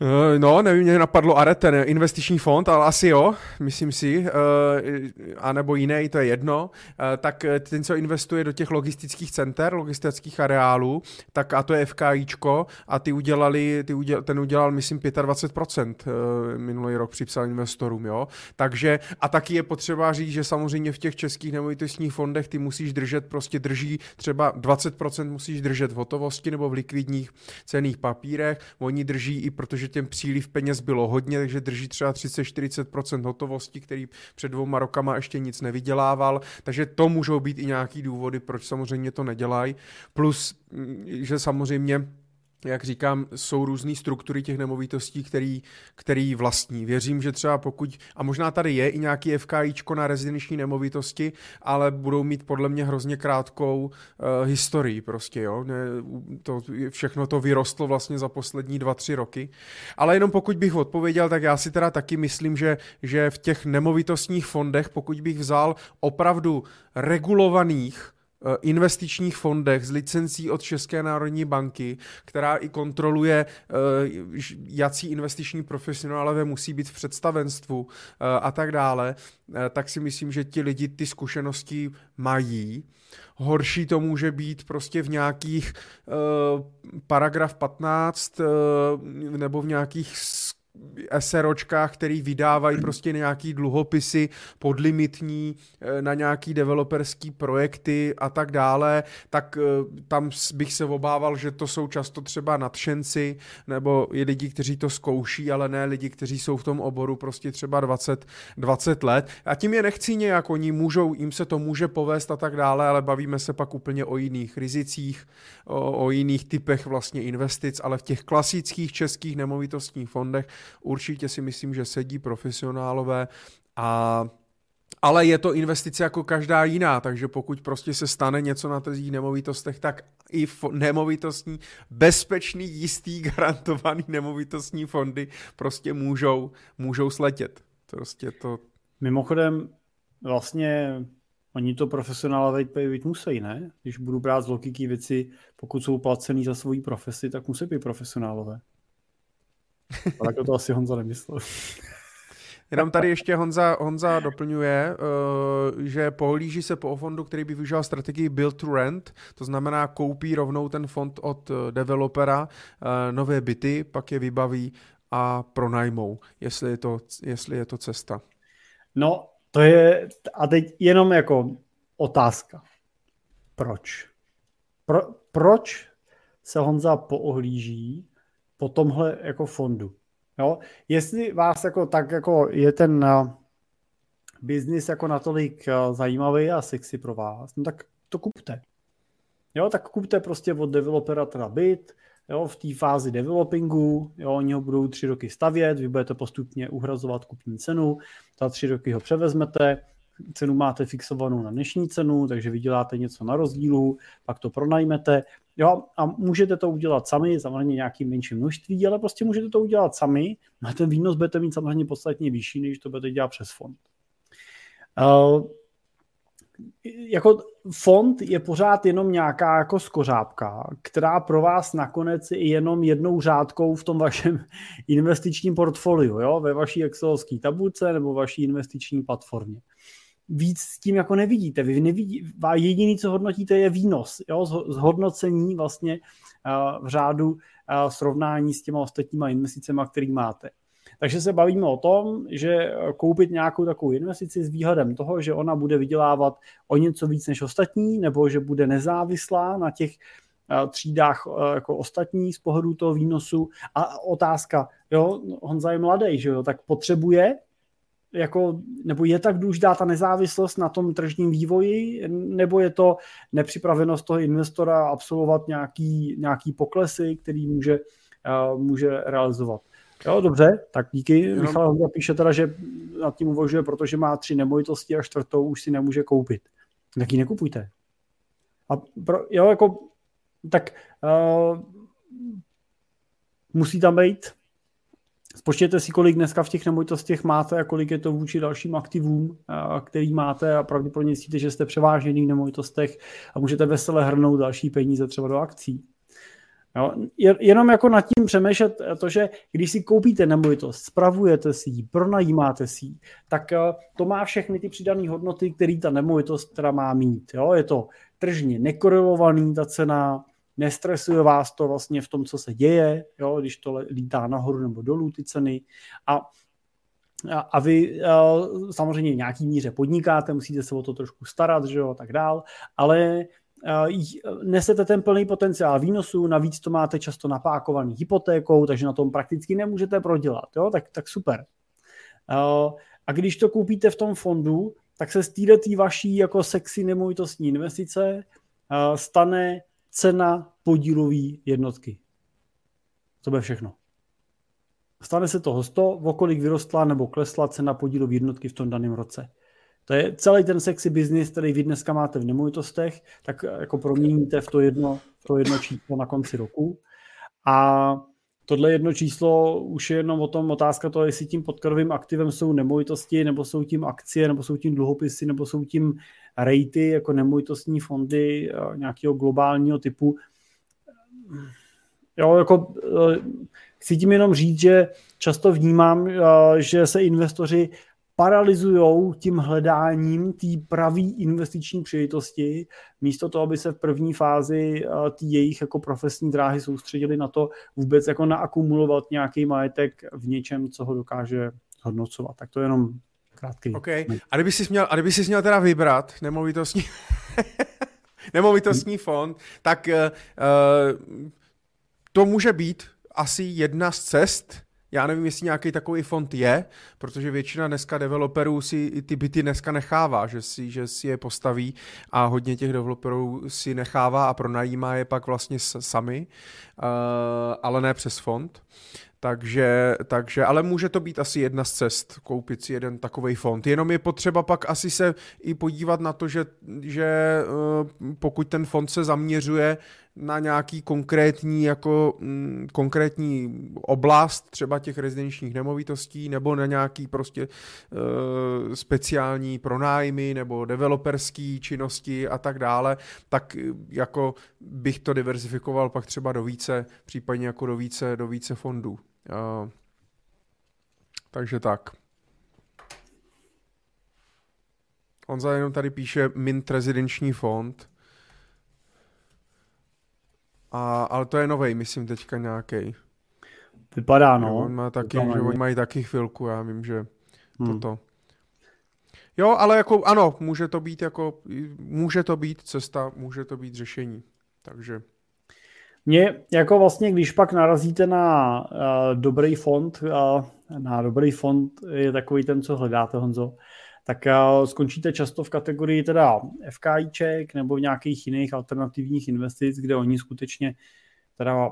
Uh, no, nevím, mě napadlo Arete, investiční fond, ale asi jo, myslím si, uh, anebo jiný, to je jedno, uh, tak ten, co investuje do těch logistických center, logistických areálů, tak a to je FKIčko a ty udělali, ty uděl, ten udělal, myslím, 25% uh, minulý rok připsal investorům, jo, takže a taky je potřeba říct, že samozřejmě v těch českých nemovitostních fondech ty musíš držet, prostě drží třeba 20% musíš držet v hotovosti nebo v likvidních cených papírech, oni drží i protože protože těm příliv peněz bylo hodně, takže drží třeba 30-40% hotovosti, který před dvouma rokama ještě nic nevydělával, takže to můžou být i nějaký důvody, proč samozřejmě to nedělají. Plus, mm, že samozřejmě jak říkám, jsou různé struktury těch nemovitostí, který, který vlastní. Věřím, že třeba pokud, a možná tady je i nějaký FKIčko na rezidenční nemovitosti, ale budou mít podle mě hrozně krátkou uh, historii prostě, jo. Ne, to, všechno to vyrostlo vlastně za poslední dva, tři roky. Ale jenom pokud bych odpověděl, tak já si teda taky myslím, že, že v těch nemovitostních fondech, pokud bych vzal opravdu regulovaných investičních fondech s licencí od České národní banky, která i kontroluje, eh, jací investiční profesionálové musí být v představenstvu eh, a tak dále, tak si myslím, že ti lidi ty zkušenosti mají. Horší to může být prostě v nějakých paragraf 15 nebo v nějakých SROčkách, který vydávají prostě nějaký dluhopisy podlimitní eh, na nějaký developerský projekty a tak dále, tak eh, tam bych se obával, že to jsou často třeba nadšenci nebo i lidi, kteří to zkouší, ale ne lidi, kteří jsou v tom oboru prostě třeba 20, 20 let. A tím je nechci nějak, oni můžou, jim se to může povést a tak dále, ale bavíme se pak úplně o jiných rizicích, o, o jiných typech vlastně investic, ale v těch klasických českých nemovitostních fondech určitě si myslím, že sedí profesionálové a ale je to investice jako každá jiná, takže pokud prostě se stane něco na trzích nemovitostech, tak i nemovitostní, bezpečný, jistý, garantovaný nemovitostní fondy prostě můžou, můžou sletět. Prostě to... Mimochodem, vlastně oni to profesionálové být musí, ne? Když budu brát z logiky věci, pokud jsou placený za svoji profesi, tak musí být profesionálové. A tak to asi Honza nemyslel. Jenom tady ještě Honza, Honza doplňuje, uh, že pohlíží se po fondu, který by využil strategii build to rent, to znamená koupí rovnou ten fond od eh, developera uh, nové byty, pak je vybaví a pronajmou, jestli je to, jestli je to cesta. No, to je, a teď jenom jako otázka. Proč? Pro, proč se Honza poohlíží po tomhle jako fondu. Jo? Jestli vás jako tak jako je ten uh, biznis jako natolik uh, zajímavý a sexy pro vás, no tak to kupte. Jo, tak kupte prostě od developera teda byt, jo, v té fázi developingu, jo, oni ho budou tři roky stavět, vy budete postupně uhrazovat kupní cenu, za tři roky ho převezmete, cenu máte fixovanou na dnešní cenu, takže vyděláte něco na rozdílu, pak to pronajmete. Jo, a můžete to udělat sami, samozřejmě nějakým menším množství, ale prostě můžete to udělat sami a ten výnos budete mít samozřejmě podstatně vyšší, než to budete dělat přes fond. Uh, jako fond je pořád jenom nějaká jako skořápka, která pro vás nakonec je jenom jednou řádkou v tom vašem investičním portfoliu, jo? ve vaší excelovské tabulce nebo vaší investiční platformě víc s tím jako nevidíte. Vy nevidí, jediný, co hodnotíte, je výnos, jo, zhodnocení vlastně v řádu srovnání s těma ostatníma investicemi, který máte. Takže se bavíme o tom, že koupit nějakou takovou investici s výhledem toho, že ona bude vydělávat o něco víc než ostatní, nebo že bude nezávislá na těch třídách jako ostatní z pohledu toho výnosu. A otázka, jo, Honza je mladý, že jo, tak potřebuje jako, nebo je tak důležitá ta nezávislost na tom tržním vývoji, nebo je to nepřipravenost toho investora absolvovat nějaký, nějaký poklesy, který může, uh, může realizovat. Jo, dobře, tak díky. Jenom... Michal Honza píše teda, že nad tím uvažuje, protože má tři nemovitosti a čtvrtou už si nemůže koupit. Tak ji nekupujte. A pro, jo, jako, tak uh, musí tam být Spočtěte si, kolik dneska v těch nemovitostech máte a kolik je to vůči dalším aktivům, který máte a pravděpodobně zjistíte, že jste převážený v nemovitostech a můžete vesele hrnout další peníze třeba do akcí. Jo, jenom jako nad tím přemýšlet to, že když si koupíte nemovitost, spravujete si ji, pronajímáte si ji, tak to má všechny ty přidané hodnoty, které ta nemovitost teda má mít. Jo? Je to tržně nekorelovaný ta cena, nestresuje vás to vlastně v tom, co se děje, jo, když to lítá nahoru nebo dolů ty ceny a a vy samozřejmě v nějaký míře podnikáte, musíte se o to trošku starat, že jo, a tak dál, ale nesete ten plný potenciál výnosů, navíc to máte často napákovaný hypotékou, takže na tom prakticky nemůžete prodělat, jo, tak, tak super. A když to koupíte v tom fondu, tak se z této vaší jako sexy nemovitostní investice stane cena podílové jednotky. To bude všechno. Stane se toho 100, o kolik vyrostla nebo klesla cena podílové jednotky v tom daném roce. To je celý ten sexy business, který vy dneska máte v nemovitostech, tak jako proměníte v to jedno, v to jedno číslo na konci roku. A tohle jedno číslo už je jenom o tom otázka toho, jestli tím podkladovým aktivem jsou nemovitosti, nebo jsou tím akcie, nebo jsou tím dluhopisy, nebo jsou tím rejty jako nemovitostní fondy eh, nějakého globálního typu. Jo, jako eh, chci tím jenom říct, že často vnímám, eh, že se investoři paralyzují tím hledáním té pravé investiční příležitosti, místo toho, aby se v první fázi ty jejich jako profesní dráhy soustředili na to vůbec jako naakumulovat nějaký majetek v něčem, co ho dokáže hodnocovat. Tak to je jenom krátký. Okay. A kdyby jsi měl, a kdyby jsi měl teda vybrat nemovitostní, nemovitostní fond, tak uh, to může být asi jedna z cest, já nevím, jestli nějaký takový fond je, protože většina dneska developerů si ty byty dneska nechává, že si, že si je postaví a hodně těch developerů si nechává a pronajímá je pak vlastně sami, uh, ale ne přes fond. Takže, takže, ale může to být asi jedna z cest, koupit si jeden takový fond. Jenom je potřeba pak asi se i podívat na to, že, že eh, pokud ten fond se zaměřuje na nějaký konkrétní, jako, mm, konkrétní oblast třeba těch rezidenčních nemovitostí nebo na nějaký prostě uh, speciální pronájmy nebo developerský činnosti a tak dále, tak jako bych to diversifikoval pak třeba do více, případně jako do více, do více fondů. Uh, takže tak. On za jenom tady píše Mint rezidenční fond. A, ale to je novej, myslím teďka nějaký. Vypadá, no. On má taky, že oni mají taky chvilku, já vím, že hmm. toto. Jo, ale jako ano, může to být jako, může to být cesta, může to být řešení. Takže mě jako vlastně, když pak narazíte na uh, dobrý fond, uh, na dobrý fond je takový ten, co hledáte, Honzo, tak uh, skončíte často v kategorii teda FKIček nebo v nějakých jiných alternativních investic, kde oni skutečně teda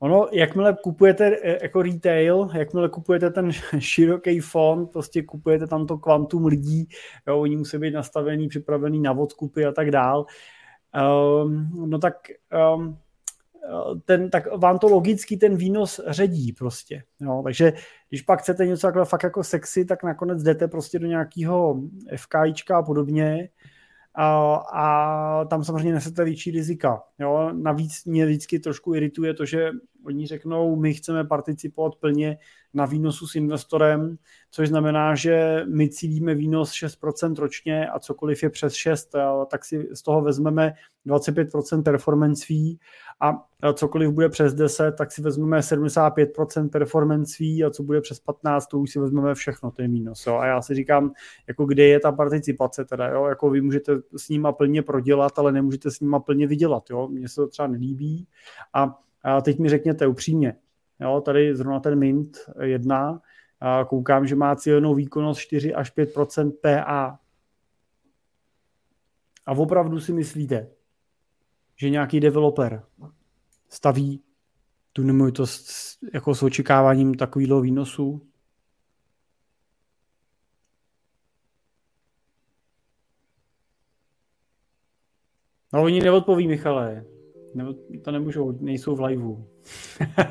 Ono, jakmile kupujete jako retail, jakmile kupujete ten široký fond, prostě kupujete tam to kvantum lidí, jo, oni musí být nastavený, připravený na odkupy a tak dál, um, no tak um, ten, tak vám to logicky ten výnos ředí prostě. Jo? Takže když pak chcete něco takhle fakt jako sexy, tak nakonec jdete prostě do nějakého FKIčka a podobně a, a tam samozřejmě nesete větší rizika. Jo? Navíc mě vždycky trošku irituje to, že oni řeknou, my chceme participovat plně na výnosu s investorem, což znamená, že my cílíme výnos 6% ročně a cokoliv je přes 6, tak si z toho vezmeme 25% performance fee a cokoliv bude přes 10, tak si vezmeme 75% performance fee a co bude přes 15, to už si vezmeme všechno, to je mínus. Jo. A já si říkám, jako kde je ta participace teda, jo? jako vy můžete s nima plně prodělat, ale nemůžete s nima plně vydělat, jo. Mně se to třeba nelíbí a, a teď mi řekněte upřímně, jo, tady zrovna ten Mint jedna, a koukám, že má cílenou výkonnost 4 až 5% PA. A opravdu si myslíte, že nějaký developer staví tu nemovitost jako s očekáváním takového výnosu? No oni neodpoví, Michale. Ne, to nemůžou, nejsou v liveu.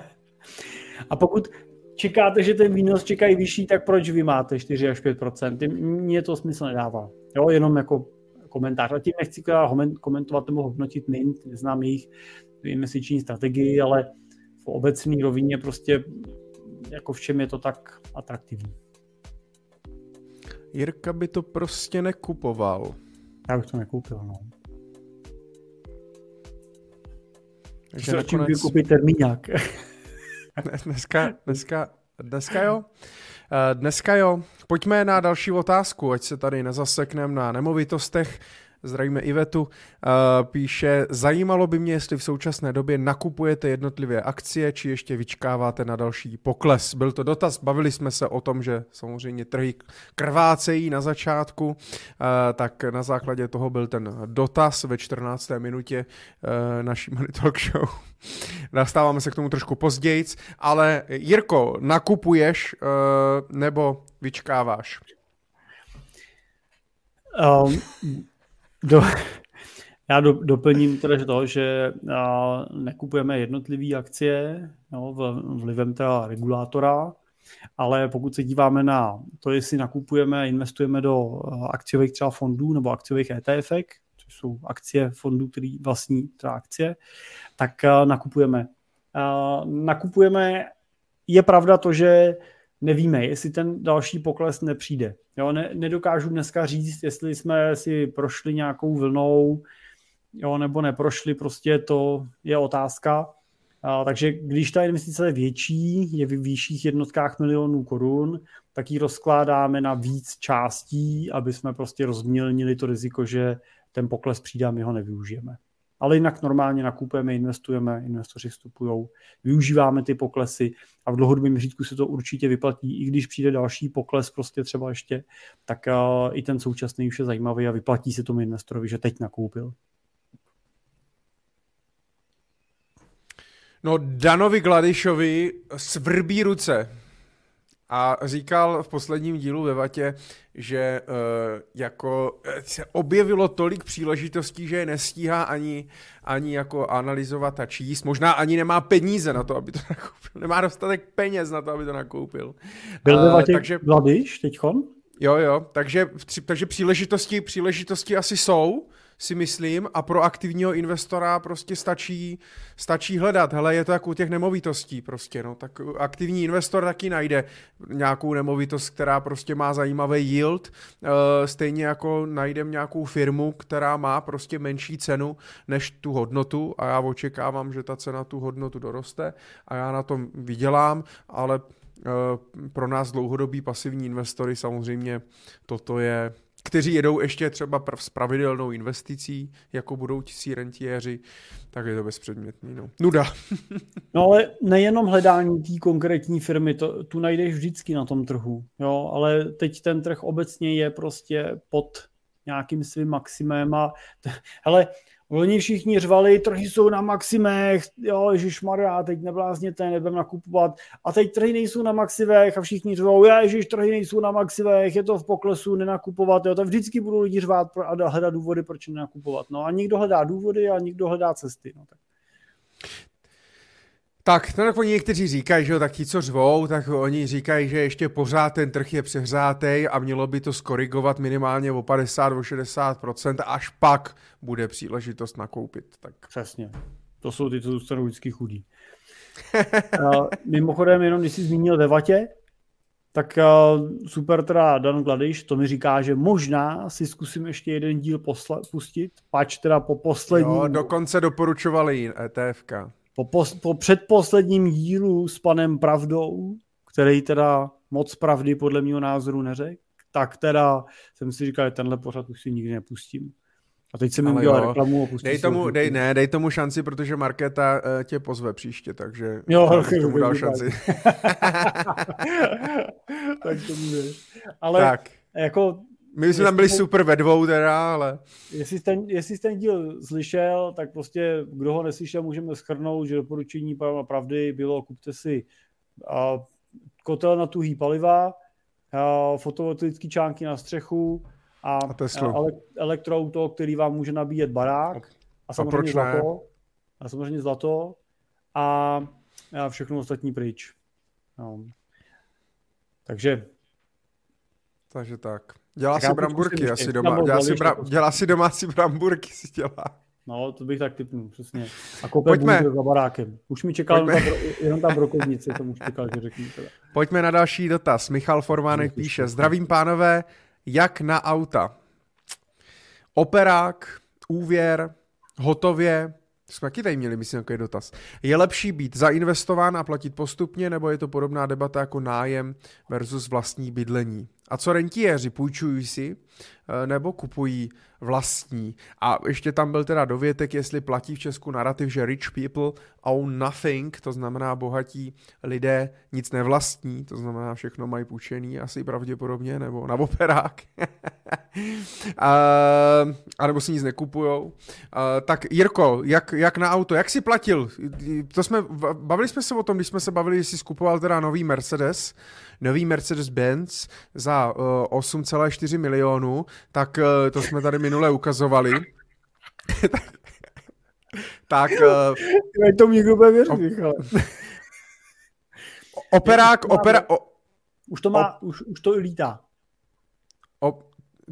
a pokud čekáte, že ten výnos čekají vyšší, tak proč vy máte 4 až 5% Mně to smysl nedává. Jo, jenom jako komentář. A tím nechci komentovat nebo hodnotit Mint, neznám jejich investiční strategii, ale v obecné rovině prostě jako v čem je to tak atraktivní. Jirka by to prostě nekupoval. Já bych to nekoupil, no. Takže radši nakonec... koupit termíňák. dneska, dneska, dneska jo. Eh, dneska jo. Pojďme na další otázku, ať se tady nezasekneme na nemovitostech. Zdravíme Ivetu. Píše, zajímalo by mě, jestli v současné době nakupujete jednotlivé akcie, či ještě vyčkáváte na další pokles. Byl to dotaz, bavili jsme se o tom, že samozřejmě trhy krvácejí na začátku, tak na základě toho byl ten dotaz ve 14. minutě naší Money Talk Show. Nastáváme se k tomu trošku později, ale Jirko, nakupuješ nebo vyčkáváš? Um, do, já do, doplním teda to, že a, nekupujeme jednotlivé akcie no, vlivem teda regulátora, ale pokud se díváme na to, jestli nakupujeme, investujeme do akciových třeba fondů nebo akciových ETF, což jsou akcie fondů, který vlastní třeba akcie, tak nakupujeme. Nakupujeme, je pravda to, že nevíme, jestli ten další pokles nepřijde. Jo, ne, nedokážu dneska říct, jestli jsme si prošli nějakou vlnou, jo, nebo neprošli, prostě to je otázka. A, takže když ta investice je větší, je v výšších jednotkách milionů korun, tak ji rozkládáme na víc částí, aby jsme prostě rozmělnili to riziko, že ten pokles přijde a my ho nevyužijeme ale jinak normálně nakupujeme, investujeme, investoři vstupují, využíváme ty poklesy a v dlouhodobém řídku se to určitě vyplatí, i když přijde další pokles prostě třeba ještě, tak uh, i ten současný už je zajímavý a vyplatí se tomu investorovi, že teď nakoupil. No Danovi Gladišovi svrbí ruce a říkal v posledním dílu ve Vatě, že uh, jako eh, se objevilo tolik příležitostí, že je nestíhá ani, ani jako analyzovat a číst. Možná ani nemá peníze na to, aby to nakoupil. Nemá dostatek peněz na to, aby to nakoupil. Byl ve Vatě uh, takže... Vladyš teďkon? Jo, jo, takže, takže příležitosti, příležitosti asi jsou, si myslím, a pro aktivního investora prostě stačí, stačí hledat. Hele, je to jako u těch nemovitostí prostě, no, tak aktivní investor taky najde nějakou nemovitost, která prostě má zajímavý yield, e, stejně jako najdem nějakou firmu, která má prostě menší cenu než tu hodnotu a já očekávám, že ta cena tu hodnotu doroste a já na tom vydělám, ale e, pro nás dlouhodobí pasivní investory samozřejmě toto je kteří jedou ještě třeba s pravidelnou investicí, jako budoucí rentiéři, tak je to bezpředmětný. No. Nuda. no ale nejenom hledání té konkrétní firmy, to, tu najdeš vždycky na tom trhu, jo, ale teď ten trh obecně je prostě pod nějakým svým maximem a hele, Oni všichni řvali, trhy jsou na maximech, jo, Maria, teď neblázněte, nebudem nakupovat. A teď trhy nejsou na maximech a všichni řvou, ježiš, trhy nejsou na maximech, je to v poklesu, nenakupovat. Jo, to vždycky budou lidi řvát a hledat důvody, proč nenakupovat. No a někdo hledá důvody a někdo hledá cesty. No, tak. Tak, no tak oni někteří říkají, že jo, tak ti, co řvou, tak oni říkají, že ještě pořád ten trh je přehřátej a mělo by to skorigovat minimálně o 50 o 60% až pak bude příležitost nakoupit. Tak. Přesně. To jsou ty, co zůstanou vždycky chudí. uh, mimochodem, jenom když jsi zmínil ve vatě, tak uh, super teda Dan Gladiš, to mi říká, že možná si zkusím ještě jeden díl posle- pustit, pač teda po poslední... Jo, dokonce doporučovali ETFka po, pos, po předposledním dílu s panem Pravdou, který teda moc pravdy podle mého názoru neřekl, tak teda jsem si říkal, že tenhle pořad už si nikdy nepustím. A teď jsem jim udělal reklamu a dej tomu, dej, ne, dej tomu šanci, protože Markéta uh, tě pozve příště, takže jo, tomu dal šanci. tak to bude. Ale tak. jako... My jsme tam byli super ve dvou teda, ale... Jestli ten, jestli ten díl slyšel, tak prostě kdo ho neslyšel, můžeme schrnout, že doporučení pana pravdy bylo kupte si uh, kotel na tuhý paliva, uh, fotovoltaické čánky na střechu, a, a ele, elektroauto, který vám může nabíjet barák a samozřejmě a zlato. A samozřejmě zlato a, a všechno ostatní pryč. No. Takže takže tak. Dělá si bramburky asi doma. Dělá si, bra, dělá si domácí bramburky, si dělá. No, to bych tak typnul, přesně. A kope za barákem. Už mi čekal jenom tam, jenom tam brokovnici, to už čekal, že řeknu teda. Pojďme na další dotaz. Michal Formánek píše, zdravím pánové, jak na auta. Operák, úvěr, hotově, jsme taky tady měli, myslím, takový dotaz. Je lepší být zainvestován a platit postupně, nebo je to podobná debata jako nájem versus vlastní bydlení? A co rentiéři, půjčují si nebo kupují vlastní? A ještě tam byl teda dovětek, jestli platí v Česku narrativ, že rich people own nothing, to znamená bohatí lidé nic nevlastní, to znamená všechno mají půjčený asi pravděpodobně, nebo na operák. a, a nebo si nic nekupujou. A, tak Jirko, jak, jak na auto, jak si platil? To jsme, bavili jsme se o tom, když jsme se bavili, jestli skupoval teda nový Mercedes, nový Mercedes-Benz za uh, eh, 8,4 milionů, tak uh, to jsme tady minule ukazovali. tak... Uh, to někdo bude věřit, op- Operák, opera... O, už to má, op, už, už to lítá. Op,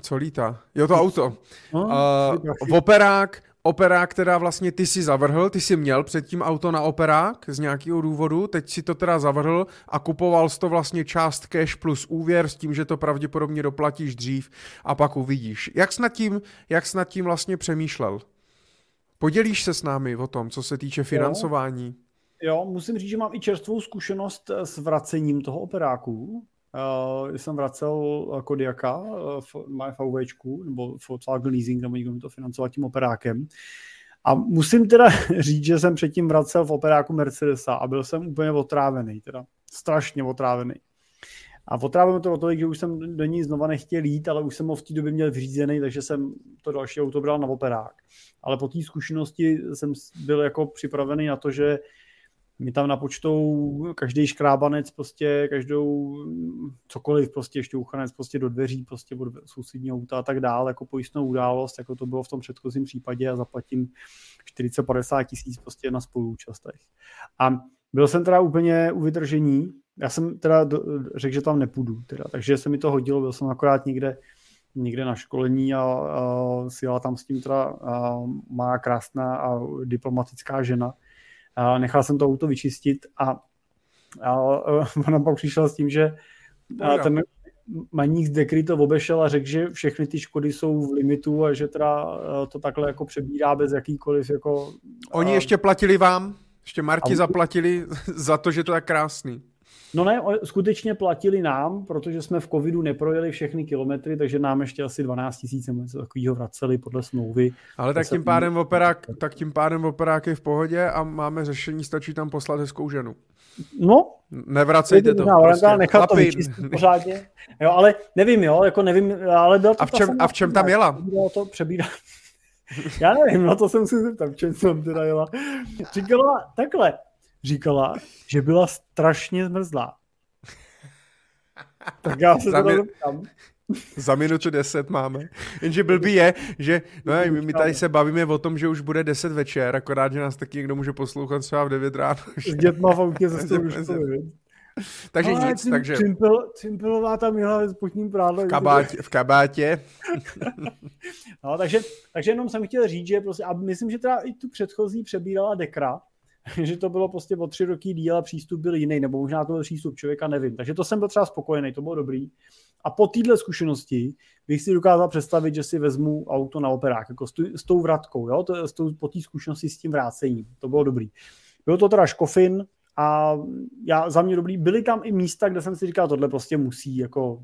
co lítá? Jo, to auto. No, uh, operák, operák teda vlastně ty si zavrhl, ty si měl předtím auto na operák z nějakého důvodu, teď si to teda zavrhl a kupoval jsi to vlastně část cash plus úvěr s tím, že to pravděpodobně doplatíš dřív a pak uvidíš. Jak jsi nad tím, jak jsi nad tím vlastně přemýšlel? Podělíš se s námi o tom, co se týče financování? Jo, jo musím říct, že mám i čerstvou zkušenost s vracením toho operáku. Uh, jsem vracel Kodiaka uh, v VWčku, nebo Volkswagen Leasing, nebo někdo mi to financoval tím operákem. A musím teda říct, že jsem předtím vracel v operáku Mercedesa a byl jsem úplně otrávený, teda strašně otrávený. A otrávený to o to, že už jsem do ní znova nechtěl jít, ale už jsem ho v té době měl vyřízený, takže jsem to další auto bral na operák. Ale po té zkušenosti jsem byl jako připravený na to, že mi tam napočtou každý škrábanec, prostě každou cokoliv, prostě šťouchanec prostě do dveří, prostě od sousedního auta a tak dále, jako pojistnou událost, jako to bylo v tom předchozím případě a zaplatím 40-50 tisíc prostě na spoluúčastech. A byl jsem teda úplně u vydržení, já jsem teda řekl, že tam nepůjdu, teda, takže se mi to hodilo, byl jsem akorát někde někde na školení a, a sjela tam s tím teda a, má krásná a diplomatická žena, nechal jsem to auto vyčistit a, a ona pak přišla s tím, že a ten maník z Dekry to obešel a řekl, že všechny ty škody jsou v limitu a že teda to takhle jako přebírá bez jakýkoliv jako... Oni a... ještě platili vám? Ještě Marti a... zaplatili za to, že to je krásný. No ne, skutečně platili nám, protože jsme v covidu neprojeli všechny kilometry, takže nám ještě asi 12 tisíc něco takového vraceli podle smlouvy. Ale tak tím, pádem operák, tak tím pádem operák je v pohodě a máme řešení, stačí tam poslat hezkou ženu. No, Nevracejte to. No, prostě. nechat to vyčistit pořádně. Jo, ale nevím, jo, jako nevím, ale byl to a v čem, a v čem tam jela? To přebírat. Já nevím, no to jsem si zeptal, v čem jsem teda jela. Říkala takhle, říkala, že byla strašně zmrzlá. Tak já se to tam. Za minutu deset máme. Jenže blbý je, že no, my tady se bavíme o tom, že už bude deset večer, akorát, že nás taky někdo může poslouchat třeba v 9 ráno. S dětma v autě zase takže Ale nic, takže... Cimpel, Cimpelová tam jela s potním prádlem. V kabátě. V kabátě. no, takže, takže jenom jsem chtěl říct, že prostě, a myslím, že teda i tu předchozí přebírala Dekra, že to bylo prostě o tři roky díl a přístup byl jiný, nebo možná to byl přístup člověka, nevím. Takže to jsem byl třeba spokojený, to bylo dobrý. A po téhle zkušenosti bych si dokázal představit, že si vezmu auto na operák, jako s, tu, s tou vratkou, jo? To, s tou, po té zkušenosti s tím vrácením. To bylo dobrý. Bylo to teda škofin a já, za mě dobrý. Byly tam i místa, kde jsem si říkal, tohle prostě musí, jako,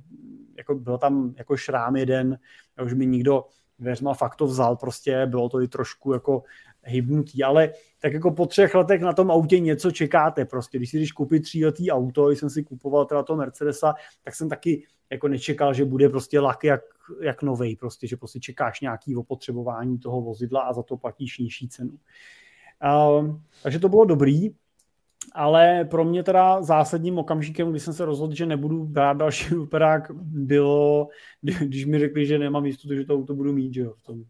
jako byl tam jako šrám jeden, už mi nikdo dveřma, fakt to vzal prostě, bylo to i trošku jako hybnutý, ale tak jako po třech letech na tom autě něco čekáte prostě. Když si když koupit tříletý auto, když jsem si kupoval teda to Mercedesa, tak jsem taky jako nečekal, že bude prostě lak jak, jak novej, prostě, že prostě čekáš nějaký opotřebování toho vozidla a za to platíš nižší cenu. Uh, takže to bylo dobrý, ale pro mě teda zásadním okamžikem, kdy jsem se rozhodl, že nebudu brát další operák, bylo, když mi řekli, že nemám jistotu, že to auto budu mít, že jo, v tom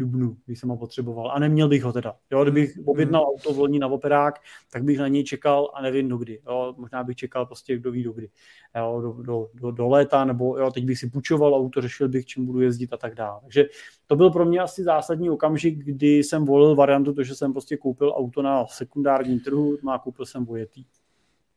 dubnu, když jsem ho potřeboval. A neměl bych ho teda. Jo, kdybych hmm. objednal auto v loni na operák, tak bych na něj čekal a nevím dokdy. Jo, možná bych čekal prostě kdo ví dokdy. Jo, do, do, do, do, léta, nebo jo, teď bych si půjčoval auto, řešil bych, čím budu jezdit a tak dále. Takže to byl pro mě asi zásadní okamžik, kdy jsem volil variantu, to, že jsem prostě koupil auto na sekundárním trhu, no a koupil jsem vojetý.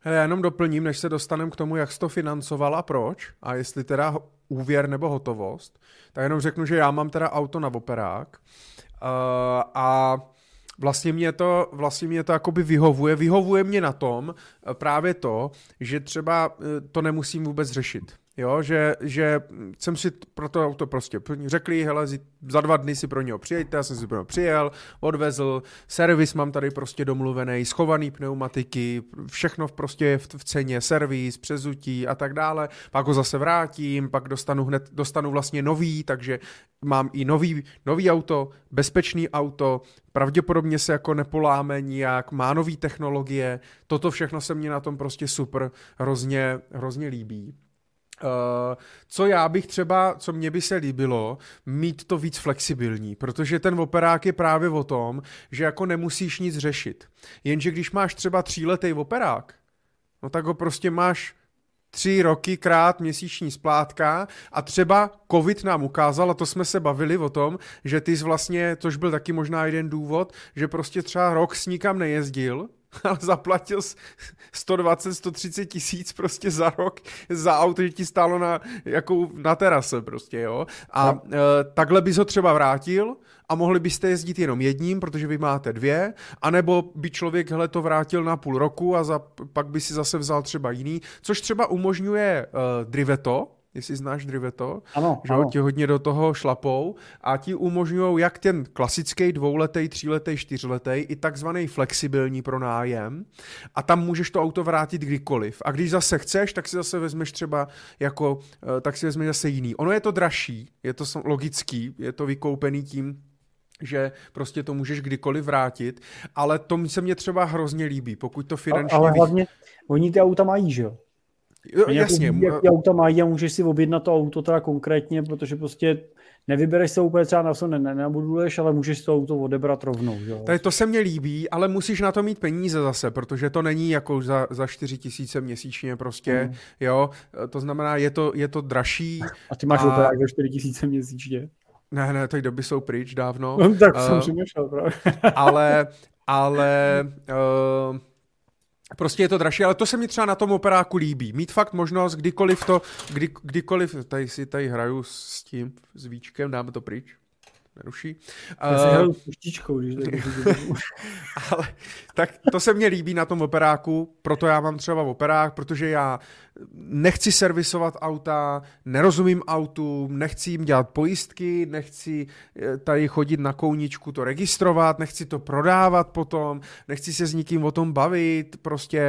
Hele, já jenom doplním, než se dostaneme k tomu, jak jsi to financoval a proč, a jestli teda úvěr nebo hotovost, tak jenom řeknu, že já mám teda auto na operák uh, a vlastně mě to, vlastně mě to jakoby vyhovuje. Vyhovuje mě na tom eh, právě to, že třeba eh, to nemusím vůbec řešit. Jo, že, že jsem si pro to auto prostě řekli, hele, za dva dny si pro něho přijďte, já jsem si pro něho přijel, odvezl, servis mám tady prostě domluvený, schovaný pneumatiky, všechno prostě v, v ceně, servis, přezutí a tak dále, pak ho zase vrátím, pak dostanu hned, dostanu vlastně nový, takže mám i nový, nový auto, bezpečný auto, pravděpodobně se jako nepoláme nijak, má nový technologie, toto všechno se mně na tom prostě super hrozně, hrozně líbí. Uh, co já bych třeba, co mě by se líbilo, mít to víc flexibilní, protože ten operák je právě o tom, že jako nemusíš nic řešit. Jenže když máš třeba tříletý operák, no tak ho prostě máš tři roky krát měsíční splátka a třeba covid nám ukázal, a to jsme se bavili o tom, že ty jsi vlastně, což byl taky možná jeden důvod, že prostě třeba rok s nikam nejezdil, ale zaplatil 120-130 tisíc prostě za rok za auto, že ti stálo na, jako na terase prostě, jo. A no. e, takhle bys ho třeba vrátil a mohli byste jezdit jenom jedním, protože vy máte dvě, anebo by člověk hele, to vrátil na půl roku a za, pak by si zase vzal třeba jiný, což třeba umožňuje uh, Driveto, jestli znáš Driveto, ano, že ano. ti hodně do toho šlapou a ti umožňují jak ten klasický dvouletý, tříletý, čtyřletý i takzvaný flexibilní pronájem a tam můžeš to auto vrátit kdykoliv. A když zase chceš, tak si zase vezmeš třeba jako, eh, tak si vezmeš zase jiný. Ono je to dražší, je to logický, je to vykoupený tím, že prostě to můžeš kdykoliv vrátit, ale to se mě třeba hrozně líbí, pokud to finančně... Ale hlavně, oni ty auta mají, že jo? Jo, jasně. Jak, jak ty auta mají a můžeš si objednat to auto teda konkrétně, protože prostě nevybereš se úplně třeba na co ne, nenabuduješ, ale můžeš to auto odebrat rovnou. Jo? Tady to se mně líbí, ale musíš na to mít peníze zase, protože to není jako za, za 4 tisíce měsíčně prostě, mm. jo, to znamená, je to, je to dražší. A ty máš a... operák za 4 tisíce měsíčně? Ne, ne, ty doby jsou pryč dávno. No, tak uh, jsem přemýšlel právě. ale, ale uh, Prostě je to dražší, ale to se mi třeba na tom operáku líbí. Mít fakt možnost kdykoliv to, kdy, kdykoliv, tady si tady hraju s tím, s víčkem, dáme to pryč neruší. Já si hraju puštičkou, když Ale tak to se mně líbí na tom operáku, proto já mám třeba operák, protože já nechci servisovat auta, nerozumím autům, nechci jim dělat pojistky, nechci eh, tady chodit na kouničku to registrovat, nechci to prodávat potom, nechci se s nikým o tom bavit prostě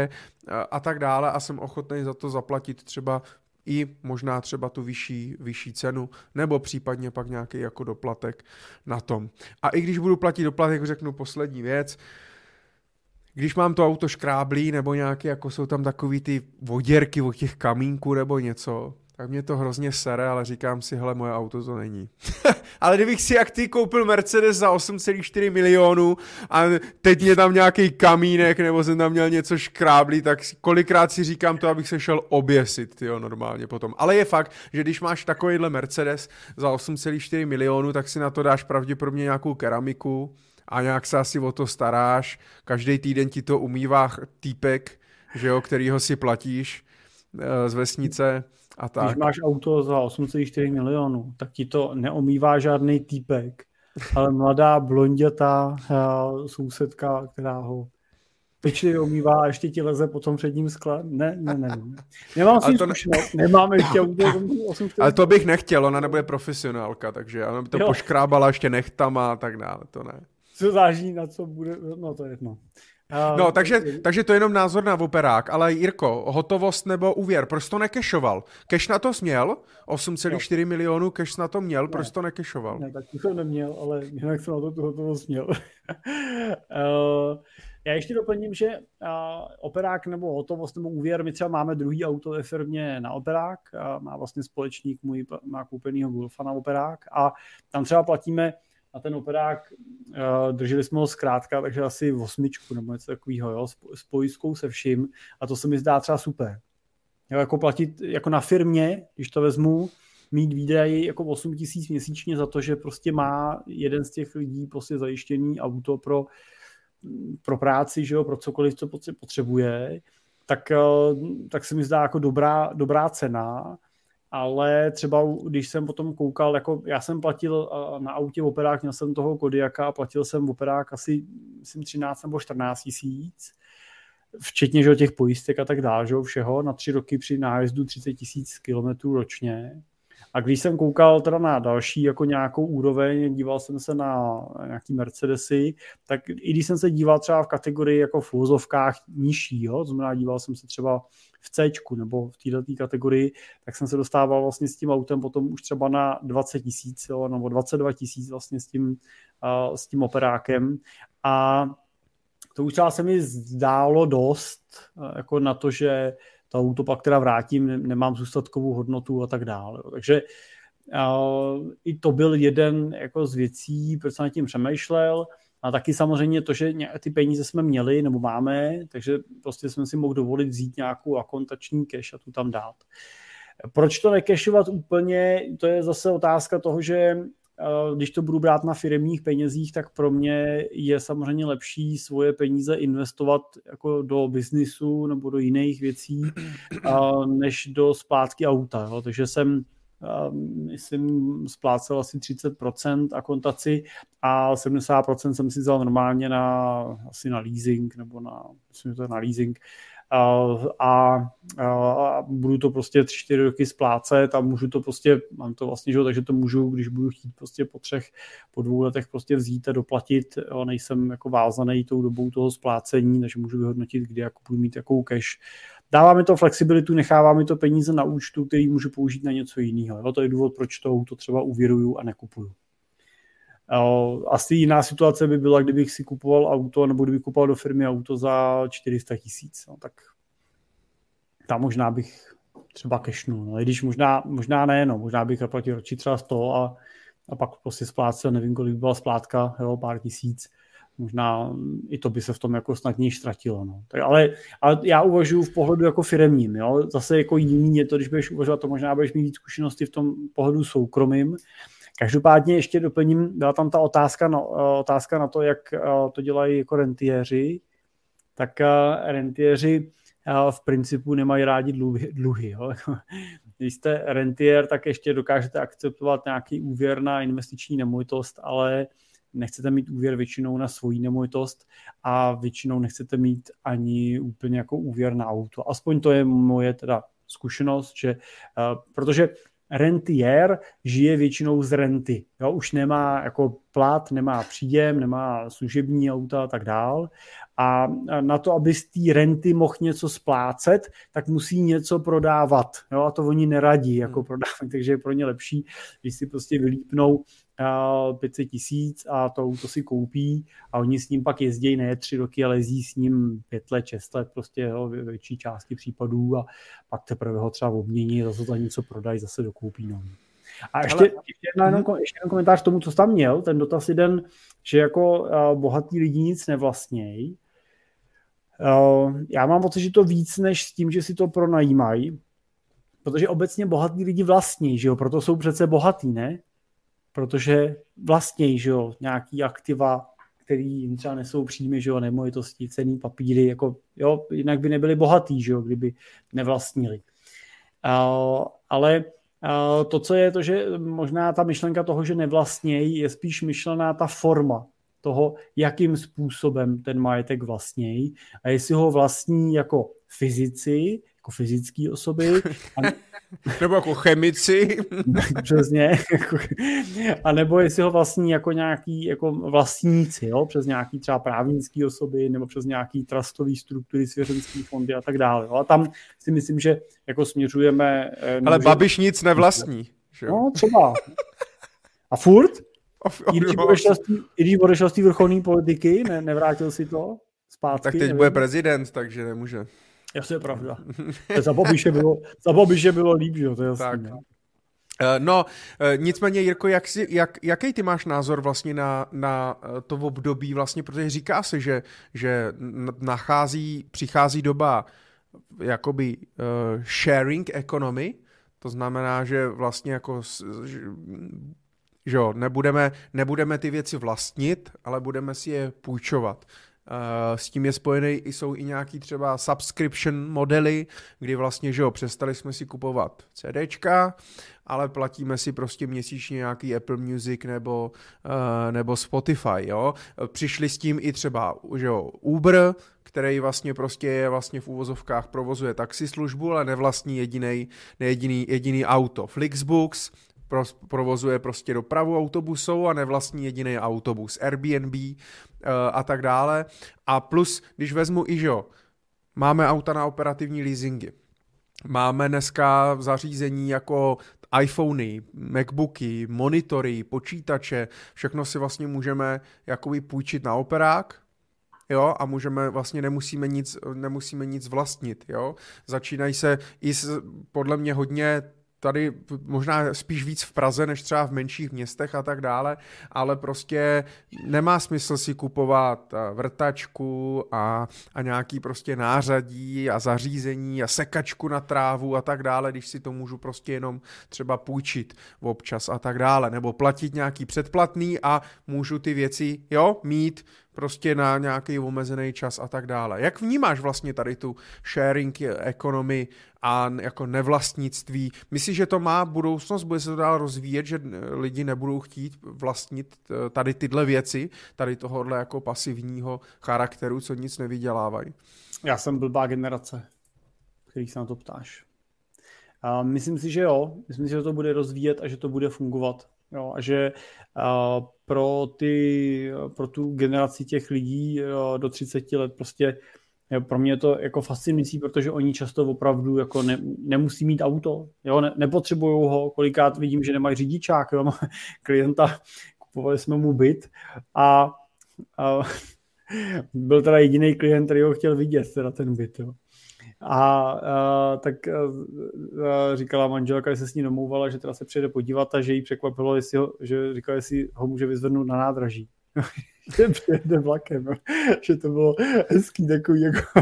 eh, a tak dále a jsem ochotný za to zaplatit třeba i možná třeba tu vyšší, vyšší cenu, nebo případně pak nějaký jako doplatek na tom. A i když budu platit doplatek, řeknu poslední věc, když mám to auto škráblí, nebo nějaké, jako jsou tam takový ty voděrky od těch kamínků nebo něco, tak mě to hrozně sere, ale říkám si, hele, moje auto to není. ale kdybych si jak ty koupil Mercedes za 8,4 milionů a teď mě tam nějaký kamínek nebo jsem tam měl něco škráblí, tak kolikrát si říkám to, abych se šel oběsit, jo, normálně potom. Ale je fakt, že když máš takovýhle Mercedes za 8,4 milionů, tak si na to dáš pravděpodobně nějakou keramiku a nějak se asi o to staráš. Každý týden ti to umývá týpek, že jo, kterýho si platíš eh, z vesnice a tak. Když máš auto za 8,4 milionů, tak ti to neomývá žádný týpek, ale mladá blondětá uh, sousedka, která ho pečlivě umývá a ještě ti leze po tom předním skle. Ne, ne, ne. Nemám si to ne... nemám ještě Ale to bych nechtěl, ona nebude profesionálka, takže ona by to jo. poškrábala ještě nechtama a tak dále, to ne. Co záží na co bude, no to je jedno. No, takže, takže to je jenom názor na operák, ale Jirko, hotovost nebo úvěr, proč to nekešoval? Keš na to směl? 8,4 milionů keš na to měl, ne. proč to nekešoval? Ne, tak to jsem neměl, ale jinak jsem na to tu hotovost měl. uh, já ještě doplním, že uh, operák nebo hotovost nebo úvěr, my třeba máme druhý auto ve firmě na operák, uh, má vlastně společník můj, má koupenýho Golfa na operák a tam třeba platíme a ten operák, uh, drželi jsme ho zkrátka, takže asi v osmičku nebo něco takového, jo, s pojistkou se vším a to se mi zdá třeba super. Jo, jako platit jako na firmě, když to vezmu, mít výdaje jako 8 tisíc měsíčně za to, že prostě má jeden z těch lidí prostě zajištěný auto pro, pro práci, že jo, pro cokoliv, co potřebuje, tak, eh, tak se mi zdá jako dobrá, dobrá cena ale třeba když jsem potom koukal, jako já jsem platil na autě operák, měl jsem toho Kodiaka a platil jsem operák asi myslím 13 nebo 14 tisíc, včetně že, těch pojistek a tak dále, že, všeho, na tři roky při nájezdu 30 tisíc kilometrů ročně. A když jsem koukal teda na další jako nějakou úroveň, díval jsem se na nějaký Mercedesy, tak i když jsem se díval třeba v kategorii jako v nižší, jo, to znamená díval jsem se třeba v C nebo v této kategorii, tak jsem se dostával vlastně s tím autem potom už třeba na 20 tisíc nebo 22 tisíc vlastně s tím, uh, s tím operákem a to už třeba se mi zdálo dost jako na to, že to auto pak teda vrátím, nemám zůstatkovou hodnotu a tak dále. Takže uh, i to byl jeden jako z věcí, proč jsem nad tím přemýšlel. A taky samozřejmě to, že ty peníze jsme měli nebo máme, takže prostě jsme si mohli dovolit vzít nějakou akontační cash a tu tam dát. Proč to nekešovat úplně, to je zase otázka toho, že když to budu brát na firmních penězích, tak pro mě je samozřejmě lepší svoje peníze investovat jako do biznisu nebo do jiných věcí, než do splátky auta. Takže jsem myslím, splácel asi 30% akontaci a 70% jsem si vzal normálně na, asi na leasing, nebo na, myslím, že to je na leasing, a, a, a budu to prostě 3-4 roky splácet a můžu to prostě, mám to vlastně, že, takže to můžu, když budu chtít prostě po třech, po dvou letech prostě vzít a doplatit, jo, nejsem jako vázaný tou dobou toho splácení, takže můžu vyhodnotit, kdy jako budu mít jakou cash Dává mi to flexibilitu, nechává mi to peníze na účtu, který můžu použít na něco jiného. Jo? To je důvod, proč to auto třeba uvěruju a nekupuju. Asi jiná situace by byla, kdybych si kupoval auto, nebo kdybych kupoval do firmy auto za 400 tisíc. No, tak tam možná bych třeba kešnul. No, když možná, možná ne, no, možná bych zaplatil ročí třeba 100 a, a pak prostě splácel, nevím, kolik by byla splátka, jo, pár tisíc možná i to by se v tom jako snadněji ztratilo. No. Tak ale, ale, já uvažuji v pohledu jako firemním. Jo? Zase jako jiný je to, když budeš uvažovat, to možná budeš mít zkušenosti v tom pohledu soukromým. Každopádně ještě doplním, byla tam ta otázka, no, otázka na to, jak eh, to dělají jako rentiéři. Tak eh, rentiéři v principu nemají rádi dluhy. dluhy jo? Když jste rentier, tak ještě dokážete akceptovat nějaký úvěr na investiční nemovitost, ale nechcete mít úvěr většinou na svoji nemovitost a většinou nechcete mít ani úplně jako úvěr na auto. Aspoň to je moje teda zkušenost, že uh, protože rentier žije většinou z renty. Jo? Už nemá jako plat, nemá příjem, nemá služební auta a tak dál. A na to, aby z té renty mohl něco splácet, tak musí něco prodávat. Jo? A to oni neradí jako hmm. prodávat, takže je pro ně lepší, když si prostě vylípnou 500 tisíc a to auto si koupí a oni s ním pak jezdí ne tři roky, ale jezdí s ním pět let, šest let prostě jo, větší části případů a pak teprve ho třeba obmění, zase za něco prodají, zase dokoupí nový. A ještě, ale... ještě, jedna, jenom, mhm. ještě jeden komentář k tomu, co jsi tam měl, ten dotaz jeden, že jako uh, bohatý lidi nic nevlastnějí. Uh, já mám pocit, že to víc než s tím, že si to pronajímají, protože obecně bohatí lidi vlastní, že jo, proto jsou přece bohatí, ne? Protože vlastně, že jo, nějaký aktiva, který jim třeba nesou příjmy, že jo, nemovitosti, cený papíry, jako, jo, jinak by nebyli bohatí, že jo, kdyby nevlastnili. Uh, ale uh, to, co je to, že možná ta myšlenka toho, že nevlastnějí, je spíš myšlená ta forma. toho, jakým způsobem ten majetek vlastní a jestli ho vlastní jako fyzici, jako fyzické osoby. A... nebo jako chemici. Přesně. a nebo jestli ho vlastní jako nějaký jako vlastníci, jo? přes nějaký třeba právnické osoby nebo přes nějaký trustový struktury, svěřenský fondy a tak dále. Jo? A tam si myslím, že jako směřujeme... Eh, Ale. Babiš nic nevlastní. Že? No, třeba. A furt? I když odešel z té vrcholné politiky, ne, nevrátil si to zpátky. Tak teď nevím. bude prezident, takže nemůže. To je pravda. za Babiše bylo, za Babiše bylo líp, že jo, to je jasný. Tak. No, no eh, nicméně, Jirko, jak si, jak, jaký ty máš názor vlastně na, na eh, to období vlastně, protože říká se, že, že nachází, přichází doba jakoby uh, sharing economy, to znamená, že vlastně jako že, že jo, nebudeme, nebudeme ty věci vlastnit, ale budeme si je půjčovat. Eh, s tím je spojený, jsou i nějaký třeba subscription modely, kdy vlastně, že jo, přestali jsme si kupovat CDčka, ale platíme si prostě měsíčně nějaký Apple Music nebo, uh, nebo Spotify, jo. Přišli s tím i třeba, že jo, Uber, který vlastně prostě je vlastně v úvozovkách provozuje taxislužbu, ale nevlastní jediný, jediný, jediný auto. Flixbooks, provozuje prostě dopravu autobusou a nevlastní jediný autobus, Airbnb uh, a tak dále. A plus, když vezmu i, že máme auta na operativní leasingy, máme dneska zařízení jako iPhony, Macbooky, monitory, počítače, všechno si vlastně můžeme jakoby půjčit na operák, jo, a můžeme, vlastně nemusíme nic, nemusíme nic vlastnit, jo. Začínají se i podle mě hodně tady možná spíš víc v Praze, než třeba v menších městech a tak dále, ale prostě nemá smysl si kupovat eh, vrtačku a, a nějaký prostě nářadí a zařízení a sekačku na trávu a tak dále, když si to můžu prostě jenom třeba půjčit občas a tak dále, nebo platit nějaký předplatný a můžu ty věci, jo, mít prostě na nějaký omezený čas a tak dále. Jak vnímáš vlastně tady tu sharing economy a jako nevlastnictví? Myslíš, že to má budoucnost, bude se to dál rozvíjet, že lidi nebudou chtít vlastnit eh, tady tyhle věci, tady tohohle jako pasivního charakteru, co nic nevydělávají? Já jsem blbá generace, který se na to ptáš. A myslím si, že jo. Myslím si, že to bude rozvíjet a že to bude fungovat. Jo, a že uh, pro, ty, pro tu generaci těch lidí do 30 let prostě pro mě je to jako fascinující, protože oni často opravdu jako ne, nemusí mít auto, jo, ne, nepotřebují ho, kolikrát vidím, že nemají řidičák, jo, klienta, kupovali jsme mu byt a, a byl teda jediný klient, který ho chtěl vidět, teda ten byt, jo. A, a tak a, a říkala manželka, že se s ní domlouvala, že teda se přijede podívat a že jí překvapilo, jestli ho, že říkala, jestli ho může vyzvednout na nádraží. že přijede vlakem, že to bylo hezký takový jako...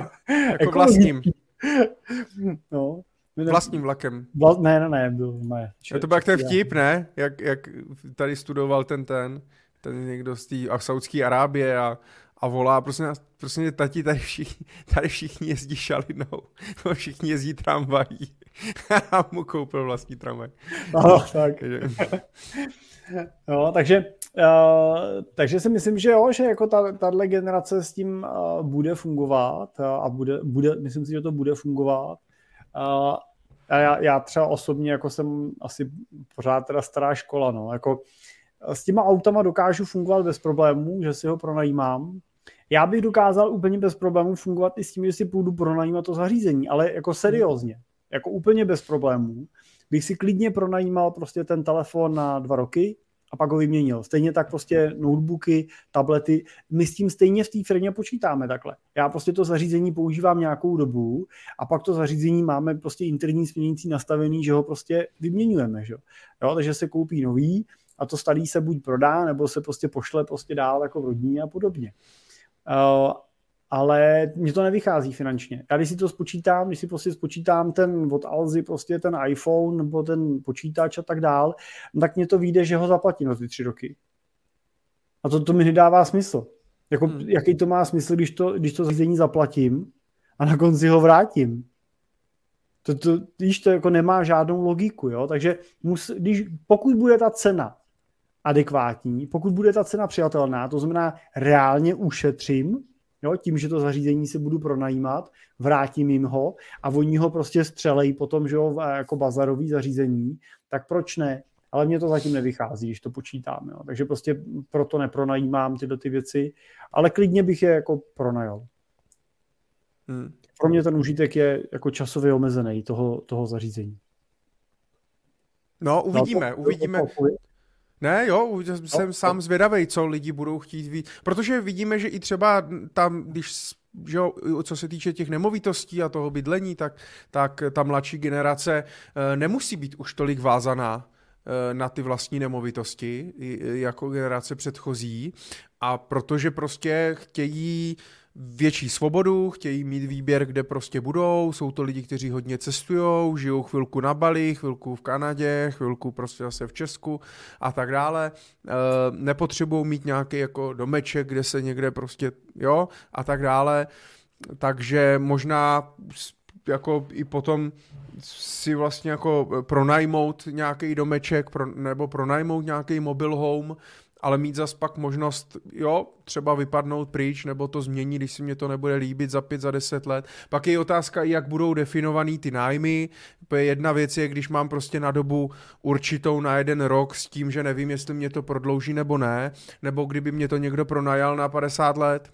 Jako vlastním. No, Vlastním vlakem. Vla, ne, ne, ne, byl ne. Če, to byl jak ten vtip, ne? Jak, jak tady studoval ten ten, ten někdo z té Saudské Arábie a a volá, prosím nás, prosím tati, tady všichni, tady všichni jezdí šalinou, všichni jezdí tramvají. a mu koupil vlastní tramvaj. No, tak. no, takže, uh, takže si myslím, že jo, že jako ta, tahle generace s tím uh, bude fungovat uh, a bude, bude, myslím si, že to bude fungovat. Uh, a já, já třeba osobně jako jsem asi pořád teda stará škola, no, jako s těma autama dokážu fungovat bez problémů, že si ho pronajímám, já bych dokázal úplně bez problémů fungovat i s tím, že si půjdu pronajímat to zařízení, ale jako seriózně, jako úplně bez problémů, bych si klidně pronajímal prostě ten telefon na dva roky a pak ho vyměnil. Stejně tak prostě notebooky, tablety, my s tím stejně v té firmě počítáme takhle. Já prostě to zařízení používám nějakou dobu a pak to zařízení máme prostě interní směnící nastavený, že ho prostě vyměňujeme, že? Jo, takže se koupí nový a to starý se buď prodá, nebo se prostě pošle prostě dál jako v rodině a podobně. Uh, ale mě to nevychází finančně. Já když si to spočítám, když si prostě spočítám ten od Alzy, prostě ten iPhone nebo ten počítač a tak dál, tak mě to vyjde, že ho zaplatím na ty tři roky. A to, to mi nedává smysl. Jako, hmm. Jaký to má smysl, když to, když to zařízení zaplatím a na konci ho vrátím? To, to, když to jako nemá žádnou logiku, jo? takže mus, když, pokud bude ta cena adekvátní, pokud bude ta cena přijatelná, to znamená reálně ušetřím, jo, tím, že to zařízení si budu pronajímat, vrátím jim ho a oni ho prostě střelejí potom, že jo, jako bazarový zařízení, tak proč ne? Ale mně to zatím nevychází, když to počítám. Jo. Takže prostě proto nepronajímám tyhle ty věci, ale klidně bych je jako pronajal. Hmm. Pro mě ten užitek je jako časově omezený toho, toho zařízení. No, uvidíme, no, to, uvidíme. To, to, ne, jo, jsem no, sám zvědavý, co lidi budou chtít víc. Protože vidíme, že i třeba tam, když že jo, co se týče těch nemovitostí a toho bydlení, tak, tak ta mladší generace eh, nemusí být už tolik vázaná eh, na ty vlastní nemovitosti jako generace předchozí a protože prostě chtějí větší svobodu, chtějí mít výběr, kde prostě budou, jsou to lidi, kteří hodně cestují, žijou chvilku na Bali, chvilku v Kanadě, chvilku prostě zase v Česku a tak dále. E, nepotřebují mít nějaký jako domeček, kde se někde prostě, jo, a tak dále. Takže možná jako i potom si vlastně jako pronajmout nějaký domeček pro, nebo pronajmout nějaký mobile home ale mít zas pak možnost, jo, třeba vypadnout pryč, nebo to změnit, když si mě to nebude líbit za pět, za deset let. Pak je otázka, jak budou definovaný ty nájmy. Jedna věc je, když mám prostě na dobu určitou na jeden rok s tím, že nevím, jestli mě to prodlouží nebo ne, nebo kdyby mě to někdo pronajal na 50 let,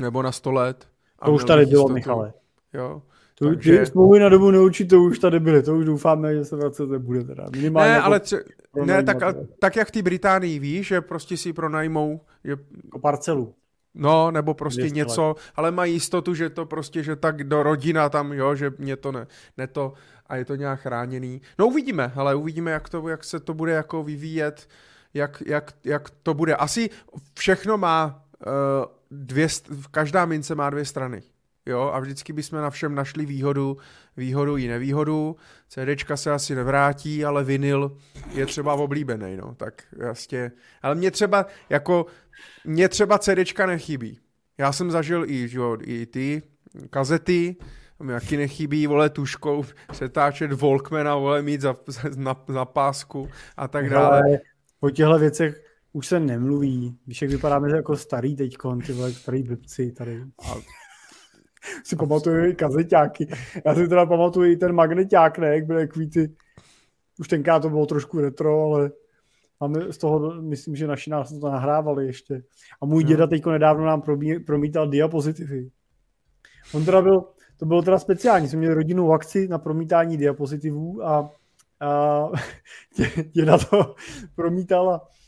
nebo na 100 let. To už tady bylo, Michale. Jo. To, Takže... Ty smlouvy na dobu neurčit, to už tady byly, to už doufáme, že se vracet nebude teda. Minimálně ne, jako ale tře- ne, tak, tak jak v té Británii víš, že prostě si pronajmou že... jako parcelu. No, nebo prostě něco, let. ale mají jistotu, že to prostě, že tak do rodina tam, jo, že mě to ne, ne to a je to nějak chráněný. No uvidíme, ale uvidíme, jak, to, jak se to bude jako vyvíjet, jak, jak, jak to bude. Asi všechno má uh, dvě, každá mince má dvě strany jo, a vždycky bychom na všem našli výhodu, výhodu i nevýhodu. CDčka se asi nevrátí, ale vinyl je třeba oblíbený, no, tak jasně. Ale mě třeba, jako, mě třeba CDčka nechybí. Já jsem zažil i, jo, i ty kazety, mi jaký nechybí, vole, tuškou setáčet Volkmana, vole, mít za, na, na pásku a tak dále. Ale o těchto věcech už se nemluví. Víš, jak vypadáme jako starý teďkon, ty vole, starý blbci tady. A si pamatuju i kazeťáky. Já si teda pamatuju i ten magneťák, ne, jak byl takový ty, už tenkrát to bylo trošku retro, ale máme z toho, myslím, že naši nás to nahrávali ještě. A můj no. děda teďko nedávno nám promítal diapozitivy. On teda byl, to bylo teda speciální, jsme měli rodinnou akci na promítání diapozitivů a, a děda to promítal a a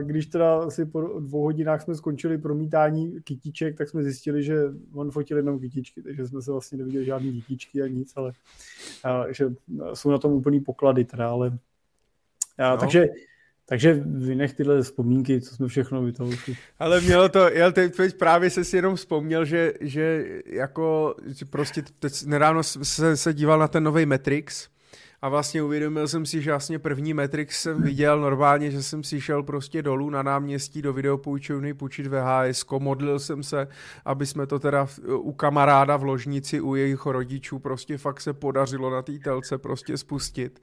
když teda asi po dvou hodinách jsme skončili promítání kytiček, tak jsme zjistili, že on fotil jenom kytičky, takže jsme se vlastně neviděli žádný kytičky a nic, ale a, že jsou na tom úplný poklady teda, ale a, no. takže takže vynech tyhle vzpomínky, co jsme všechno vytvořili. Ale mělo to, já teď, teď právě se si jenom vzpomněl, že, že jako že prostě teď nedávno se, se díval na ten nový Matrix a vlastně uvědomil jsem si, že vlastně první Matrix jsem viděl normálně, že jsem si šel prostě dolů na náměstí do videopůjčovny půjčit VHS, modlil jsem se, aby jsme to teda u kamaráda v ložnici, u jejich rodičů prostě fakt se podařilo na té telce prostě spustit.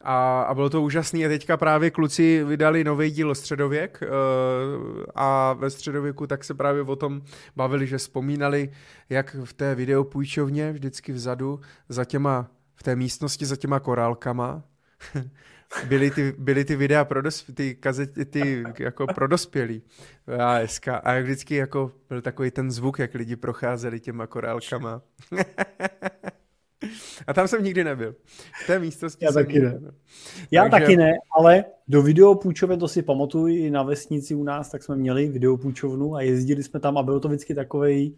A, a bylo to úžasné. A teďka právě kluci vydali nový díl Středověk uh, a ve Středověku tak se právě o tom bavili, že vzpomínali, jak v té videopůjčovně vždycky vzadu za těma v té místnosti za těma korálkama byly ty, byly ty videa pro dospělí, ty kazety, ty jako pro dospělí. ASK. A jak vždycky jako byl takový ten zvuk, jak lidi procházeli těma korálkama. A tam jsem nikdy nebyl. V té místnosti Já taky ne. Nebyl. Já Takže... taky ne, ale do videopůjčovny, to si pamatuju, i na vesnici u nás, tak jsme měli videopůjčovnu a jezdili jsme tam a byl to vždycky takový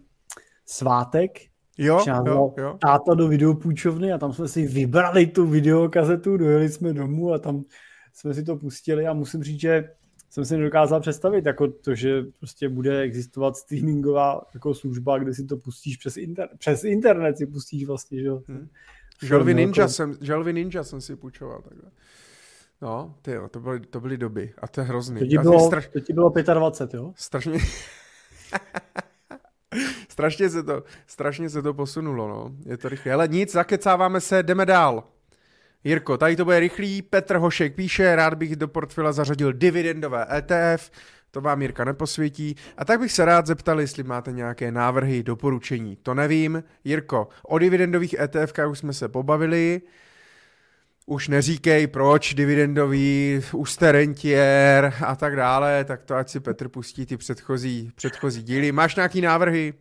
svátek, Jo, jo, jo. táta do videopůjčovny a tam jsme si vybrali tu videokazetu, dojeli jsme domů a tam jsme si to pustili a musím říct, že jsem si nedokázal představit, jako to, že prostě bude existovat streamingová jako služba, kde si to pustíš přes, inter- přes internet, si pustíš vlastně, že jo. Hmm. Želvy Ninja, jako... jsem, Želvy Ninja jsem si půjčoval takhle. No, ty jo, to byly, to byly doby a to je hrozný. To ti bylo, straš... to ti bylo 25, jo? Strašně... strašně, se to, strašně se to posunulo, no. Je to rychle. Ale nic, zakecáváme se, jdeme dál. Jirko, tady to bude rychlý. Petr Hošek píše, rád bych do portfila zařadil dividendové ETF, to vám Jirka neposvětí. A tak bych se rád zeptal, jestli máte nějaké návrhy, doporučení. To nevím. Jirko, o dividendových ETF už jsme se pobavili. Už neříkej, proč dividendový, už jste rentier a tak dále, tak to ať si Petr pustí ty předchozí, předchozí díly. Máš nějaký návrhy?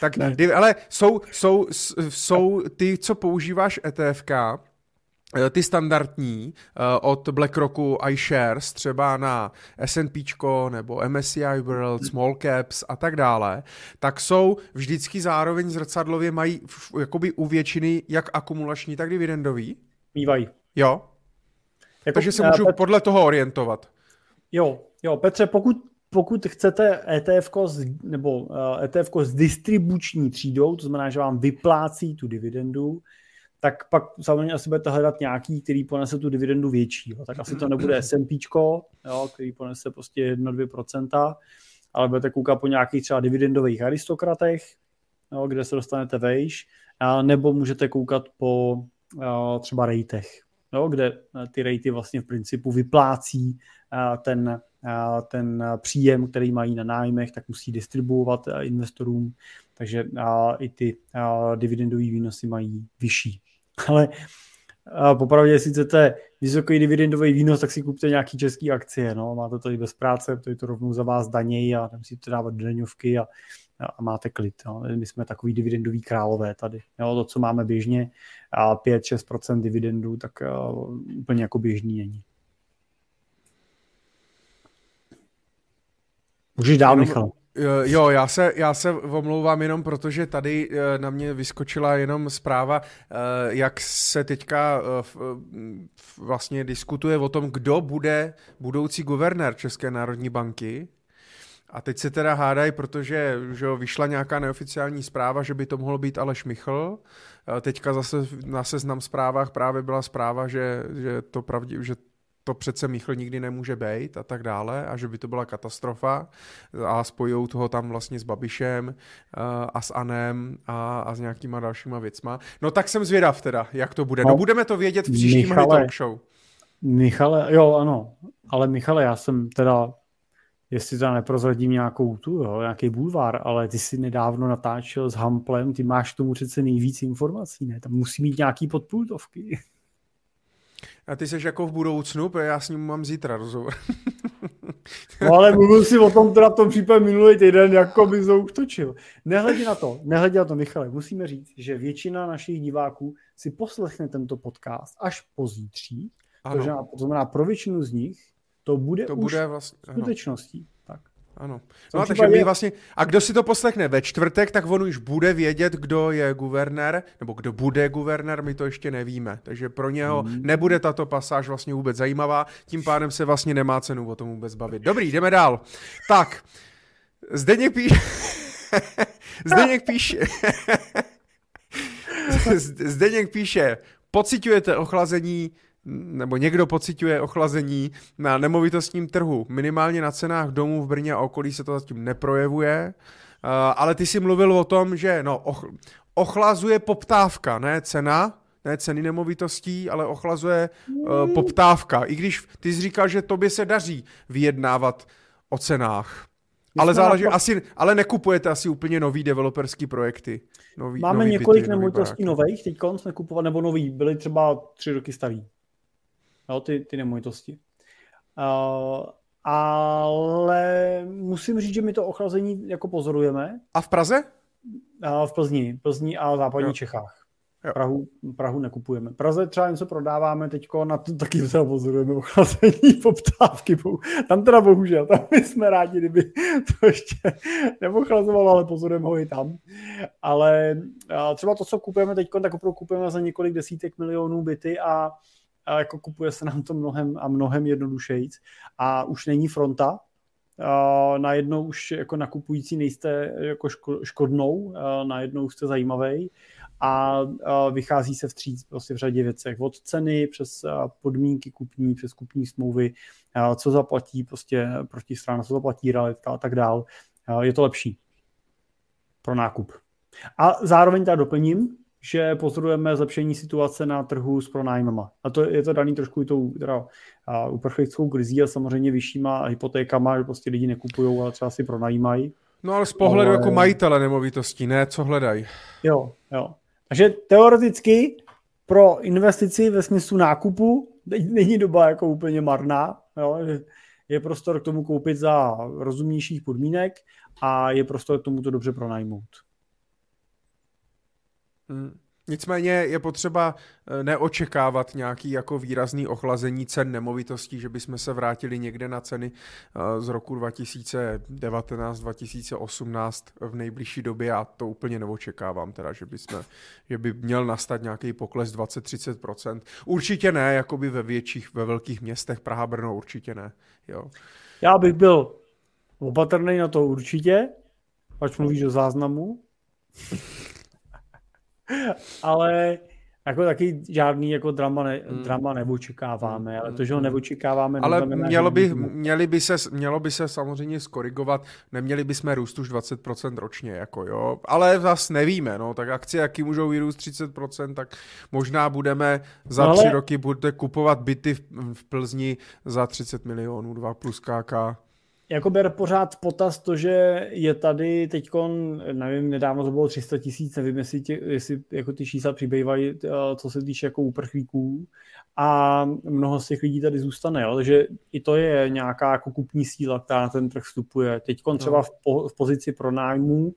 Tak, ne. ale jsou, jsou, jsou ty, co používáš ETFK, eh, ty standardní eh, od BlackRocku iShares třeba na S&P nebo MSCI World, Small Caps a tak dále, tak jsou vždycky zároveň zrcadlově mají jakoby u většiny jak akumulační, tak dividendový? Mývají. Jo? Jako, Takže se můžu Pet... podle toho orientovat. Jo, jo, Petře, pokud pokud chcete ETF nebo ETF s distribuční třídou, to znamená, že vám vyplácí tu dividendu, tak pak samozřejmě asi budete hledat nějaký, který ponese tu dividendu větší. Jo. Tak asi to nebude S&P, jo, který ponese prostě 1-2%, ale budete koukat po nějakých třeba dividendových aristokratech, jo, kde se dostanete vejš, a nebo můžete koukat po třeba rejtech, jo, kde ty rejty vlastně v principu vyplácí ten ten příjem, který mají na nájmech, tak musí distribuovat investorům, takže i ty dividendové výnosy mají vyšší. Ale popravdě, jestli chcete vysoký dividendový výnos, tak si kupte nějaký český akcie. No. Máte to i bez práce, to je to rovnou za vás daněj a nemusíte dávat daňovky a, a máte klid. No. My jsme takový dividendový králové tady. Jo. To, co máme běžně, 5-6% dividendů, tak uh, úplně jako běžný není. Můžeš dál, Michal. Jo, já se, já se omlouvám jenom protože tady eh, na mě vyskočila jenom zpráva, eh, jak se teďka eh, vlastně diskutuje o tom, kdo bude budoucí guvernér České národní banky. A teď se teda hádají, protože že vyšla nějaká neoficiální zpráva, že by to mohlo být Aleš Michl. Teďka zase na seznam zprávách právě byla zpráva, že, že to pravdě, že to přece Michl nikdy nemůže být a tak dále a že by to byla katastrofa a spojou toho tam vlastně s Babišem uh, a s Anem a, a s nějakýma dalšíma věcma. No tak jsem zvědav teda, jak to bude. No, no budeme to vědět v příštím Michale, talk show. Michale, jo ano, ale Michale, já jsem teda jestli teda neprozradím nějakou tu, jo, nějaký bulvár, ale ty si nedávno natáčel s Hamplem, ty máš tomu přece nejvíc informací, ne? Tam musí mít nějaký podpultovky. A ty jsi jako v budoucnu, protože já s ním mám zítra rozhovor. no ale mluvil si o tom teda v tom případě minulý týden, jako by to už točil. Nehledě na to, nehledě na to, Michale, musíme říct, že většina našich diváků si poslechne tento podcast až pozítří, ano. to znamená pro většinu z nich to bude to už bude vlastně, skutečností. Ano. No a takže my vlastně, a kdo si to poslechne ve čtvrtek, tak on už bude vědět, kdo je guvernér, nebo kdo bude guvernér, my to ještě nevíme. Takže pro něho hmm. nebude tato pasáž vlastně vůbec zajímavá, tím pádem se vlastně nemá cenu o tom vůbec bavit. Dobrý, jdeme dál. Tak, Zdeněk píše... Zdeněk píše... Zdeněk píše, pocitujete ochlazení nebo někdo pociťuje ochlazení na nemovitostním trhu. Minimálně na cenách domů v Brně a okolí se to zatím neprojevuje, uh, ale ty si mluvil o tom, že no, och, ochlazuje poptávka, ne cena, ne ceny nemovitostí, ale ochlazuje uh, poptávka. I když ty jsi říkal, že tobě se daří vyjednávat o cenách. My ale záleží, asi, ale nekupujete asi úplně nový developerský projekty. Nový, Máme nový několik nemovitostí nových, teď jsme kupovali, nebo nový, byly třeba tři roky starý jo, ty, ty nemovitosti. Uh, ale musím říct, že my to ochlazení jako pozorujeme. A v Praze? Uh, v Plzni, Plzni a západní jo. Čechách. Jo. Prahu, Prahu nekupujeme. Praze třeba něco prodáváme teď, na to taky třeba pozorujeme ochlazení poptávky. Tam teda bohužel, tam my jsme rádi, kdyby to ještě neochlazovalo, ale pozorujeme ho i tam. Ale třeba to, co kupujeme teď, tak opravdu kupujeme za několik desítek milionů byty a a jako kupuje se nám to mnohem a mnohem jednodušejíc a už není fronta, Uh, najednou už jako nakupující nejste jako škodnou, uh, najednou jste zajímavý a uh, vychází se vstříc prostě v řadě věcech. Od ceny přes podmínky kupní, přes kupní smlouvy, co zaplatí prostě protistrana, co zaplatí realitka a tak dál. Je to lepší pro nákup. A zároveň teda doplním, že pozorujeme zlepšení situace na trhu s pronájmama. A to je to daný trošku i tou teda, uprchlickou krizí a samozřejmě vyššíma hypotékama, že prostě lidi nekupují, ale třeba si pronajímají. No ale z pohledu ale... jako majitele nemovitostí, ne? Co hledají? Jo, jo. Takže teoreticky pro investici ve smyslu nákupu není doba jako úplně marná. Jo? Je prostor k tomu koupit za rozumnějších podmínek a je prostor k tomu to dobře pronajmout. Hmm. Nicméně je potřeba eh, neočekávat nějaký jako výrazný ochlazení cen nemovitostí, že bychom se vrátili někde na ceny eh, z roku 2019-2018 v nejbližší době a to úplně neočekávám teda, že, bychom, že by měl nastat nějaký pokles 20-30%. Určitě ne, jakoby ve větších, ve velkých městech, Praha, Brno určitě ne. Jo. Já bych byl opatrný na to určitě, pač mluvíš o záznamu. ale jako taky žádný jako drama, ne, hmm. drama neočekáváme, ale to, že ho hmm. neočekáváme... Ale neznamená, mělo by, měli by se, mělo by se samozřejmě skorigovat, neměli bychom růst už 20% ročně, jako jo, ale zase nevíme, no, tak akcie, jaký můžou vyrůst 30%, tak možná budeme za no, tři roky budete kupovat byty v, v Plzni za 30 milionů, 2 plus KK jako ber pořád potaz to, že je tady teď, nevím, nedávno to bylo 300 tisíc, nevím, jestli, tě, jestli jako ty čísla přibývají, eh, co se týče jako úprchlíků a mnoho z těch lidí tady zůstane, jo? takže i to je nějaká jako kupní síla, která na ten trh vstupuje. Teď třeba v, po, v pozici pronájmů,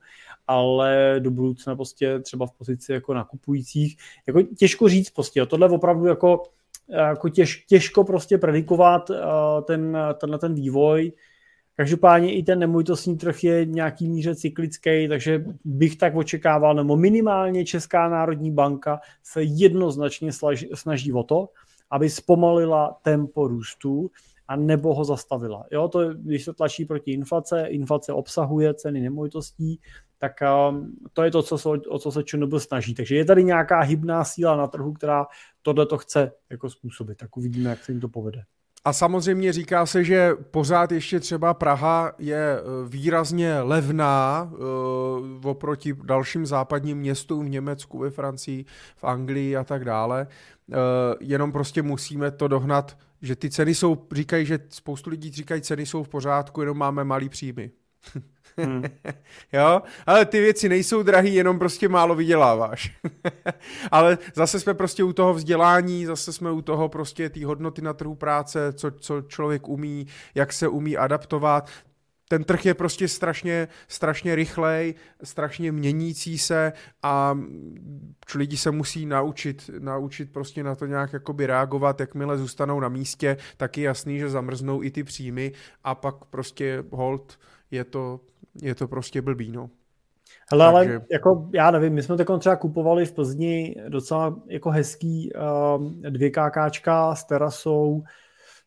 ale do budoucna prostě třeba v pozici jako nakupujících. Jako těžko říct prostě, jo? tohle opravdu jako, jako těž, těžko prostě predikovat uh, ten, tenhle ten vývoj, Každopádně i ten nemovitostní trh je nějaký míře cyklický, takže bych tak očekával, nebo minimálně Česká národní banka se jednoznačně snaží o to, aby zpomalila tempo růstu a nebo ho zastavila. Jo, to, když se tlačí proti inflace, inflace obsahuje ceny nemovitostí, tak um, to je to, co se, o co se ČNB snaží. Takže je tady nějaká hybná síla na trhu, která tohle to chce jako způsobit. Tak uvidíme, jak se jim to povede. A samozřejmě říká se, že pořád ještě třeba Praha je e, výrazně levná uh, oproti dalším západním městům v Německu, ve Francii, v Anglii a tak dále. Uh, jenom prostě musíme to dohnat, že ty ceny jsou, říkají, že spoustu lidí říkají, ceny jsou v pořádku, jenom máme malý příjmy. Hmm. jo, ale ty věci nejsou drahý, jenom prostě málo vyděláváš. ale zase jsme prostě u toho vzdělání, zase jsme u toho prostě té hodnoty na trhu práce, co, co člověk umí, jak se umí adaptovat. Ten trh je prostě strašně, strašně rychlej, strašně měnící se a lidi se musí naučit, naučit prostě na to nějak jakoby reagovat, jakmile zůstanou na místě, tak je jasný, že zamrznou i ty příjmy a pak prostě hold je to je to prostě blbý, no. Hele, Takže... ale jako, já nevím, my jsme takhle třeba kupovali v Plzni docela jako hezký uh, dvě kákáčka s terasou,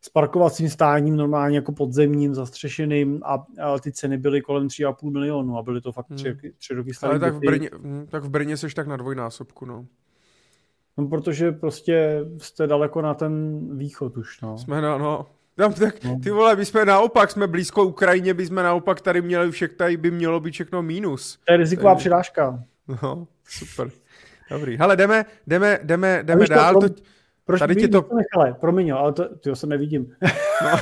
s parkovacím stáním normálně jako podzemním, zastřešeným a, a ty ceny byly kolem 3,5 milionu a byly to fakt tři, hmm. tři roky staré. Ale tak v, Brně, hm, tak v Brně seš tak na dvojnásobku, no. No, protože prostě jste daleko na ten východ už, no. Jsme na, no, tam tak, no. ty vole, my jsme naopak, jsme blízko Ukrajině, by jsme naopak tady měli všechno, tady by mělo být všechno mínus. To je riziková přirážka. No, super. Dobrý. Hele, jdeme, jdeme, jdeme, jdeme dál. To, to, proč tady ti to... Nechale, promiň, ale to, to se nevidím. No.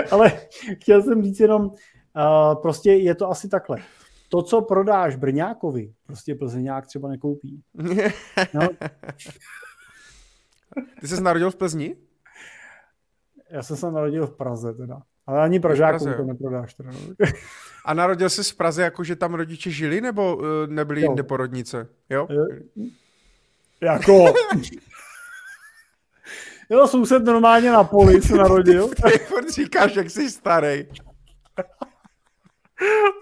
ale chtěl jsem říct jenom, uh, prostě je to asi takhle. To, co prodáš Brňákovi, prostě Plzeňák třeba nekoupí. No. Ty jsi narodil v Plzni? Já jsem se narodil v Praze teda. Ale ani Pražákům to neprodáš teda. A narodil jsi v Praze, jako že tam rodiče žili, nebo uh, nebyli jo. jinde porodnice? Jo? Jako... jo, soused normálně na poli se narodil. Ty furt říkáš, jak jsi starý.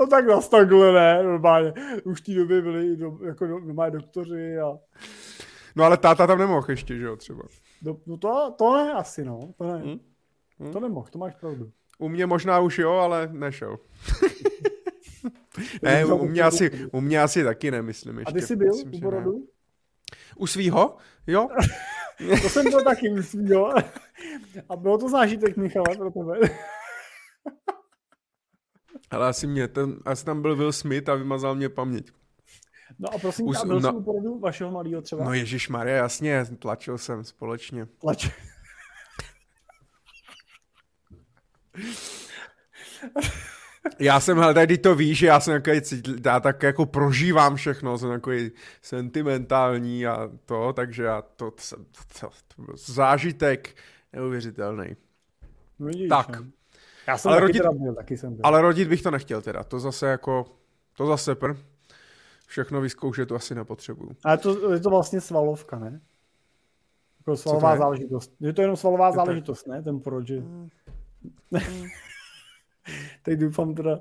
No tak na takhle ne, normálně. Už v té době byli do, jako normálně doktoři a... No ale táta tam nemohl ještě, že jo, třeba. No, no to, to ne asi, no. To ne. Hmm? Hmm? To nemohl, to máš pravdu. U mě možná už jo, ale nešel. ne, u mě, asi, u mě asi taky nemyslím ještě. A ty jsi byl myslím, u porodu? U svýho? Jo. to jsem byl taky u svýho. A bylo to zážitek, Michale, pro tebe. Ale asi mě, ten, asi tam byl Will Smith a vymazal mě paměť. No a prosím, Us, byl no, u porodu vašeho malého třeba? No Ježíš Maria, jasně, tlačil jsem společně. Tlačil. Já jsem, hele, tady to víš, že já jsem takový, já tak jako prožívám všechno, jsem takový sentimentální a to, takže já to, to, to, to, to zážitek neuvěřitelný. No, vidíš, tak. Ne? Já jsem ale taky rodit, teda byl, taky jsem byl. Ale rodit bych to nechtěl teda, to zase jako, to zase pr. Všechno vyzkoušet to asi nepotřebuju. Ale to, je to vlastně svalovka, ne? Jako svalová je? záležitost. Je to jenom svalová je záležitost, ne? Ten proč. Mm. Teď doufám teda,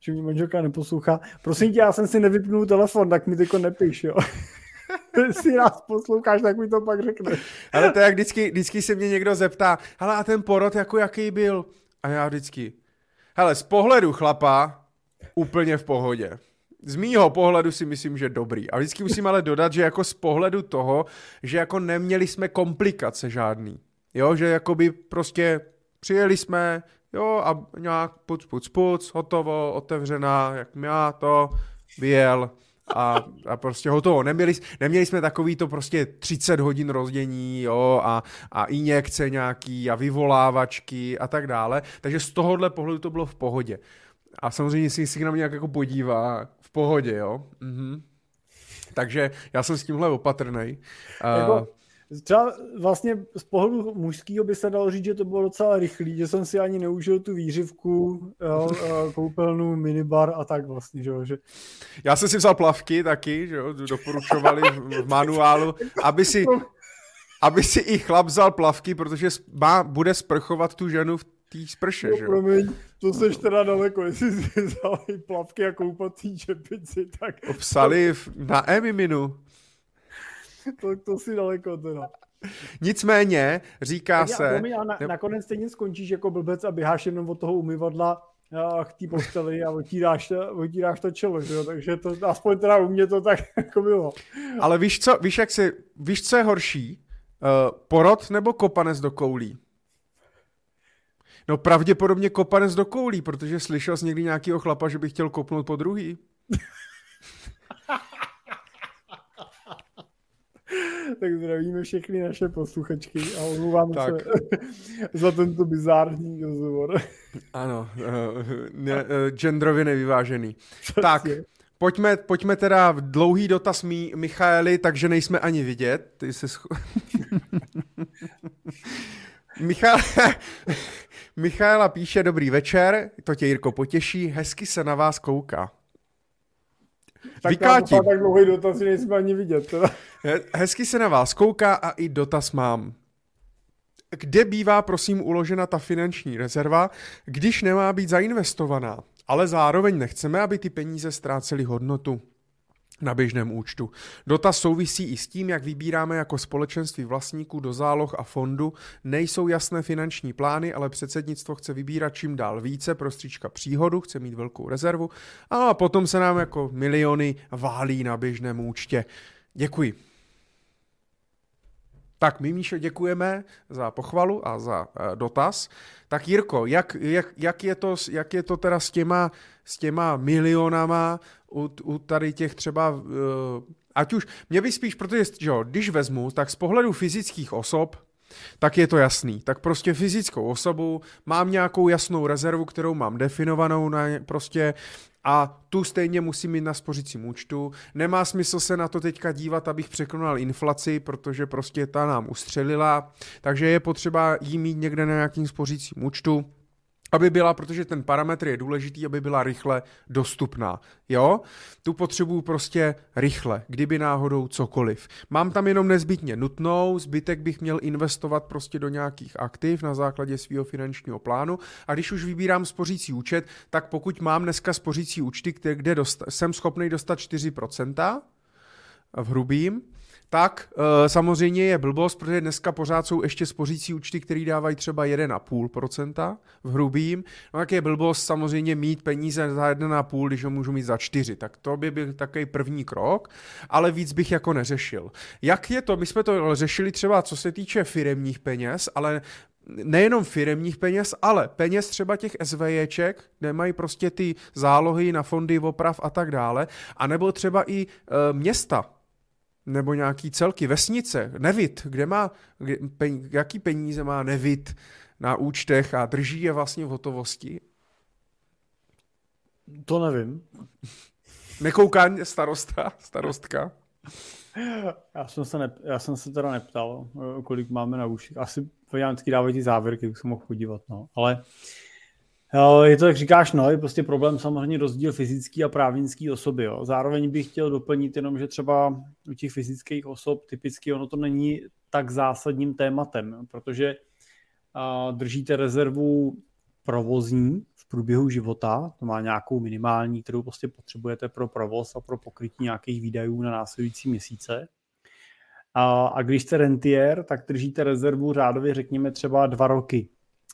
že mi manželka neposlouchá. Prosím tě, já jsem si nevypnul telefon, tak mi tyko nepiš, jo. si nás posloucháš, tak mi to pak řekne. Ale to jak vždycky, vždycky se mě někdo zeptá, hele a ten porod jako jaký byl? A já vždycky, hele z pohledu chlapa úplně v pohodě. Z mýho pohledu si myslím, že dobrý. A vždycky musím ale dodat, že jako z pohledu toho, že jako neměli jsme komplikace žádný. Jo, že jako by prostě přijeli jsme, jo, a nějak puc, puc, puc, hotovo, otevřená, jak já to, vyjel a, a prostě hotovo. Neměli, neměli jsme takový to prostě 30 hodin rozdění, jo, a, a injekce nějaký a vyvolávačky a tak dále. Takže z tohohle pohledu to bylo v pohodě. A samozřejmě si si na mě nějak jako podívá v pohodě, jo. Mhm. Takže já jsem s tímhle opatrný. Jako, Třeba vlastně z pohledu mužského by se dalo říct, že to bylo docela rychlý, že jsem si ani neužil tu výřivku, jo, koupelnu, minibar a tak vlastně, že, že... Já jsem si vzal plavky taky, že jo, doporučovali v, manuálu, aby si, aby si i chlap vzal plavky, protože má, bude sprchovat tu ženu v té sprše, no, že jo. Promiň, to seš teda daleko, jestli si vzal plavky a koupací čepici, tak... Psali na Emiminu. to, to si daleko teda. Nicméně, říká tak se... Já, na, ne... nakonec stejně skončíš jako blbec a běháš jenom od toho umyvadla k té posteli a otíráš, otíráš to čelo, že jo? takže to aspoň teda u mě to tak jako bylo. Ale víš co, víš, jak si, víš, co je horší? Uh, porod nebo kopanec do koulí? No pravděpodobně kopanec do koulí, protože slyšel jsi někdy nějakýho chlapa, že by chtěl kopnout po druhý. tak zdravíme všechny naše posluchačky a omluvám se za tento bizární rozhovor. Ano, uh, ne, uh, genderově nevyvážený. tak, pojďme, pojďme teda v dlouhý dotaz mý, Michaeli, takže nejsme ani vidět. Ty jsi scho... Michal... Michaela píše, dobrý večer, to tě Jirko potěší, hezky se na vás kouká. Tak Vykátím. tak dlouhý dotaz, nejsme ani vidět. Teda. Hezky se na vás kouká a i dotaz mám. Kde bývá, prosím, uložena ta finanční rezerva, když nemá být zainvestovaná, ale zároveň nechceme, aby ty peníze ztrácely hodnotu? Na běžném účtu. Dotaz souvisí i s tím, jak vybíráme jako společenství vlastníků do záloh a fondu. Nejsou jasné finanční plány, ale předsednictvo chce vybírat čím dál více prostříčka příhodu, chce mít velkou rezervu a potom se nám jako miliony válí na běžném účtě. Děkuji. Tak my, Míšo, děkujeme za pochvalu a za uh, dotaz. Tak Jirko, jak, jak, jak, je to, jak je to teda s těma, s těma milionama u, u tady těch třeba, uh, ať už, mě by spíš, protože že jo, když vezmu, tak z pohledu fyzických osob, tak je to jasný. Tak prostě fyzickou osobu mám nějakou jasnou rezervu, kterou mám definovanou na prostě a tu stejně musím mít na spořícím účtu. Nemá smysl se na to teďka dívat, abych překonal inflaci, protože prostě ta nám ustřelila, takže je potřeba jí mít někde na nějakým spořícím účtu aby byla, protože ten parametr je důležitý, aby byla rychle dostupná. Jo? Tu potřebuju prostě rychle, kdyby náhodou cokoliv. Mám tam jenom nezbytně nutnou, zbytek bych měl investovat prostě do nějakých aktiv na základě svého finančního plánu a když už vybírám spořící účet, tak pokud mám dneska spořící účty, kde dost, jsem schopný dostat 4% v hrubým, tak e, samozřejmě je blbost, protože dneska pořád jsou ještě spořící účty, které dávají třeba 1,5% v hrubým. No tak je blbost samozřejmě mít peníze za 1,5, když ho můžu mít za 4. Tak to by byl takový první krok, ale víc bych jako neřešil. Jak je to? My jsme to řešili třeba co se týče firemních peněz, ale nejenom firemních peněz, ale peněz třeba těch SVJček, kde mají prostě ty zálohy na fondy oprav a tak dále, anebo třeba i e, města, nebo nějaký celky, vesnice, Nevit, kde má, kde, pen, jaký peníze má Nevit na účtech a drží je vlastně v hotovosti? To nevím. Nekouká starosta, starostka? Já jsem se, ne, já jsem se teda neptal, kolik máme na účtech. Asi vždycky dávají ty závěrky, bych se mohl podívat, no. Ale je to, jak říkáš, no, je prostě problém samozřejmě rozdíl fyzický a právnický osoby. Jo. Zároveň bych chtěl doplnit jenom, že třeba u těch fyzických osob typicky ono to není tak zásadním tématem, protože držíte rezervu provozní v průběhu života, to má nějakou minimální, kterou prostě potřebujete pro provoz a pro pokrytí nějakých výdajů na následující měsíce. A, a když jste rentier, tak držíte rezervu řádově, řekněme, třeba dva roky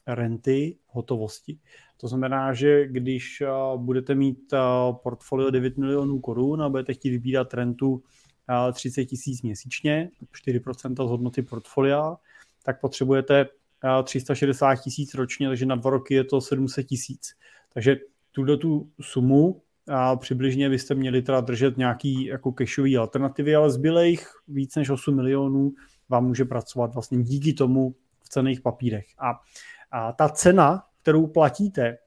renty hotovosti. To znamená, že když budete mít portfolio 9 milionů korun a budete chtít vybírat rentu 30 tisíc měsíčně, 4% z hodnoty portfolia, tak potřebujete 360 tisíc ročně, takže na dva roky je to 700 tisíc. Takže tuto tu sumu a přibližně byste měli teda držet nějaký jako cashový alternativy, ale zbylejch víc než 8 milionů vám může pracovat vlastně díky tomu v cených papírech. A, a ta cena, kterou platíte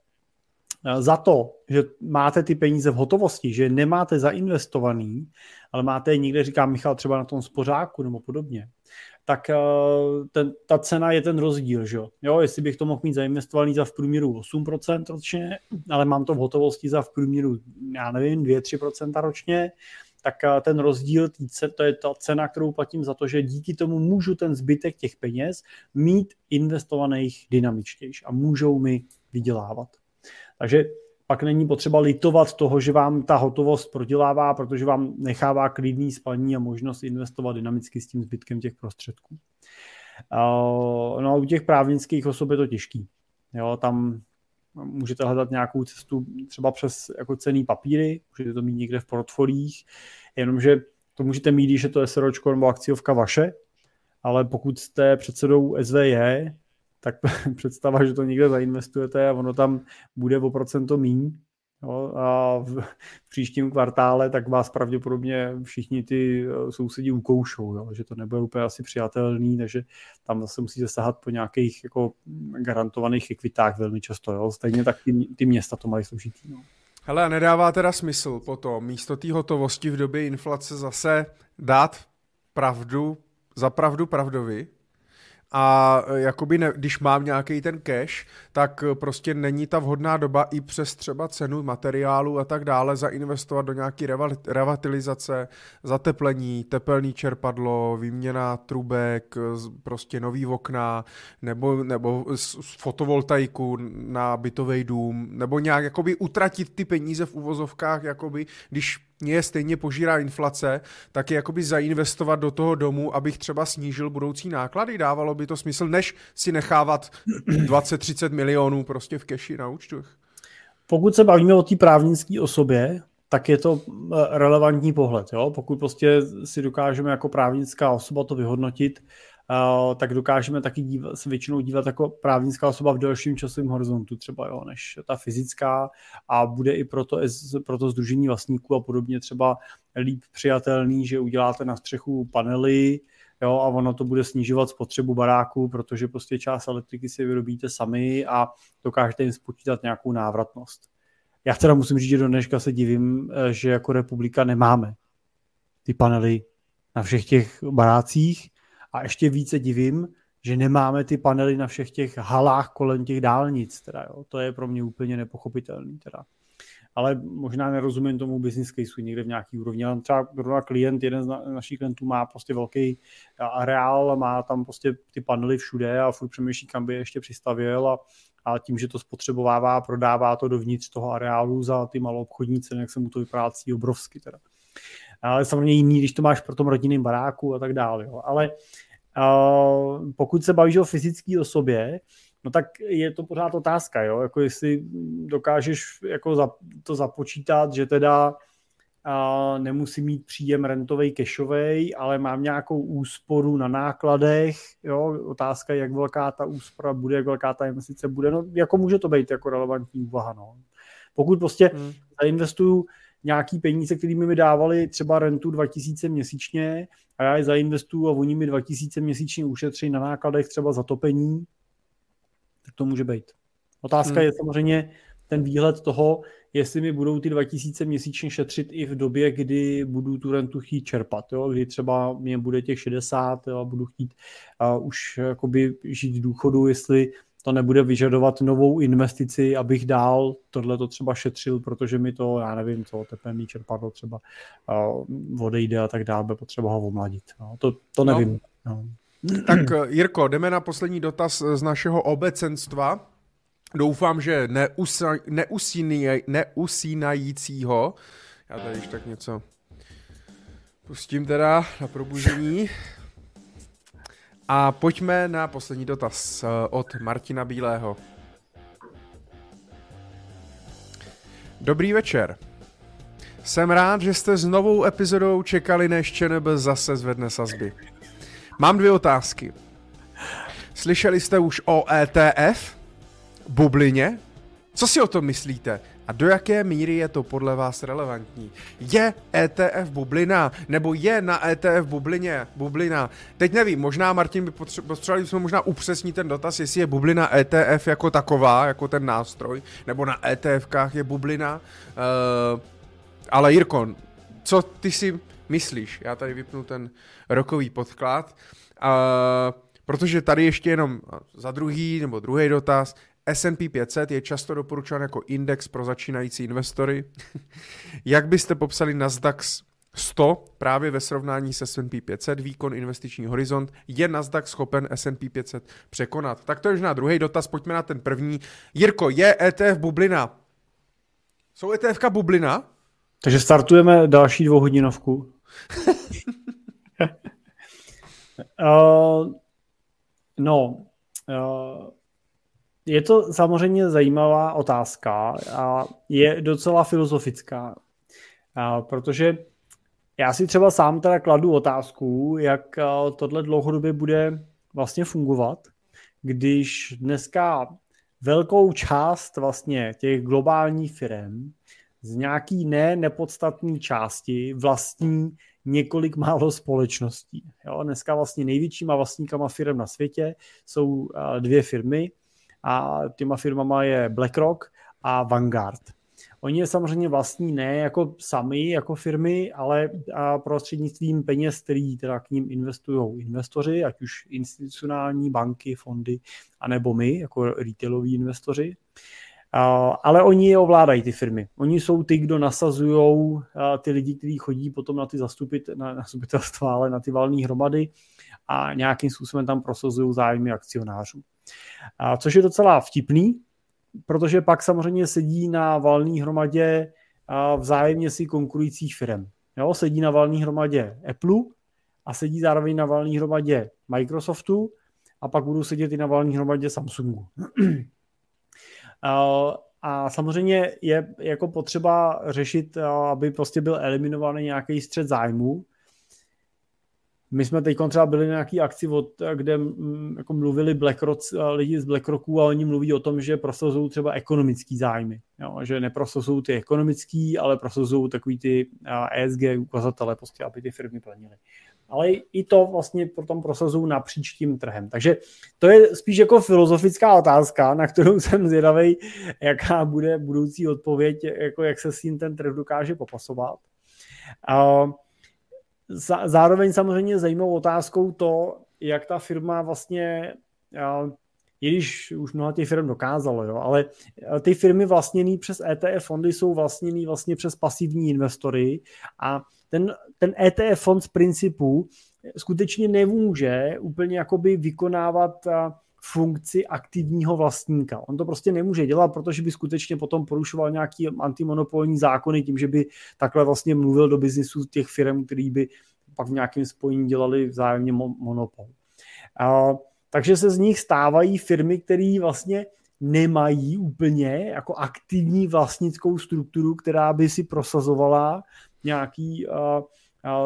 za to, že máte ty peníze v hotovosti, že nemáte zainvestovaný, ale máte je někde, říká Michal, třeba na tom spořáku nebo podobně, tak eh, ten, ta cena je ten rozdíl, že jo? Jestli bych to mohl mít zainvestovaný za v průměru 8% ročně, ale mám to v hotovosti za v průměru, já nevím, 2-3% ročně, tak eh, ten rozdíl, to je ta cena, kterou platím za to, že díky tomu můžu ten zbytek těch peněz mít investovaných dynamičtější a můžou mi vydělávat. Takže pak není potřeba litovat toho, že vám ta hotovost prodělává, protože vám nechává klidný spaní a možnost investovat dynamicky s tím zbytkem těch prostředků. No a u těch právnických osob je to těžký. Jo, tam můžete hledat nějakou cestu třeba přes jako cený papíry, můžete to mít někde v portfolích, jenomže to můžete mít, když je to SROčko nebo akciovka vaše, ale pokud jste předsedou SVJ, tak představa, že to někde zainvestujete a ono tam bude o procento míň a v, příštím kvartále, tak vás pravděpodobně všichni ty eh, sousedí ukoušou, jo, že to nebude úplně asi přijatelný, takže tam zase musíte sahat po nějakých jako garantovaných ekvitách velmi často. Jo. Stejně tak ty, ty města to mají složitý. No. Hele, nedává teda smysl potom místo té hotovosti v době inflace zase dát pravdu za pravdu pravdovi a e, jakoby ne, když mám nějaký ten cash, tak e, prostě není ta vhodná doba i přes třeba cenu materiálu a tak dále zainvestovat do nějaký revatilizace, zateplení, tepelný čerpadlo, výměna trubek, prostě nový okna, nebo, nebo fotovoltaiku na bytový dům, nebo nějak jakoby utratit ty peníze v uvozovkách, jakoby, když mě stejně požírá inflace, tak je jakoby zainvestovat do toho domu, abych třeba snížil budoucí náklady. Dávalo by to smysl, než si nechávat 20-30 milionů prostě v keši na účtu. Pokud se bavíme o té právnické osobě, tak je to eh, relevantní pohled. Jo? Pokud prostě si dokážeme jako právnická osoba to vyhodnotit, tak dokážeme taky dívat, se většinou dívat jako právnická osoba v delším časovém horizontu třeba, jo, než ta fyzická a bude i proto, proto združení vlastníků a podobně třeba líp přijatelný, že uděláte na střechu panely, jo, a ono to bude snižovat spotřebu baráku, protože prostě část elektriky si vyrobíte sami a dokážete jim spočítat nějakou návratnost. Já teda musím říct, že do dneška se divím, eh, že jako republika nemáme ty panely na všech těch barácích, a ještě více divím, že nemáme ty panely na všech těch halách kolem těch dálnic. Teda, jo. To je pro mě úplně nepochopitelný. Teda. Ale možná nerozumím tomu business caseu někde v nějaký úrovni. Ale třeba zrovna klient, jeden z našich klientů má prostě velký areál, má tam prostě ty panely všude a furt přemýšlí, kam by je ještě přistavil a, a tím, že to spotřebovává, prodává to dovnitř toho areálu za ty malou obchodní ceny, jak se mu to vyplácí obrovsky. Teda. Ale samozřejmě jiný, když to máš pro tom rodinným baráku a tak dále. Jo. Ale pokud se bavíš o fyzické osobě, no tak je to pořád otázka, jo? Jako jestli dokážeš jako to započítat, že teda a nemusím mít příjem rentový cashový, ale mám nějakou úsporu na nákladech, jo, otázka je, jak velká ta úspora bude, jak velká ta investice bude, no jako může to být jako relevantní úvaha, no. Pokud prostě hmm. zainvestuju nějaký peníze, kterými mi dávali třeba rentu 2000 měsíčně a já je zainvestuju a oni mi 2000 měsíčně ušetří na nákladech třeba zatopení, tak to může být. Otázka hmm. je samozřejmě ten výhled toho, jestli mi budou ty 2000 měsíčně šetřit i v době, kdy budu tu rentu chtít čerpat, jo? kdy třeba mě bude těch 60 jo? a budu chtít uh, už jakoby žít důchodu, jestli to nebude vyžadovat novou investici, abych dál tohle to třeba šetřil, protože mi to, já nevím, co tepelný čerpadlo třeba uh, odejde a tak dále, bude potřeba ho omladit. No, to, to no. nevím. No. No. Tak Jirko, jdeme na poslední dotaz z našeho obecenstva. Doufám, že neusa, neusínej, neusínajícího. Já tady ještě tak něco pustím teda na probužení. A pojďme na poslední dotaz eh, od Martina Bílého. Dobrý večer. Jsem rád, že jste s novou epizodou čekali, než ČNB zase zvedne sazby. Mám dvě otázky. Slyšeli jste už o ETF? Bublině? Co si o tom myslíte? A do jaké míry je to podle vás relevantní? Je ETF bublina? Nebo je na ETF bublině bublina? Teď nevím, možná Martin by potřebovali jsme možná upřesnit ten dotaz, jestli je bublina ETF jako taková, jako ten nástroj, nebo na ETFkách je bublina. Uh, ale Jirko, co ty si myslíš? Já tady vypnu ten rokový podklad. Uh, protože tady ještě jenom za druhý nebo druhý dotaz, S&P 500 je často doporučován jako index pro začínající investory. Jak byste popsali Nasdaq 100 právě ve srovnání se S&P 500, výkon investiční horizont, je Nasdaq schopen S&P 500 překonat? Tak to je už na druhý dotaz, pojďme na ten první. Jirko, je ETF bublina? Jsou ETF bublina? Takže startujeme další dvouhodinovku. uh, no, uh, je to samozřejmě zajímavá otázka a je docela filozofická, protože já si třeba sám teda kladu otázku, jak tohle dlouhodobě bude vlastně fungovat, když dneska velkou část vlastně těch globálních firm z nějaký ne nepodstatné části vlastní několik málo společností. Jo, dneska vlastně největšíma vlastníkama firm na světě jsou dvě firmy, a těma firmama je BlackRock a Vanguard. Oni je samozřejmě vlastní ne jako sami, jako firmy, ale prostřednictvím peněz, který teda k ním investují investoři, ať už institucionální banky, fondy, anebo my, jako retailoví investoři. Ale oni je ovládají, ty firmy. Oni jsou ty, kdo nasazují ty lidi, kteří chodí potom na ty zastupit, na, zastupitelstva, ale na ty valné hromady a nějakým způsobem tam prosazují zájmy akcionářů. A což je docela vtipný, protože pak samozřejmě sedí na valné hromadě vzájemně si konkurujících firm. Jo, sedí na valné hromadě Apple a sedí zároveň na valné hromadě Microsoftu a pak budou sedět i na valné hromadě Samsungu. a samozřejmě je jako potřeba řešit, aby prostě byl eliminovaný nějaký střed zájmu, my jsme teď třeba byli na nějaký akci, od, kde mm, jako mluvili BlackRock, lidi z BlackRocku a oni mluví o tom, že prosazují třeba ekonomický zájmy. Jo, že neprosazují ty ekonomický, ale prosazují takový ty ESG ukazatele, prostě, aby ty firmy plnily. Ale i to vlastně potom prosazují napříč tím trhem. Takže to je spíš jako filozofická otázka, na kterou jsem zvědavý, jaká bude budoucí odpověď, jako jak se s tím ten trh dokáže popasovat. Uh, Zároveň samozřejmě zajímavou otázkou to, jak ta firma vlastně, i když už mnoha těch firm dokázalo, jo, ale ty firmy vlastněné přes ETF fondy jsou vlastněné vlastně přes pasivní investory a ten, ten ETF fond z principu skutečně nemůže úplně jakoby vykonávat funkci aktivního vlastníka. On to prostě nemůže dělat, protože by skutečně potom porušoval nějaký antimonopolní zákony tím, že by takhle vlastně mluvil do biznisu těch firm, který by pak v nějakém spojení dělali vzájemně monopol. A, takže se z nich stávají firmy, které vlastně nemají úplně jako aktivní vlastnickou strukturu, která by si prosazovala nějaký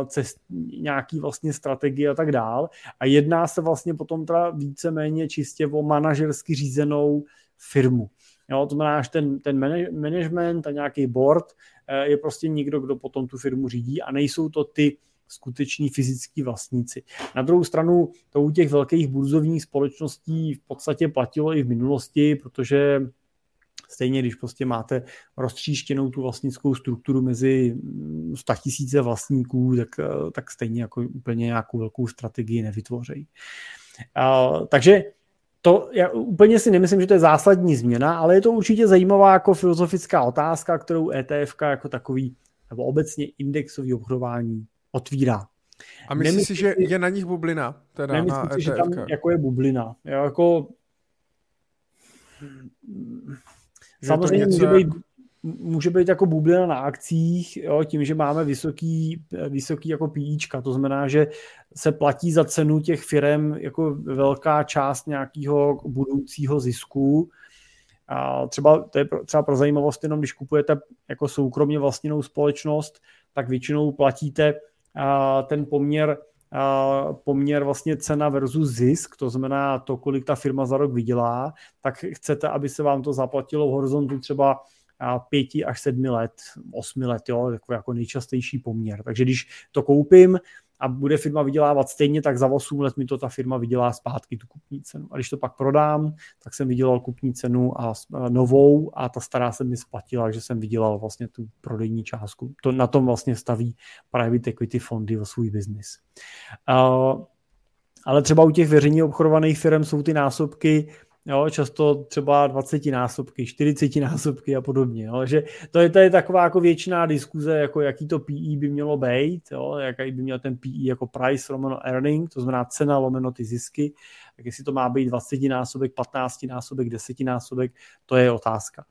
cest, nějaký vlastně strategie a tak dál. A jedná se vlastně potom teda víceméně čistě o manažersky řízenou firmu. Jo, to znamená, že ten, ten management a nějaký board eh, je prostě někdo, kdo potom tu firmu řídí a nejsou to ty skuteční fyzický vlastníci. Na druhou stranu to u těch velkých burzovních společností v podstatě platilo i v minulosti, protože Stejně, když prostě máte roztříštěnou tu vlastnickou strukturu mezi 100 tisíce vlastníků, tak, eh, tak stejně jako úplně nějakou velkou strategii nevytvořejí. takže to já úplně si nemyslím, že to je zásadní změna, ale je to určitě zajímavá jako filozofická otázka, kterou ETF jako takový nebo obecně indexový obchodování otvírá. A myslíš si, že je na nich bublina? Teda nemyslím na si, že tam jako je bublina. Já jako že Samozřejmě něco... může, být, může být jako bublina na akcích, jo, tím, že máme vysoký, vysoký jako PIčka, to znamená, že se platí za cenu těch firm jako velká část nějakého budoucího zisku. A třeba, to je pro, třeba pro zajímavost, jenom když kupujete jako soukromně vlastněnou společnost, tak většinou platíte a, ten poměr poměr vlastně cena versus zisk, to znamená to, kolik ta firma za rok vydělá, tak chcete, aby se vám to zaplatilo v horizontu třeba pěti až sedmi let, osmi let, jo, jako, jako nejčastější poměr. Takže když to koupím, a bude firma vydělávat stejně, tak za 8 let mi to ta firma vydělá zpátky tu kupní cenu. A když to pak prodám, tak jsem vydělal kupní cenu a novou a ta stará se mi splatila, že jsem vydělal vlastně tu prodejní částku. To na tom vlastně staví private equity fondy o svůj biznis. Uh, ale třeba u těch veřejně obchodovaných firm jsou ty násobky jo, často třeba 20 násobky, 40 násobky a podobně. Jo. Že to, je, to je taková jako většiná diskuze, jako jaký to PE by mělo být, jo, jaký by měl ten PE jako price lomeno earning, to znamená cena lomeno ty zisky, tak jestli to má být 20 násobek, 15 násobek, 10 násobek, to je otázka.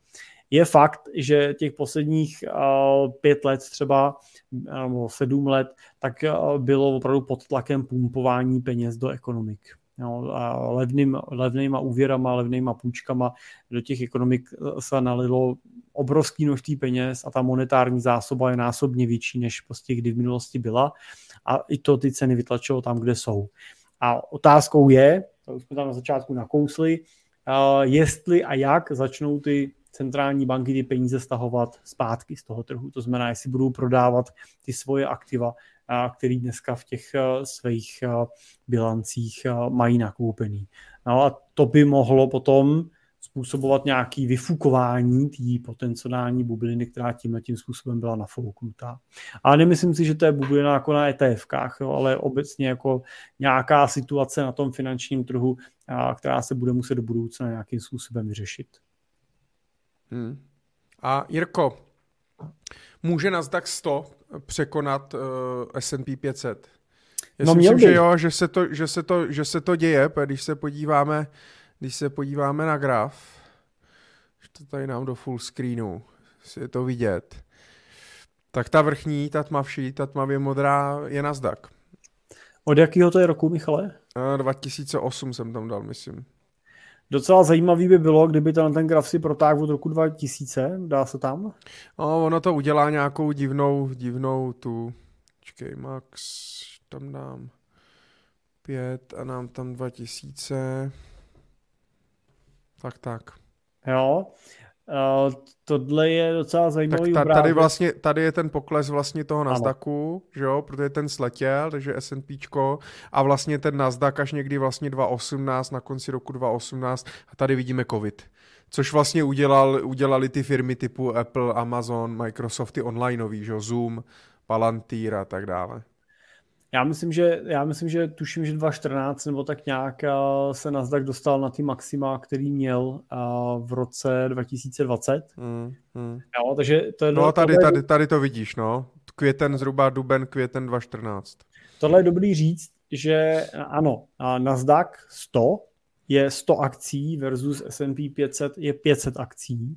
Je fakt, že těch posledních uh, pět let třeba, nebo sedm let, tak uh, bylo opravdu pod tlakem pumpování peněz do ekonomik jo, a levným, levnýma úvěrama, levnýma půjčkama do těch ekonomik se nalilo obrovský množství peněz a ta monetární zásoba je násobně větší, než prostě kdy v minulosti byla a i to ty ceny vytlačilo tam, kde jsou. A otázkou je, to už jsme tam na začátku nakousli, jestli a jak začnou ty centrální banky ty peníze stahovat zpátky z toho trhu. To znamená, jestli budou prodávat ty svoje aktiva který dneska v těch eh, svých eh, bilancích eh, mají nakoupený. No a to by mohlo potom způsobovat nějaký vyfukování té potenciální bubliny, která tímhle tím způsobem byla nafouknutá. Ale nemyslím si, že to je bublina jako na jo, ale obecně jako nějaká situace na tom finančním trhu, která se bude muset do budoucna nějakým způsobem vyřešit. Hmm. A Jirko, může Nasdaq 100 překonat uh, S&P 500. Já no, si myslím, by. že jo, že se, to, že, se to, že se to děje, když se podíváme, když se podíváme na graf, že to tady nám do full screenu, si je to vidět, tak ta vrchní, ta tmavší, ta tmavě modrá je Nasdaq. Od jakého to je roku, Michale? Uh, eh, 2008 jsem tam dal, myslím. Docela zajímavý by bylo, kdyby ten, ten graf si protáhl od roku 2000, dá se tam? No, ono to udělá nějakou divnou, divnou tu, čekej, max, tam dám pět a nám tam 2000, tak tak. Jo, Uh, tohle je docela zajímavý tak ta, tady, vlastně, tady je ten pokles vlastně toho Nasdaqu, že jo, protože ten sletěl, takže S&Pčko a vlastně ten Nasdaq až někdy vlastně 2018, na konci roku 2018 a tady vidíme covid. Což vlastně udělal, udělali ty firmy typu Apple, Amazon, Microsoft, ty onlineový, že jo, Zoom, Palantir a tak dále. Já myslím, že, já myslím, že tuším, že 2014 nebo tak nějak eh, se Nasdaq dostal na ty maxima, který měl eh, v roce 2020. Mm, mm. Jo, takže to je no tady, tady, tady to vidíš, no. Květen zhruba, duben, květen 2014. Tohle je dobrý říct, že ano, Nasdaq 100 je 100 akcí versus S&P 500 je 500 akcí.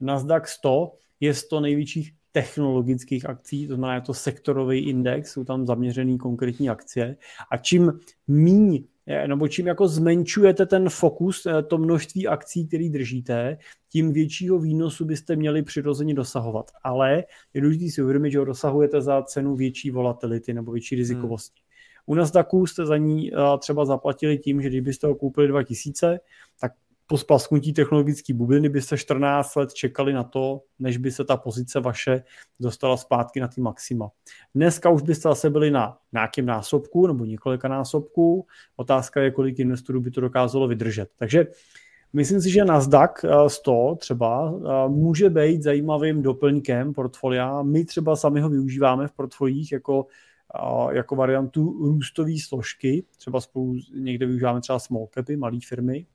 Nasdaq 100 je 100 největších technologických akcí, to znamená, je to sektorový index, jsou tam zaměřený konkrétní akcie a čím míň nebo čím jako zmenšujete ten fokus, eh, to množství akcí, který držíte, tím většího výnosu byste měli přirozeně dosahovat. Ale je důležité si uvědomit, že ho dosahujete za cenu větší volatility nebo větší rizikovosti. Hmm. U Nasdaqu jste za ní třeba zaplatili tím, že kdybyste ho koupili 2000, tak po splasknutí technologické bubliny byste 14 let čekali na to, než by se ta pozice vaše dostala zpátky na ty maxima. Dneska už byste zase byli na nějakém násobku nebo několika násobků. Otázka je, kolik investorů by to dokázalo vydržet. Takže myslím si, že Nasdaq 100 třeba může být zajímavým doplňkem portfolia. My třeba sami ho využíváme v portfoliích jako jako variantu růstové složky, třeba spolu někde využíváme třeba small capy, malé firmy,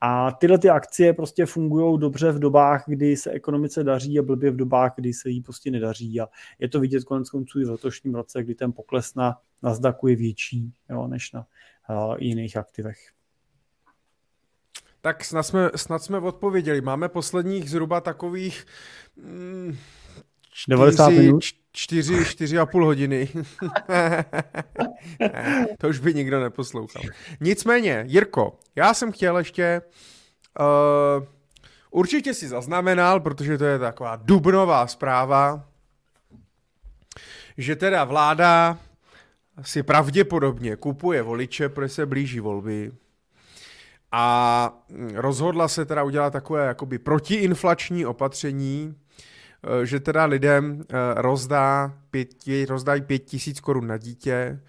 a tyhle ty akcie prostě fungují dobře v dobách, kdy se ekonomice daří a blbě v dobách, kdy se jí prostě nedaří. A je to vidět konec konců i v letošním roce, kdy ten pokles na Nasdaqu je větší jo, než na uh, jiných aktivech. Tak snad jsme, snad jsme odpověděli. Máme posledních zhruba takových mm, 90 minut. Čtyři, čtyři a půl hodiny. to už by nikdo neposlouchal. Nicméně, Jirko, já jsem chtěl ještě... Uh, určitě si zaznamenal, protože to je taková dubnová zpráva, že teda vláda si pravděpodobně kupuje voliče, protože se blíží volby. A rozhodla se teda udělat takové jakoby protiinflační opatření, že teda lidem eh, rozdá pět, rozdají pět tisíc korun na dítě,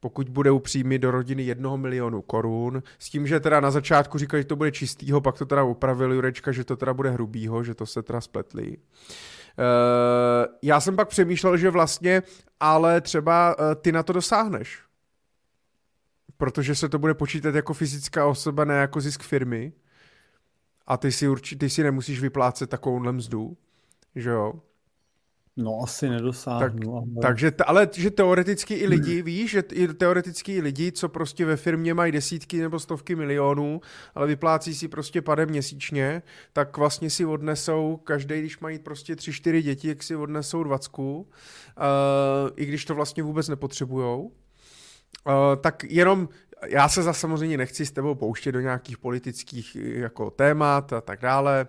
pokud bude upřímit do rodiny jednoho milionu korun, s tím, že teda na začátku říkali, že to bude čistýho, pak to teda upravil Jurečka, že to teda bude hrubýho, že to se teda spletli. Uh, já jsem pak přemýšlel, že vlastně, ale třeba ty na to dosáhneš. Protože se to bude počítat jako fyzická osoba, ne jako zisk firmy. A ty si, určitě, ty si nemusíš vyplácet takovouhle mzdu že jo? No asi nedosáhnu. Tak, ale... Takže, ale že teoreticky i lidi, hmm. víš, že i teoreticky i lidi, co prostě ve firmě mají desítky nebo stovky milionů, ale vyplácí si prostě pade měsíčně, tak vlastně si odnesou, každý, když mají prostě tři, čtyři děti, jak si odnesou dvacku, uh, i když to vlastně vůbec nepotřebujou. Uh, tak jenom já se za samozřejmě nechci s tebou pouštět do nějakých politických jako témat a tak dále,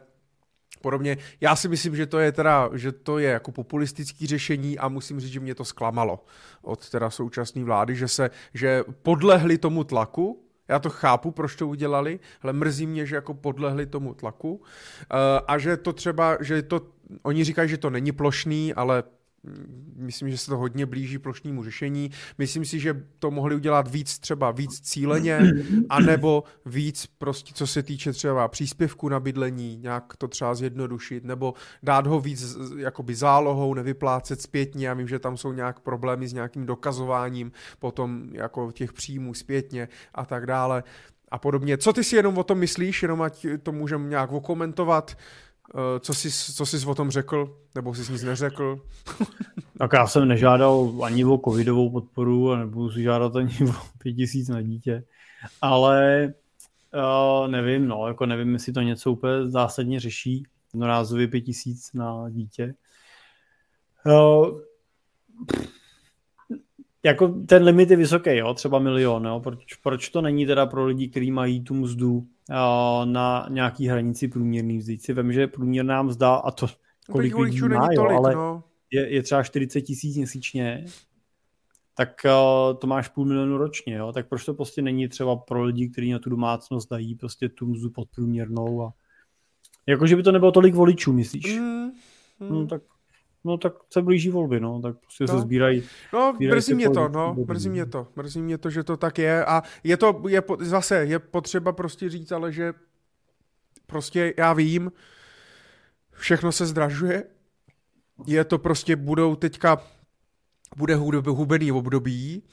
podobně. Já si myslím, že to je teda, že to je jako populistický řešení a musím říct, že mě to zklamalo od teda současné vlády, že se, že podlehli tomu tlaku, já to chápu, proč to udělali, ale mrzí mě, že jako podlehli tomu tlaku uh, a že to třeba, že to, oni říkají, že to není plošný, ale myslím, že se to hodně blíží plošnímu řešení. Myslím si, že to mohli udělat víc třeba víc cíleně, anebo víc prostě, co se týče třeba příspěvku na bydlení, nějak to třeba zjednodušit, nebo dát ho víc jakoby zálohou, nevyplácet zpětně. Já vím, že tam jsou nějak problémy s nějakým dokazováním potom jako těch příjmů zpětně a tak dále a podobně. Co ty si jenom o tom myslíš, jenom ať to můžeme nějak okomentovat, co jsi, co jsi o tom řekl, nebo jsi nic neřekl? tak já jsem nežádal ani o covidovou podporu a nebudu si žádat ani o pět tisíc na dítě, ale uh, nevím, no, jako nevím, jestli to něco úplně zásadně řeší, jednorázově pět tisíc na dítě. Uh, jako ten limit je vysoký, jo, třeba milion, jo, proč, proč to není teda pro lidi, kteří mají tu mzdu na nějaký hranici průměrný mzdy. Si vím, že průměrná mzda a to kolik lidí má, jo, tolik, ale no. je, je třeba 40 tisíc měsíčně, tak uh, to máš půl milionu ročně, jo? tak proč to prostě není třeba pro lidi, kteří na tu domácnost dají prostě tu mzdu podprůměrnou a jakože by to nebylo tolik voličů, myslíš? Mm, mm. No tak No tak se blíží volby, no, tak prostě no. se sbírají. No, sbírají mrzí mě to, no, mrzí mě to, mrzí mě to, že to tak je a je to, je zase, je potřeba prostě říct, ale že prostě já vím, všechno se zdražuje, je to prostě, budou teďka, bude hubený období,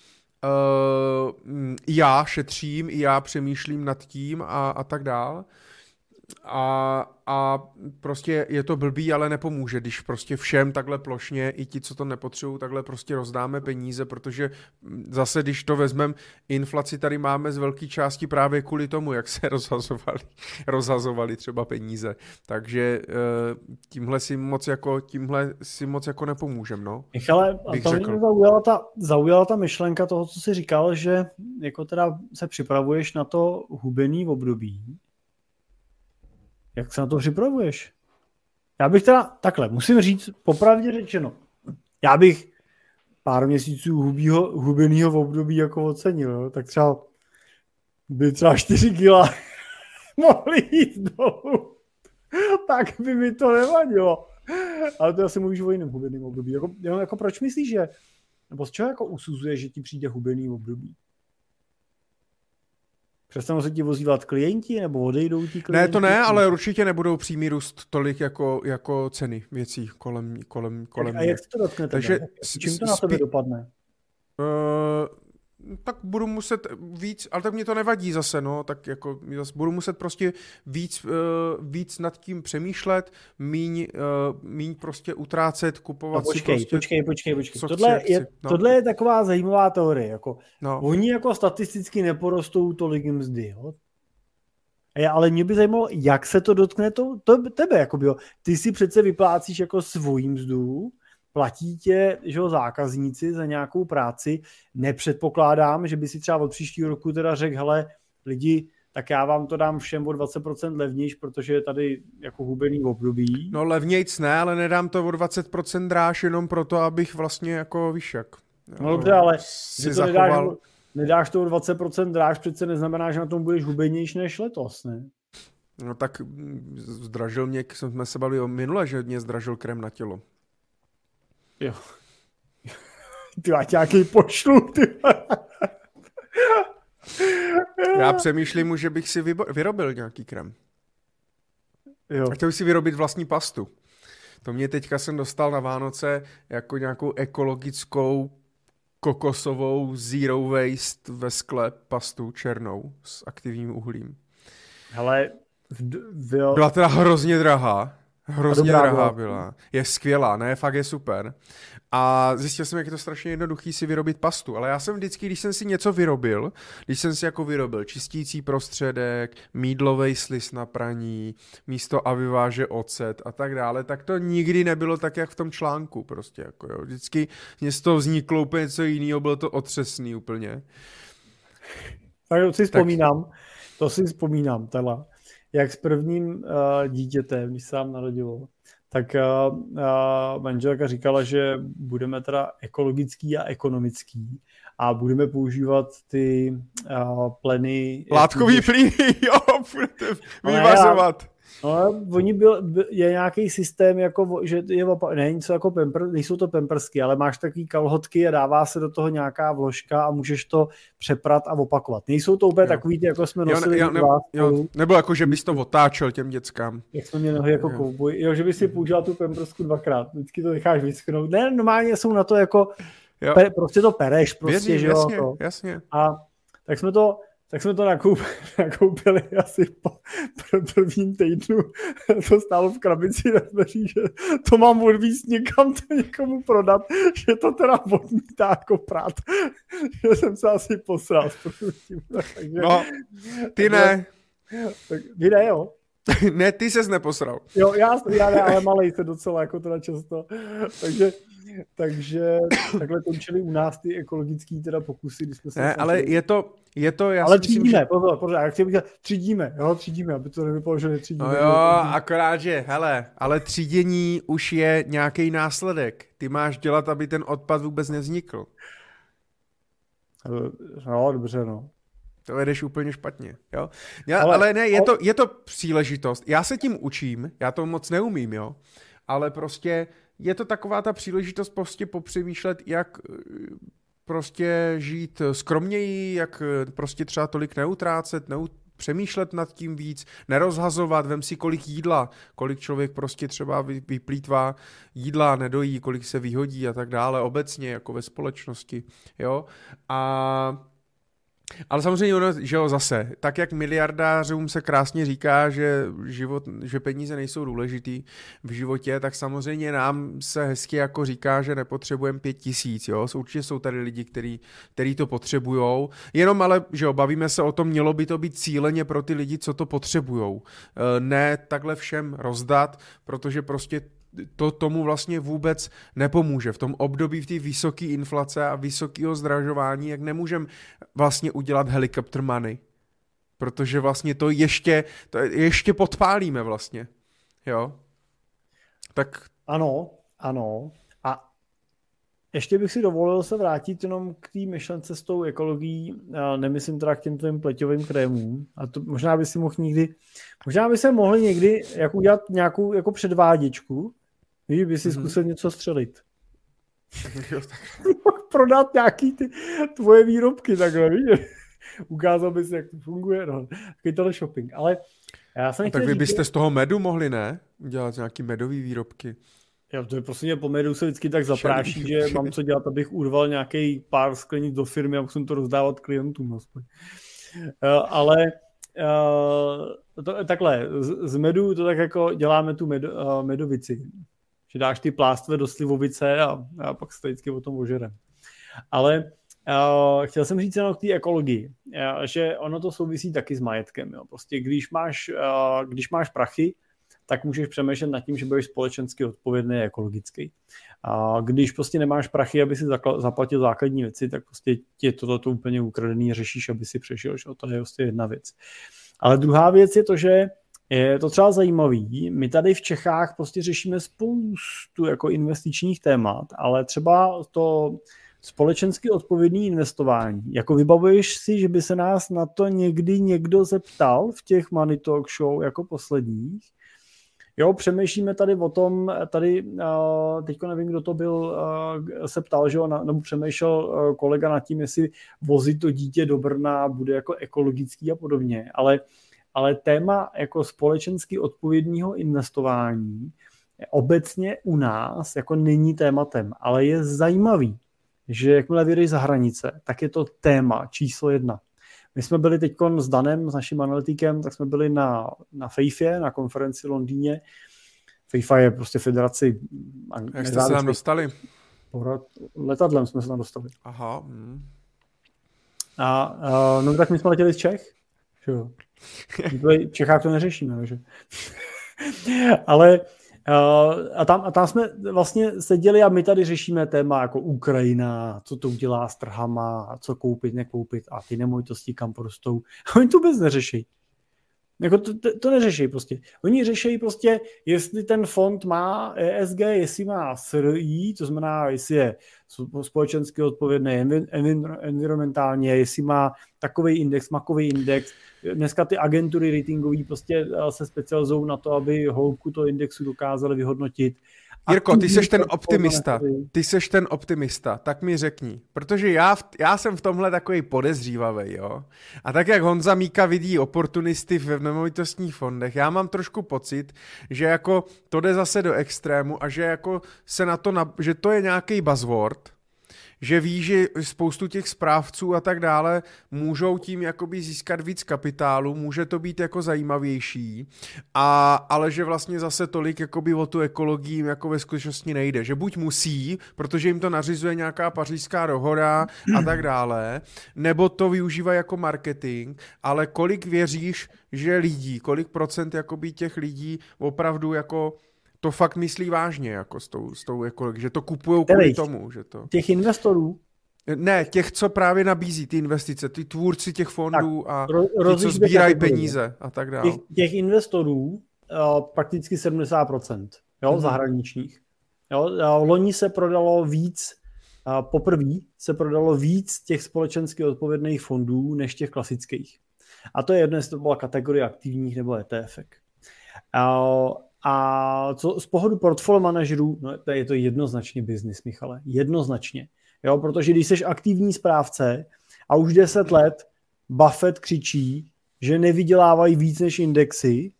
uh, já šetřím, já přemýšlím nad tím a, a tak dál. A, a prostě je to blbý, ale nepomůže, když prostě všem takhle plošně, i ti, co to nepotřebují, takhle prostě rozdáme peníze, protože zase, když to vezmeme, inflaci tady máme z velké části právě kvůli tomu, jak se rozhazovali, rozhazovali třeba peníze. Takže eh, tímhle si moc jako, tímhle si moc jako nepomůžem, no. Michale, a to mě zaujala ta, zaujala ta myšlenka toho, co jsi říkal, že jako teda se připravuješ na to hubený období, jak se na to připravuješ? Já bych teda, takhle, musím říct, popravdě řečeno, já bych pár měsíců hubýho, hubenýho období jako ocenil, jo? tak třeba by třeba 4 kila mohli jít dolů, tak by mi to nevadilo. Ale to asi mluvíš o jiném hubeným období. Jako, jako proč myslíš, že, nebo z čeho jako usuzuje, že ti přijde hubený období? Přestanou se ti vozívat klienti nebo odejdou ti klienti? Ne, to ne, ale určitě nebudou přímý růst tolik jako, jako ceny věcí kolem, kolem, kolem A jak se to dotkne Takže Čím to na tebe dopadne? Uh, tak budu muset víc, ale tak mě to nevadí zase, no, tak jako zase budu muset prostě víc, uh, víc nad tím přemýšlet, míň, uh, míň prostě utrácet, kupovat no, počkej, si prostě... Počkej, počkej, počkej, tohle, chci, je, no. tohle je taková zajímavá teorie, jako no. oni jako statisticky neporostou tolik mzdy, jo? Ale mě by zajímalo, jak se to dotkne to, to tebe, jako jo. Ty si přece vyplácíš jako svojí mzdu, platí tě že jo, zákazníci za nějakou práci. Nepředpokládám, že by si třeba od příštího roku teda řekl, hele, lidi, tak já vám to dám všem o 20% levnější, protože je tady jako hubený období. No levnějc ne, ale nedám to o 20% dráž jenom proto, abych vlastně jako, víš jak. No dobře, ale si to zachoval... nedáš, nedáš to o 20% dráž, přece neznamená, že na tom budeš hubenější než letos, ne? No tak mm, zdražil mě, jsme se bavili o minule, že mě zdražil krem na tělo. Jo. Ty máš nějaký pošlu, ty. Já přemýšlím, že bych si vyrobil nějaký krem. Jo. A chtěl bych si vyrobit vlastní pastu. To mě teďka jsem dostal na Vánoce jako nějakou ekologickou kokosovou zero waste ve skle pastu černou s aktivním uhlím. Hele, v... Byla teda hrozně drahá. Hrozně drahá byla. Je skvělá, ne, fakt je super. A zjistil jsem, jak je to strašně jednoduchý si vyrobit pastu. Ale já jsem vždycky, když jsem si něco vyrobil, když jsem si jako vyrobil čistící prostředek, mídlový slis na praní, místo aviváže ocet a tak dále, tak to nikdy nebylo tak, jak v tom článku prostě. Jako jo. Vždycky z toho vzniklo úplně něco jiného, bylo to otřesný úplně. Tak si vzpomínám, tak... to si vzpomínám, teda jak s prvním uh, dítětem, když se nám narodilo, tak uh, uh, manželka říkala, že budeme teda ekologický a ekonomický a budeme používat ty uh, pleny... Látkový plyny, jo, budete vyvazovat. No, oni byl, byl, je nějaký systém, jako, že je ne, něco jako pamper, nejsou to pempersky, ale máš takový kalhotky a dává se do toho nějaká vložka a můžeš to přeprat a opakovat. Nejsou to úplně jo. takový, jako jsme nosili. Jo, ne, jo, ne, jo, nebo jako, že bys to otáčel těm dětskám. Jak jsme měli nohy jako jo. kouboj. Jo, že bys si použil tu pempersku dvakrát. Vždycky to necháš vyschnout. Ne, normálně jsou na to jako, pe, prostě to pereš, prostě, Věří, že jasně, jo. To. jasně. A tak jsme to, tak jsme to nakoupili, nakoupili asi po prvním týdnu. To stálo v krabici na dveří, že to mám odvíct někam to někomu prodat, že to teda odmítá jako prát. Že jsem se asi posral Takže, no, ty ne. Tak, vy ne, jo. ne, ty ses neposral. Jo, já, já ne, ale malej se docela jako teda často. Takže takže takhle končily u nás ty ekologické teda pokusy, když jsme se... Ne, ale je to, je to, já ale třídíme, myslím, že... pozor, pozor, já chci říkat, třídíme, jo, třídíme, aby to nevypadalo, že netřídíme. No jo, akorát, že, hele, ale třídění už je nějaký následek. Ty máš dělat, aby ten odpad vůbec nevznikl. No, dobře, no. To vedeš úplně špatně, jo. Já, ale, ale ne, je to, je to příležitost. Já se tím učím, já to moc neumím, jo. Ale prostě je to taková ta příležitost prostě popřemýšlet, jak eh, prostě žít skromněji, jak eh, prostě třeba tolik neutrácet, neut, přemýšlet nad tím víc, nerozhazovat, vem si kolik jídla, kolik člověk prostě třeba vyplýtvá jídla, nedojí, kolik se vyhodí a tak dále, obecně jako ve společnosti, jo. A Ale samozřejmě že jo, zase, tak jak miliardářům se krásně říká, že, život, že peníze nejsou důležitý v životě, tak samozřejmě nám se hezky jako říká, že nepotřebujeme pět tisíc, jo. Určitě jsou tady lidi, který, který to potřebujou, jenom ale, že jo, bavíme se o tom, mělo by to být cíleně pro ty lidi, co to potřebujou. E, ne takhle všem rozdat, protože prostě to tomu vlastně vůbec nepomůže. V tom období v té vysoké inflace a vysokého zdražování, jak nemůžeme vlastně udělat helicopter money. Protože vlastně to ještě, to ještě podpálíme vlastně. Jo? Tak... Ano, ano. A ještě bych si dovolil se vrátit jenom k té myšlence s tou ekologií, nemyslím teda k těm tvým pleťovým krémům, a to možná by si mohl někdy, možná by se mohli někdy jak udělat nějakou jako předváděčku, Víš, by si mm-hmm. zkusil něco střelit. Prodat nějaký ty tvoje výrobky takhle, víš? Ukázal bys, jak to funguje, no. Takový teleshopping. Ale já jsem Tak vy byste z toho medu mohli, ne? Udělat nějaký medový výrobky. Já to je prostě po medu se vždycky tak zapráší, že mám co dělat, abych urval nějaký pár sklenic do firmy a musím to rozdávat klientům aspoň. Uh, ale uh, to, takhle, z, z medu to tak jako děláme tu med, uh, medovici že dáš ty plástve do slivovice a, a pak se vždycky o tom ožerem. Ale uh, chtěl jsem říct jenom k té ekologii, uh, že ono to souvisí taky s majetkem. Jo. Prostě když máš, uh, když máš prachy, tak můžeš přemýšlet nad tím, že budeš společensky odpovědný a ekologický. A když prostě nemáš prachy, aby si zaplatil základní věci, tak prostě tě tohle úplně ukradený řešíš, aby si přešel. Že? To je prostě jedna věc. Ale druhá věc je to, že je to třeba zajímavý. My tady v Čechách prostě řešíme spoustu jako investičních témat, ale třeba to společensky odpovědný investování. Jako vybavuješ si, že by se nás na to někdy někdo zeptal v těch Money Talk Show jako posledních? Jo, přemýšlíme tady o tom, tady uh, teďko nevím, kdo to byl, uh, se ptal, že on, nebo přemýšlel uh, kolega nad tím, jestli vozit to dítě do Brna bude jako ekologický a podobně, ale uh, ale téma jako společensky odpovědného investování obecně u nás jako není tématem, ale je zajímavý, že jakmile vyjdeš za hranice, tak je to téma číslo jedna. My jsme byli teď s Danem, s naším analytikem, tak jsme byli na, na FEIFě, na konferenci v Londýně. FIFA je prostě federaci... Jak jste se tam dostali? Letadlem jsme se tam dostali. Aha. A, a no tak my jsme letěli z Čech. Jo. V Čechách to neřešíme, takže. Ale uh, a, tam, a tam jsme vlastně seděli a my tady řešíme téma jako Ukrajina, co to udělá s trhama, co koupit, nekoupit a ty nemovitosti kam porostou. A oni to vůbec neřeší. Jako to, to, to neřeší prostě. Oni řeší prostě, jestli ten fond má ESG, jestli má SRI, to znamená, jestli je společensky odpovědný environmentálně, jestli má takový index, makový index. Dneska ty agentury ratingové prostě eh, se specializují na to, aby hloubku toho indexu dokázali vyhodnotit. Jirko, ty seš ten optimista. Ty seš ten optimista, tak mi řekni. Protože já, v, já jsem v tomhle takový podezřívavý, jo. A tak jak Honza Míka vidí oportunisty v nemovitostních fondech, já mám trošku pocit, že jako to jde zase do extrému a že jako se na to, na, že to je nějaký buzzword, že ví, že spoustu těch správců a tak dále můžou tím jakoby získat víc kapitálu, může to být jako zajímavější, a, ale že vlastně zase tolik jakoby o tu ekologii jako ve skutečnosti nejde, že buď musí, protože jim to nařizuje nějaká pařížská dohoda a tak dále, nebo to využívají jako marketing, ale kolik věříš, že lidí, kolik procent jakoby těch lidí opravdu jako to fakt myslí vážně, jako s tou, s tou jako, že to kupují kvůli tomu, že to... Těch investorů? Ne, těch, co právě nabízí ty investice, ty tvůrci těch fondů tak, a ro, ti, co sbírají peníze a tak dále. Těch, těch investorů uh, prakticky 70%, jo, mm-hmm. zahraničních. Jo, uh, loni se prodalo víc, uh, poprvé se prodalo víc těch společensky odpovědných fondů, než těch klasických. A to je jedno, jestli to byla kategorie aktivních nebo ETF. Uh, a co z pohledu portfolio manažerů, no to je to jednoznačně biznis, Michale, jednoznačně. Jo, protože když jsi aktivní správce a už 10 let Buffett křičí, že nevydělávají víc než indexy,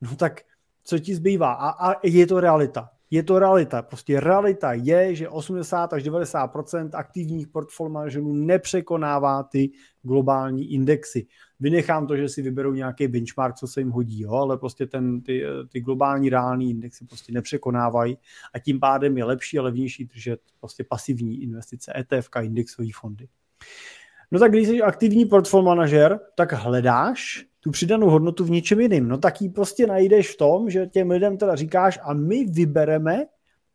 no tak co ti zbývá? A, a je to realita. je to realita. Prostě realita je, že 80 až 90% aktivních portfolio manažerů nepřekonává ty globální indexy. Vynechám to, že si vyberou nějaký benchmark, co se jim hodí, jo, ale prostě ten, ty, ty globální reální indexy prostě nepřekonávají a tím pádem je lepší a levnější držet prostě pasivní investice, ETF, indexové fondy. No tak když jsi aktivní portfolio manažer, tak hledáš tu přidanou hodnotu v něčem jiným. No tak ji prostě najdeš v tom, že těm lidem teda říkáš a my vybereme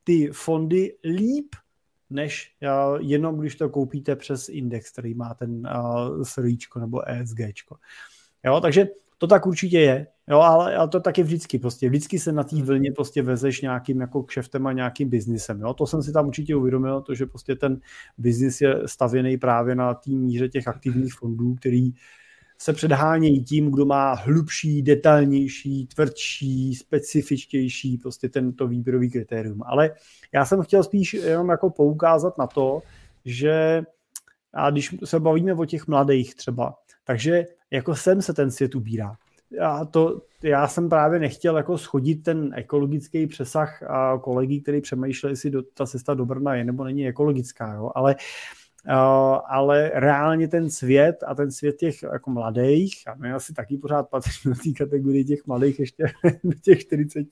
ty fondy líp, než uh, jenom když to koupíte přes index, který má ten uh, SRIčko nebo ESGčko. Jo, takže to tak určitě je, jo, ale, ale to tak je vždycky, prostě. Vždycky se na té vlně prostě vezeš nějakým jako kšeftem a nějakým biznisem, jo, to jsem si tam určitě uvědomil, to, že prostě ten biznis je stavěný právě na té míře těch aktivních fondů, který se předhánějí tím, kdo má hlubší, detailnější, tvrdší, specifičtější prostě tento výběrový kritérium. Ale já jsem chtěl spíš jenom jako poukázat na to, že a když se bavíme o těch mladých třeba, takže jako sem se ten svět ubírá. Já, to, já jsem právě nechtěl jako schodit ten ekologický přesah a kolegy, který přemýšleli, jestli do, ta cesta do Brna je nebo není ekologická, jo? ale uh, ale reálně ten svět a ten svět těch jako mladých, a my asi taky pořád patří do té kategorie těch mladých ještě do těch 40,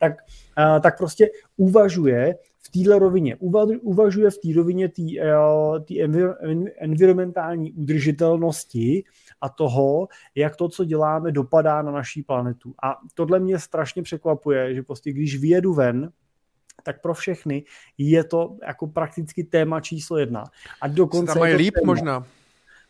tak, uh, tak prostě uvažuje v téhle rovině, uvažuje v té rovině té uh, environmentální udržitelnosti a toho, jak to, co děláme, dopadá na naší planetu. A tohle mě strašně překvapuje, že prostě když vyjedu ven, tak pro všechny je to jako prakticky téma číslo jedna. A dokonce tam je líp téma, možná.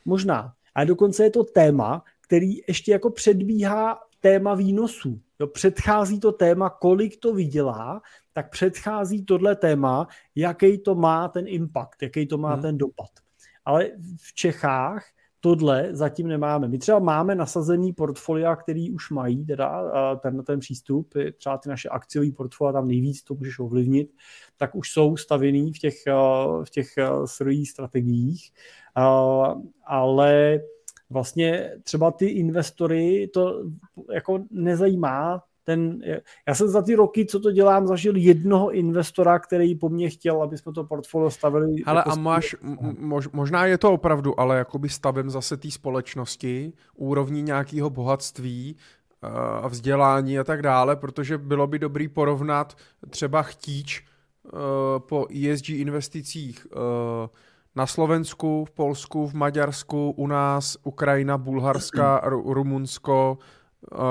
Možná. A dokonce je to téma, který ještě jako předbíhá téma výnosů. Jo, předchází to téma, kolik to vydělá, tak předchází tohle téma, jaký to má ten impact, jaký to má hmm. ten dopad. Ale v Čechách tohle zatím nemáme. My třeba máme nasazený portfolia, který už mají teda ten, ten přístup, třeba ty naše akciové portfolia, tam nejvíc to můžeš ovlivnit, tak už jsou stavěný v těch, v těch srových strategiích, ale vlastně třeba ty investory to jako nezajímá, ten, já jsem za ty roky, co to dělám, zažil jednoho investora, který po mně chtěl, aby jsme to portfolio stavili. Ale jako a máš, mož, možná je to opravdu, ale jakoby stavem zase té společnosti, úrovní nějakého bohatství uh, a vzdělání a tak dále, protože bylo by dobrý porovnat třeba chtíč uh, po ESG investicích uh, na Slovensku, v Polsku, v Maďarsku, u nás, Ukrajina, Bulharska, Rumunsko, Eh,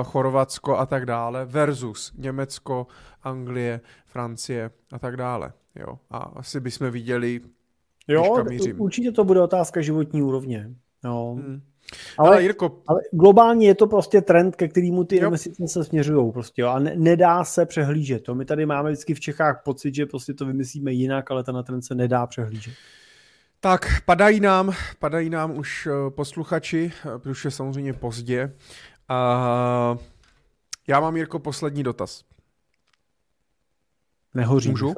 Chorvatsko a tak dále versus Německo, Anglie, Francie a tak dále. Jo. A asi bychom viděli, Jo, určitě to bude otázka životní úrovně. Jo. Hmm. Ale, ale, Jirko... ale globálně je to prostě trend, ke kterému ty jo. investice se směřují. Prostě, jo. A ne, nedá se přehlížet. To my tady máme vždycky v Čechách pocit, že prostě to vymyslíme jinak, ale ten trend se nedá přehlížet. Tak padají nám, padají nám už eh, posluchači, eh, protože je samozřejmě pozdě. Uh, já mám, Jirko, poslední dotaz. Nehoří. Můžu?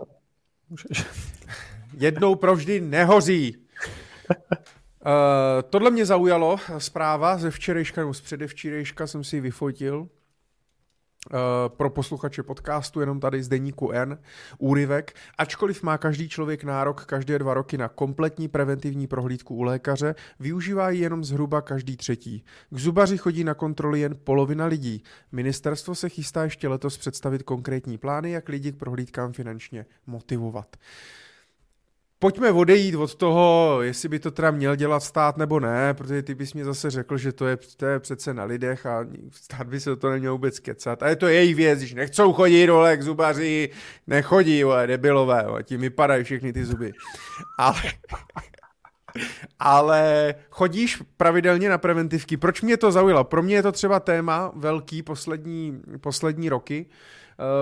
Můžeš. Jednou provždy nehoří. Uh, tohle mě zaujalo, zpráva ze včerejška nebo z předevčírejška jsem si ji vyfotil. Uh, pro posluchače podcastu, jenom tady z deníku N, úryvek. Ačkoliv má každý člověk nárok každé dva roky na kompletní preventivní prohlídku u lékaře, využívá ji jenom zhruba každý třetí. K zubaři chodí na kontroly jen polovina lidí. Ministerstvo se chystá ještě letos představit konkrétní plány, jak lidi k prohlídkám finančně motivovat. Uh, pojďme odejít od toho, jestli by to teda měl dělat stát nebo ne, protože ty bys mi zase řekl, že to je, to je přece na lidech a stát by se to neměl vůbec kecat. A je to jejich věc, když nechcou chodit dole k zubaři, nechodí, vole, debilové, vole, tím vypadají všechny ty zuby. Ale, ale chodíš pravidelně na preventivky. Proč mě to zaujalo? Pro mě je to třeba téma velký poslední, poslední roky, Eh,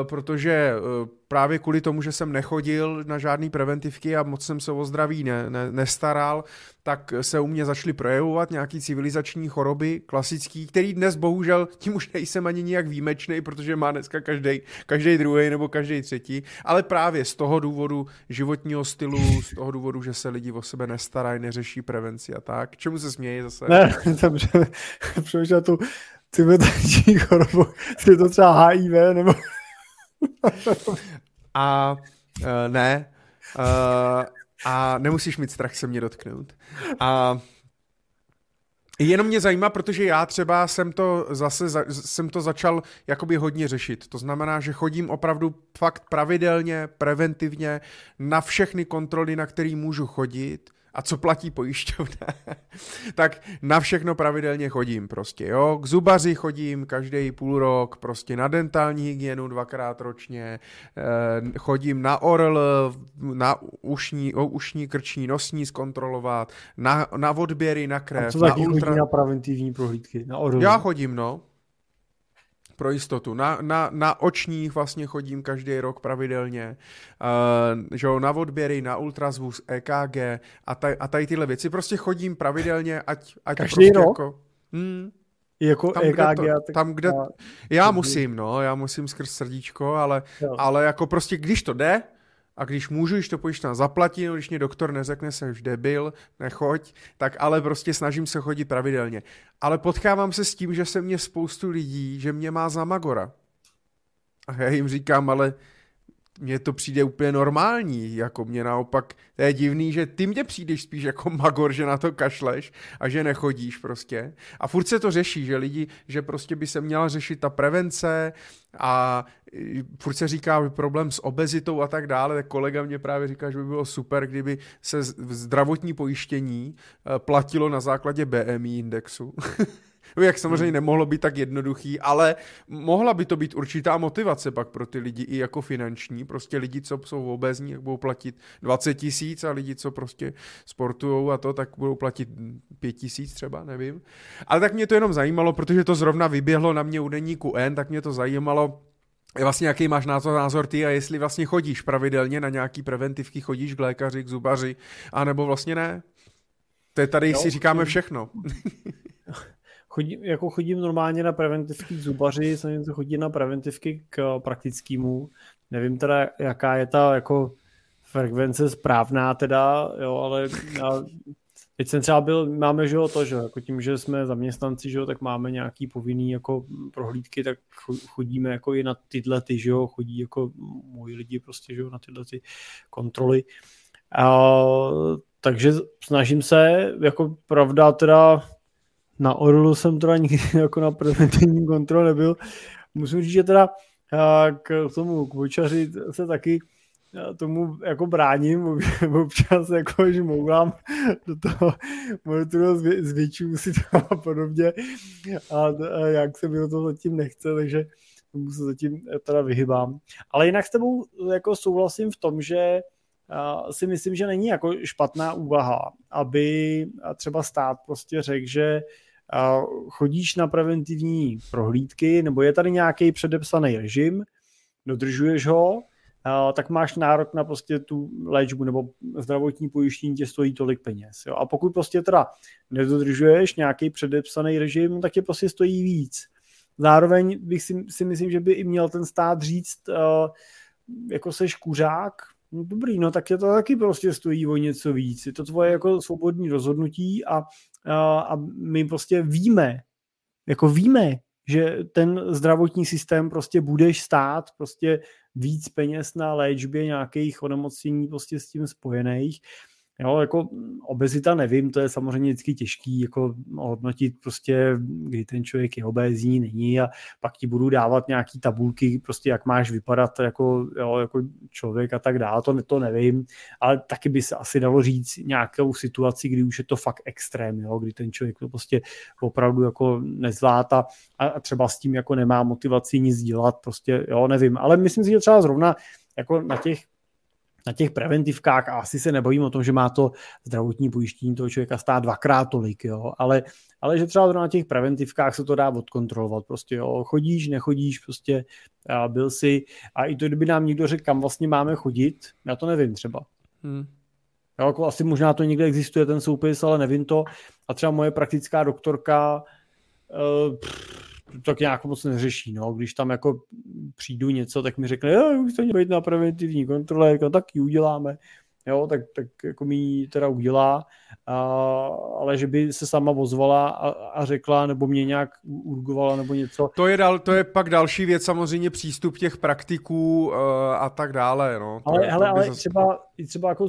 protože eh, právě kvůli tomu, že jsem nechodil na žádný preventivky a moc jsem se o zdraví ne, ne, nestaral, tak se u mě začaly projevovat nějaký civilizační choroby klasický, který dnes bohužel, tím už nejsem ani nijak výjimečný, protože má dneska každý, každý druhý nebo každý třetí, ale právě z toho důvodu životního stylu, z toho důvodu, že se lidi o sebe nestarají, neřeší prevenci a tak. Čemu se směje zase? Ne, dobře, přemýšlel tu civilizační chorobu, je to třeba HIV nebo A uh, ne, uh, a nemusíš mít strach se mě dotknout. A Jenom mě zajímá, protože já třeba jsem to zase za, jsem to začal jakoby hodně řešit. To znamená, že chodím opravdu fakt pravidelně, preventivně na všechny kontroly, na které můžu chodit a co platí pojišťovna, tak na všechno pravidelně chodím prostě, jo. K zubaři chodím každý půl rok, prostě na dentální hygienu dvakrát ročně, eh, chodím na ORL, na ušní, ušní, krční, nosní zkontrolovat, na, na odběry, na krev, a co na ultra... na preventivní prohlídky, na ORL? Já chodím, no pro jistotu. Na, na, na očních vlastně chodím každý rok pravidelně, uh, že jo, na odběry, na ultrazvuk, EKG a, taj, a tady tyhle věci. Prostě chodím pravidelně, ať, ať každý prostě rok? jako... Hmm, jako tam, EKG. Kde to, tak tam, kde... Já musím, no, já musím skrz srdíčko, ale, ale jako prostě, když to jde, a když můžu, když to pojišťovna zaplatí, no, když mě doktor neřekne, se už debil, nechoď, tak ale prostě snažím se chodit pravidelně. Ale potkávám se s tím, že se mě spoustu lidí, že mě má za Magora. A já jim říkám, ale mně to přijde úplně normální, jako mě naopak, to je divný, že ty mě přijdeš spíš jako magor, že na to kašleš a že nechodíš prostě. A furt se to řeší, že lidi, že prostě by se měla řešit ta prevence a furt se říká problém s obezitou a tak dále, tak kolega mě právě říká, že by bylo super, kdyby se zdravotní pojištění eh, platilo na základě BMI indexu. Jak samozřejmě hmm. nemohlo být tak jednoduchý, ale mohla by to být určitá motivace pak pro ty lidi i jako finanční. Prostě lidi, co jsou obézní, jak budou platit 20 tisíc a lidi, co prostě sportují a to, tak budou platit 5 tisíc třeba, nevím. Ale tak mě to jenom zajímalo, protože to zrovna vyběhlo na mě u denníku N, tak mě to zajímalo, vlastně jaký máš názor, názor ty a jestli vlastně chodíš pravidelně na nějaký preventivky, chodíš k lékaři, k zubaři, anebo vlastně ne. To je tady jo, si říkáme všechno. chodím, jako chodím normálně na preventivky k zubaři, jsem to chodí na preventivky k praktickému. Nevím teda, jaká je ta jako frekvence správná teda, jo, ale já, teď jsem třeba byl, máme, že jo, to, že jako tím, že jsme zaměstnanci, že jo, tak máme nějaký povinný jako prohlídky, tak chodíme jako i na tyhle ty, že jo, chodí jako moji lidi prostě, že jo, na tyhle ty kontroly. A, takže snažím se, jako pravda teda na Orlu jsem teda nikdy jako na preventivní kontrol nebyl. Musím říct, že teda k tomu kvočaři se taky tomu jako bráním, občas jako žmoulám do toho monitoru zvětšuju si to a podobně a, a jak se mi to zatím nechce, takže tomu se zatím teda vyhybám. Ale jinak s tebou jako souhlasím v tom, že si myslím, že není jako špatná úvaha, aby třeba stát prostě řekl, že chodíš na preventivní prohlídky, nebo je tady nějaký předepsaný režim, dodržuješ ho, tak máš nárok na prostě tu léčbu nebo zdravotní pojištění tě stojí tolik peněz. Jo? A pokud prostě teda nedodržuješ nějaký předepsaný režim, tak tě prostě stojí víc. Zároveň bych si, si myslím, že by i měl ten stát říct, uh, jako seš kuřák, no dobrý, no tak je to taky prostě stojí o něco víc. Je to tvoje jako svobodní rozhodnutí a a my prostě víme, jako víme, že ten zdravotní systém prostě budeš stát prostě víc peněz na léčbě nějakých onemocnění prostě s tím spojených Jo, jako obezita nevím, to je samozřejmě vždycky těžký jako hodnotit prostě, kdy ten člověk je obézní, není a pak ti budu dávat nějaký tabulky, prostě jak máš vypadat jako, jo, jako člověk a tak dále, to, to nevím, ale taky by se asi dalo říct nějakou situaci, kdy už je to fakt extrém, jo, kdy ten člověk to prostě opravdu jako nezvládá a, a třeba s tím jako nemá motivaci nic dělat, prostě jo, nevím, ale myslím si, že třeba zrovna jako na těch na těch preventivkách a asi se nebojím o tom, že má to zdravotní pojištění toho člověka stát dvakrát tolik, jo, ale, ale že třeba na těch preventivkách se to dá odkontrolovat, prostě jo, chodíš, nechodíš, prostě a byl si a i to, kdyby nám někdo řekl, kam vlastně máme chodit, já to nevím třeba. Hmm. Jo, jako asi možná to někde existuje ten soupis, ale nevím to a třeba moje praktická doktorka uh, pff, tak nějak moc neřeší. No. Když tam jako přijdu něco, tak mi řekne, jo, už to být na preventivní kontrole, no, tak ji uděláme. jo, tak, tak jako mi teda udělá, a, ale že by se sama ozvala a, a řekla, nebo mě nějak urgovala, nebo něco. To je, dal, to je pak další věc, samozřejmě přístup těch praktiků uh, a tak dále. No. To ale, je, hele, ale zase... třeba, třeba jako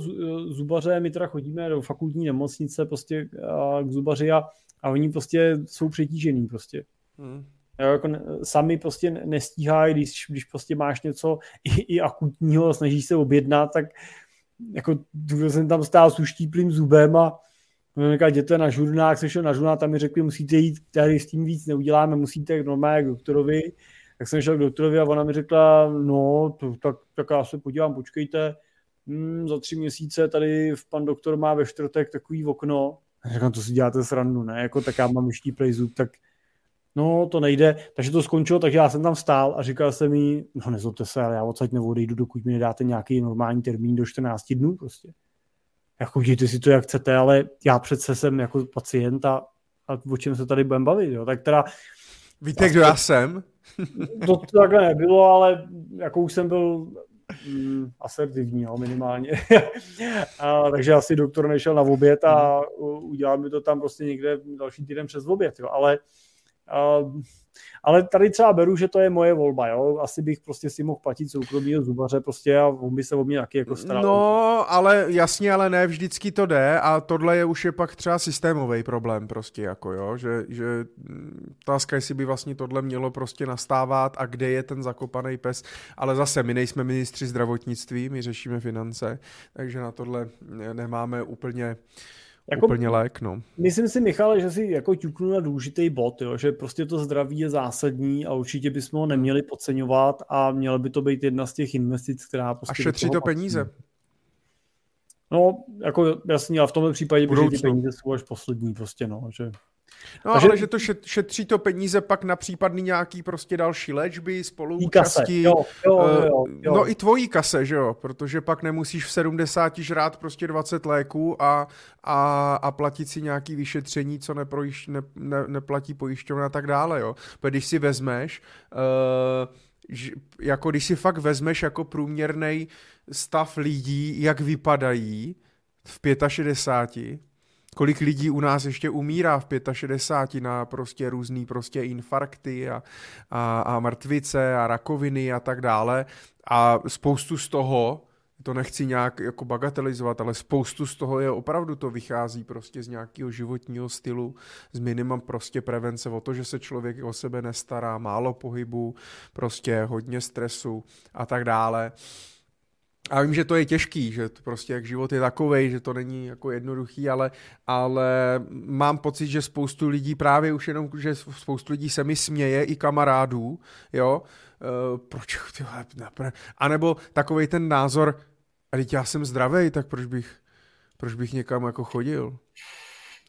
zubaře, my teda chodíme do fakultní nemocnice prostě uh, k zubaři a, a oni prostě jsou přetížený prostě. Hmm. Jako sami prostě nestíhají, když, když prostě máš něco i, i akutního, snažíš se objednat, tak jako jsem tam stál s uštíplým zubem a říkal, jděte na žurnák, jsem šel na žurnák, tam mi řekli, musíte jít, tady s tím víc neuděláme, musíte jít normálně k doktorovi. Tak jsem šel k doktorovi a ona mi řekla, no, to, tak, tak já se podívám, počkejte, hmm, za tři měsíce tady v pan doktor má ve čtvrtek takový okno. Říkám, to si děláte srandu, ne? Jako, tak já mám uštíplý zub, tak no to nejde, takže to skončilo, takže já jsem tam stál a říkal jsem jí, no nezlobte se, ale já odsaď neodejdu, dokud mi nedáte nějaký normální termín do 14 dnů prostě. Jako udějte si to, jak chcete, ale já přece jsem jako pacient a, a o čem se tady budeme bavit, jo. Tak teda... Víte, kdo já jsem? To, to takhle nebylo, ale jako už jsem byl mm, asertivní, jo, minimálně. a, takže asi doktor nešel na oběd a udělal mi to tam prostě někde další týden přes oběd, jo. Ale Uh, ale tady třeba beru, že to je moje volba, jo. Asi bych prostě si mohl platit soukromýho zubaře prostě a on by se o mě taky jako staral. No, ale jasně, ale ne vždycky to jde a tohle je už je pak třeba systémový problém prostě jako jo, že, že mm, otázka, jestli by vlastně tohle mělo prostě nastávat a kde je ten zakopaný pes, ale zase my nejsme ministři zdravotnictví, my řešíme finance, takže na tohle nemáme úplně jako, úplně lék, no. Myslím si, Michale, že si jako ťuknu na důležitý bod, jo, že prostě to zdraví je zásadní a určitě bychom ho neměli podceňovat a měla by to být jedna z těch investic, která prostě... A šetří to peníze. No, jako jasně, a v tomhle případě, protože ty peníze jsou až poslední prostě, no, že No Takže... ale že to šetří to peníze pak na případný nějaký prostě další léčby, spoluúčasti. Jo, jo, jo, jo. No i tvojí kase, že jo, protože pak nemusíš v 70 žrát prostě 20 léků a, a, a platit si nějaký vyšetření, co neprojiš, ne, ne, neplatí pojišťovna a tak dále, jo. Protože když si vezmeš, uh, jako když si fakt vezmeš jako průměrný stav lidí, jak vypadají v 65, kolik lidí u nás ještě umírá v 65 na prostě různý prostě infarkty a, a, a mrtvice a rakoviny a tak dále a spoustu z toho, to nechci nějak jako bagatelizovat, ale spoustu z toho je opravdu to vychází prostě z nějakého životního stylu, z minimum prostě prevence o to, že se člověk o sebe nestará, málo pohybu, prostě hodně stresu a tak dále. A vím, že to je těžký, že to prostě jak život je takový, že to není jako jednoduchý, ale, ale mám pocit, že spoustu lidí právě už jenom, že spoustu lidí se mi směje i kamarádů, jo, uh, proč, tyhle, a nebo takový ten názor, a já jsem zdravý, tak proč bych, proč bych někam jako chodil?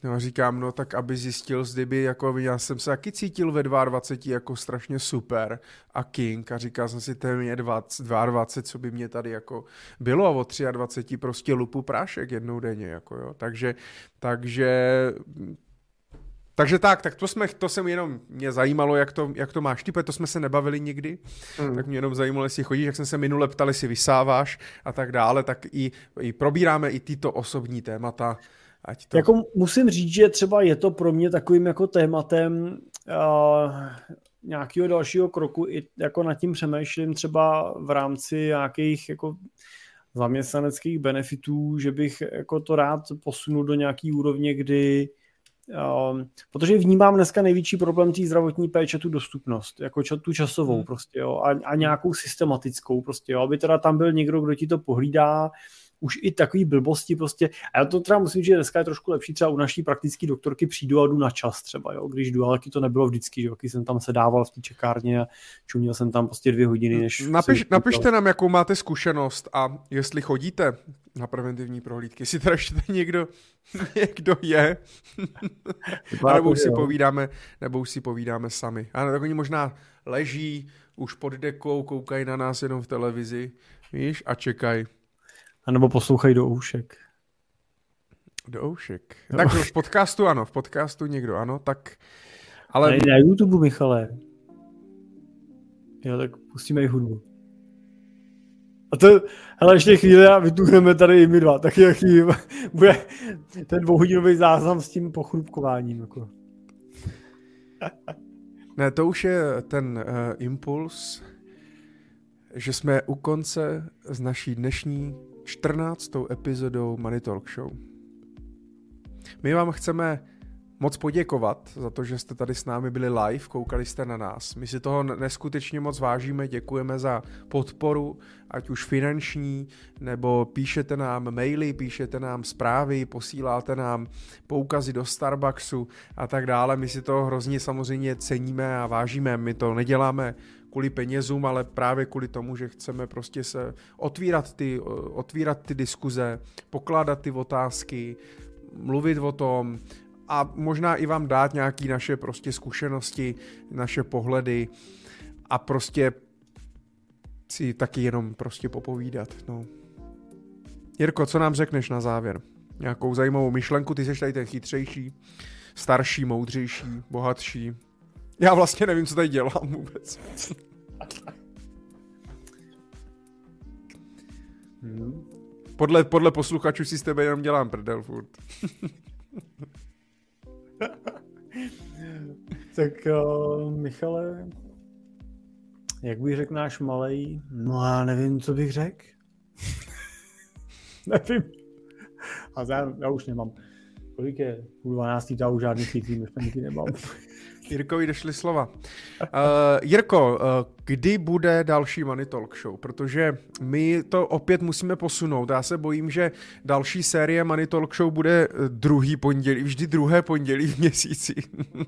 No a říkám, no tak aby zjistil, kdyby, jako já jsem se taky cítil ve 22 jako strašně super a king. A říkal jsem si, to je mě 20, 22, co by mě tady jako bylo a o 23 prostě lupu prášek jednou denně, jako jo, takže, takže takže tak, tak to, jsme, to jsem jenom, mě zajímalo, jak to, jak to máš ty, protože to jsme se nebavili nikdy, mm. tak mě jenom zajímalo, jestli chodíš, jak jsem se minule ptal, jestli vysáváš a tak dále, tak i, i probíráme i tyto osobní témata, Ať to... Jako musím říct, že třeba je to pro mě takovým jako tématem uh, nějakého dalšího kroku, i jako nad tím přemýšlím třeba v rámci nějakých jako zaměstnaneckých benefitů, že bych jako to rád posunul do nějaký úrovně, kdy Um, protože vnímám dneska největší problém té zdravotní péče tu dostupnost, jako ča, tu časovou hmm. prostě, jo, a, a nějakou systematickou prostě, jo, aby teda tam byl někdo, kdo ti to pohlídá, už i takový blbosti prostě. A já to třeba musím říct, že dneska je trošku lepší, třeba u naší praktické doktorky přijdu a jdu na čas třeba, jo, když ale to nebylo vždycky, že jo, když jsem tam sedával v té čekárně a čuměl jsem tam prostě dvě hodiny, než... Napiš, napište nám, jakou máte zkušenost a jestli chodíte na preventivní prohlídky, jestli teda ještě někdo, někdo je, nebo už si povídáme, nebo už si povídáme sami. A tak oni možná leží už pod dekou, koukají na nás jenom v televizi, víš, a čekají. A nebo poslouchají do oušek. Do oušek. Do tak oušek. v podcastu ano, v podcastu někdo ano, tak... Ale... Ne, na YouTube, Michale. Jo, tak pustíme i hudbu. A to, hele, ještě chvíli a vytuhneme tady i my dva, tak jaký bude ten dvouhodinový záznam s tím pochrupkováním. Jako. ne, to už je ten uh, impuls, že jsme u konce s naší dnešní 14. epizodou Money Talk Show. My vám chceme moc poděkovat za to, že jste tady s námi byli live, koukali jste na nás. My si toho neskutečně moc vážíme, děkujeme za podporu, ať už finanční, nebo píšete nám maily, píšete nám zprávy, posíláte nám poukazy do Starbucksu a tak dále. My si to hrozně samozřejmě ceníme a vážíme. My to neděláme kvůli penězům, ale právě kvůli tomu, že chceme prostě se otvírat ty, otvírat ty diskuze, pokládat ty otázky, mluvit o tom, a možná i vám dát nějaký naše prostě zkušenosti, naše pohledy a prostě si taky jenom prostě popovídat. No. Jirko, co nám řekneš na závěr? Nějakou zajímavou myšlenku, ty jsi tady ten chytřejší, starší, moudřejší, bohatší. Já vlastně nevím, co tady dělám vůbec. Podle, podle posluchačů si s tebe jenom dělám prdel furt. tak uh, Michale, jak bych řekl náš malej? No já nevím, co bych řekl. nevím. A já, já už nemám. Kolik je? Půl dvanáctý, já už žádný už nikdy nemám. Jirkovi došly slova. Uh, Jirko, uh, kdy bude další Money Talk Show? Protože my to opět musíme posunout. Já se bojím, že další série Money Talk Show bude druhý pondělí, vždy druhé pondělí v měsíci.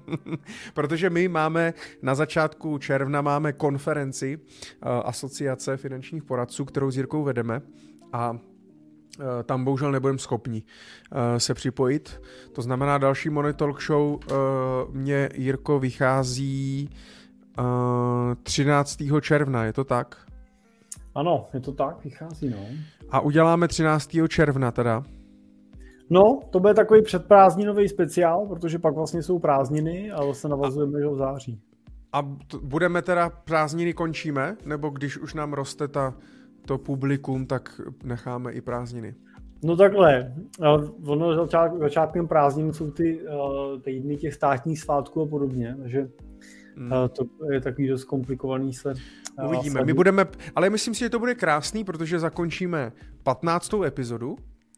Protože my máme na začátku června máme konferenci uh, Asociace finančních poradců, kterou s Jirkou vedeme. A tam bohužel nebudeme schopni uh, se připojit. To znamená, další Money Show uh, mě, Jirko, vychází uh, 13. června, je to tak? Ano, je to tak, vychází, no. A uděláme 13. června teda? No, to bude takový předprázdninový speciál, protože pak vlastně jsou prázdniny a zase navazujeme, že v září. A budeme teda prázdniny končíme? Nebo když už nám roste ta to publikum, tak necháme i prázdniny. No takhle, ono začát, začátkem prázdnin jsou ty uh, týdny těch státních svátků a podobně, takže hmm. uh, to je takový dost komplikovaný se. Uvidíme, my budeme, ale myslím si, že to bude krásný, protože zakončíme 15. epizodu,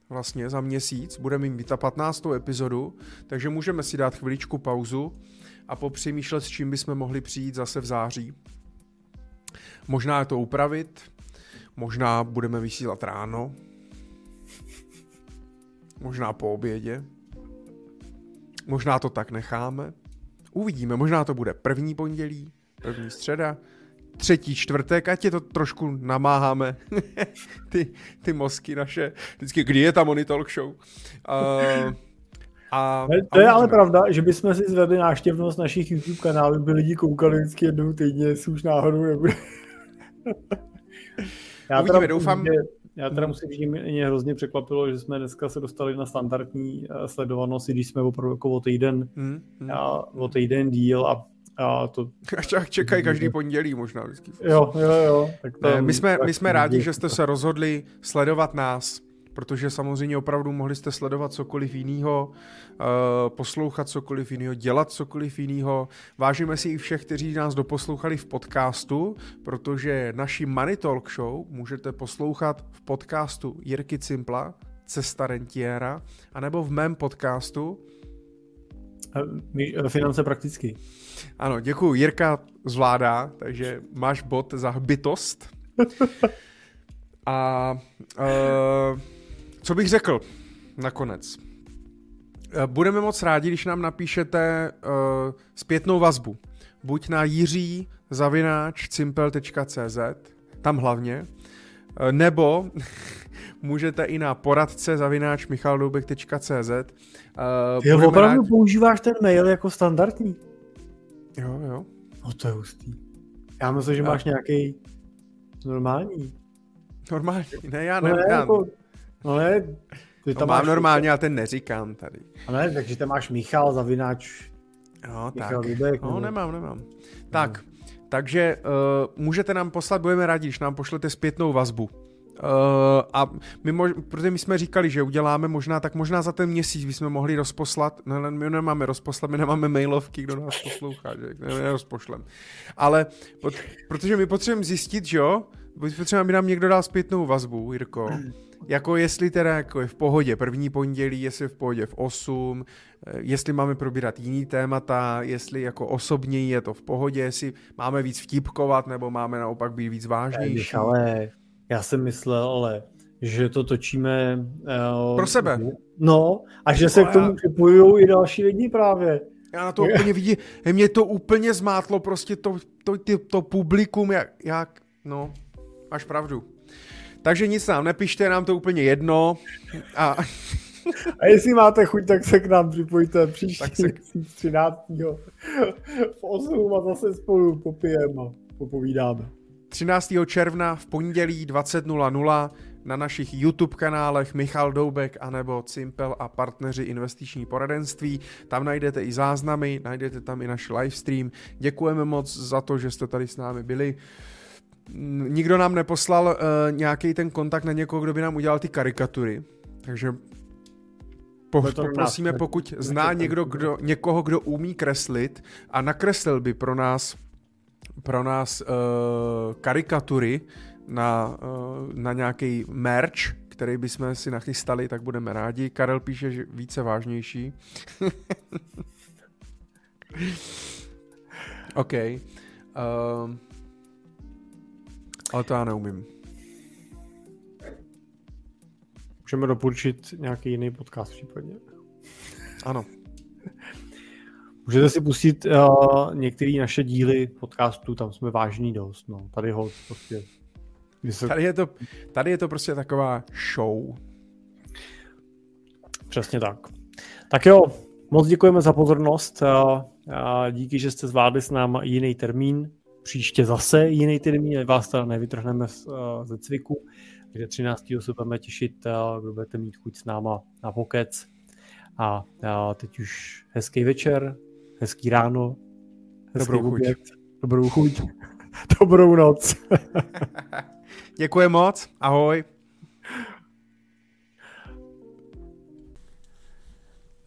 vlastně za měsíc, budeme mít ta 15. epizodu, takže můžeme si dát chviličku pauzu a popřemýšlet, s čím bychom mohli přijít zase v září. Možná to upravit, Možná budeme vysílat ráno. Možná po obědě. Možná to tak necháme. Uvidíme, možná to bude první pondělí, první středa, třetí čtvrtek, ať je to trošku namáháme, ty, ty mozky naše. Vždycky, kdy je ta Money Show? Uh, a, to a je ale pravda, že bychom si zvedli náštěvnost našich YouTube kanálů, by lidi koukali vždycky jednou týdně, jestli už náhodou nebude. Já Uvidíme, teda, doufám. Že, já teda musím říct, mě hrozně překvapilo, že jsme dneska se dostali na standardní eh, sledovanost, i když jsme opravdu jako o týden, hmm, hmm. A, o týden díl a a to... Až čekají každý pondělí možná vždycky. Jo, jo, jo. Tak to, my, jsme, my jsme rádi, že jste se rozhodli sledovat nás protože samozřejmě opravdu mohli jste sledovat cokoliv jiného, eh, poslouchat cokoliv jiného, dělat cokoliv jiného. Vážíme si i všech, kteří nás doposlouchali v podcastu, protože naši Money Talk Show můžete poslouchat v podcastu Jirky Cimpla, Cesta rentiera, anebo v mém podcastu eh, Finance prakticky. Ano, děkuji. Jirka zvládá, takže máš bod za bytost. A uh, co bych řekl nakonec? Eh, budeme moc rádi, když nám napíšete uh, zpětnou vazbu. Buď na jiří zavináč cimpel.cz, tam hlavně, uh, nebo můžete i na poradce zavináč michaldoubek.cz. Uh, Ty opravdu rádi... používáš ten mail jako standardní? Jo, jo. No to je hustý. Já myslím, že máš nějaký normální. Normální, ne, já ne, no, ne já, jako, No ne, ty to mám normálně, ale ten neříkám tady. A ne, takže tam máš Michal Zavináč. No, Michal tak. Rubek, no, nebo... nemám, nemám. Tak, no. takže uh, můžete nám poslat, budeme rádi, když nám pošlete zpětnou vazbu. Uh, a my, mož, protože my jsme říkali, že uděláme možná, tak možná za ten měsíc bychom mohli rozposlat, ne, my nemáme rozposlat, my nemáme mailovky, kdo nás poslouchá, že ne, nerozpošlem. Ale pot, protože my potřebujeme zjistit, že jo, potřebujeme, aby nám někdo dal zpětnou vazbu, Jirko, jako jestli teda jako je v pohodě první pondělí, jestli je v pohodě v 8, eh, jestli máme probírat jiný témata, jestli jako osobně je to v pohodě, jestli máme víc vtipkovat, nebo máme naopak být víc vážnější. Ale já jsem myslel, ale že to točíme... Uh, Pro sebe. No, a že se k tomu připojují i další lidi právě. Já na to úplně vidím, mě to úplně zmátlo, prostě to, to, to, to publikum, jak, jak, no, máš pravdu. Takže nic nám nepište, nám to úplně jedno. A, a jestli máte chuť, tak se k nám připojte příští tak se... 13. v 8 a zase spolu popijeme a popovídáme. 13. června v pondělí 20.00 na našich YouTube kanálech Michal Doubek anebo Cimpel a partneři investiční poradenství. Tam najdete i záznamy, najdete tam i náš livestream. Děkujeme moc za to, že jste tady s námi byli. Nikdo nám neposlal uh, nějaký ten kontakt na někoho, kdo by nám udělal ty karikatury, takže po, poprosíme, pokud zná někdo, kdo, někoho, kdo umí kreslit a nakreslil by pro nás pro nás uh, karikatury na, uh, na nějaký merch, který bychom si nachystali, tak budeme rádi. Karel píše, že více vážnější. OK. Uh, ale to já neumím. Můžeme doporučit nějaký jiný podcast případně. Ano. Můžete si pustit uh, některé naše díly podcastu, tam jsme vážní dost. No. Tady ho prostě... Se... Tady, je to, tady je to prostě taková show. Přesně tak. Tak jo, moc děkujeme za pozornost. A, a díky, že jste zvládli s náma jiný termín. Příště zase jiný termín, vás teda nevytrhneme uh, ze cviku. Takže 13. se budeme těšit, uh, kdo budete mít chuť s náma na pokec. A, a teď už hezký večer, hezký ráno, hezký dobrou oběd, chuť. dobrou chuť, dobrou noc. Děkuji moc, ahoj.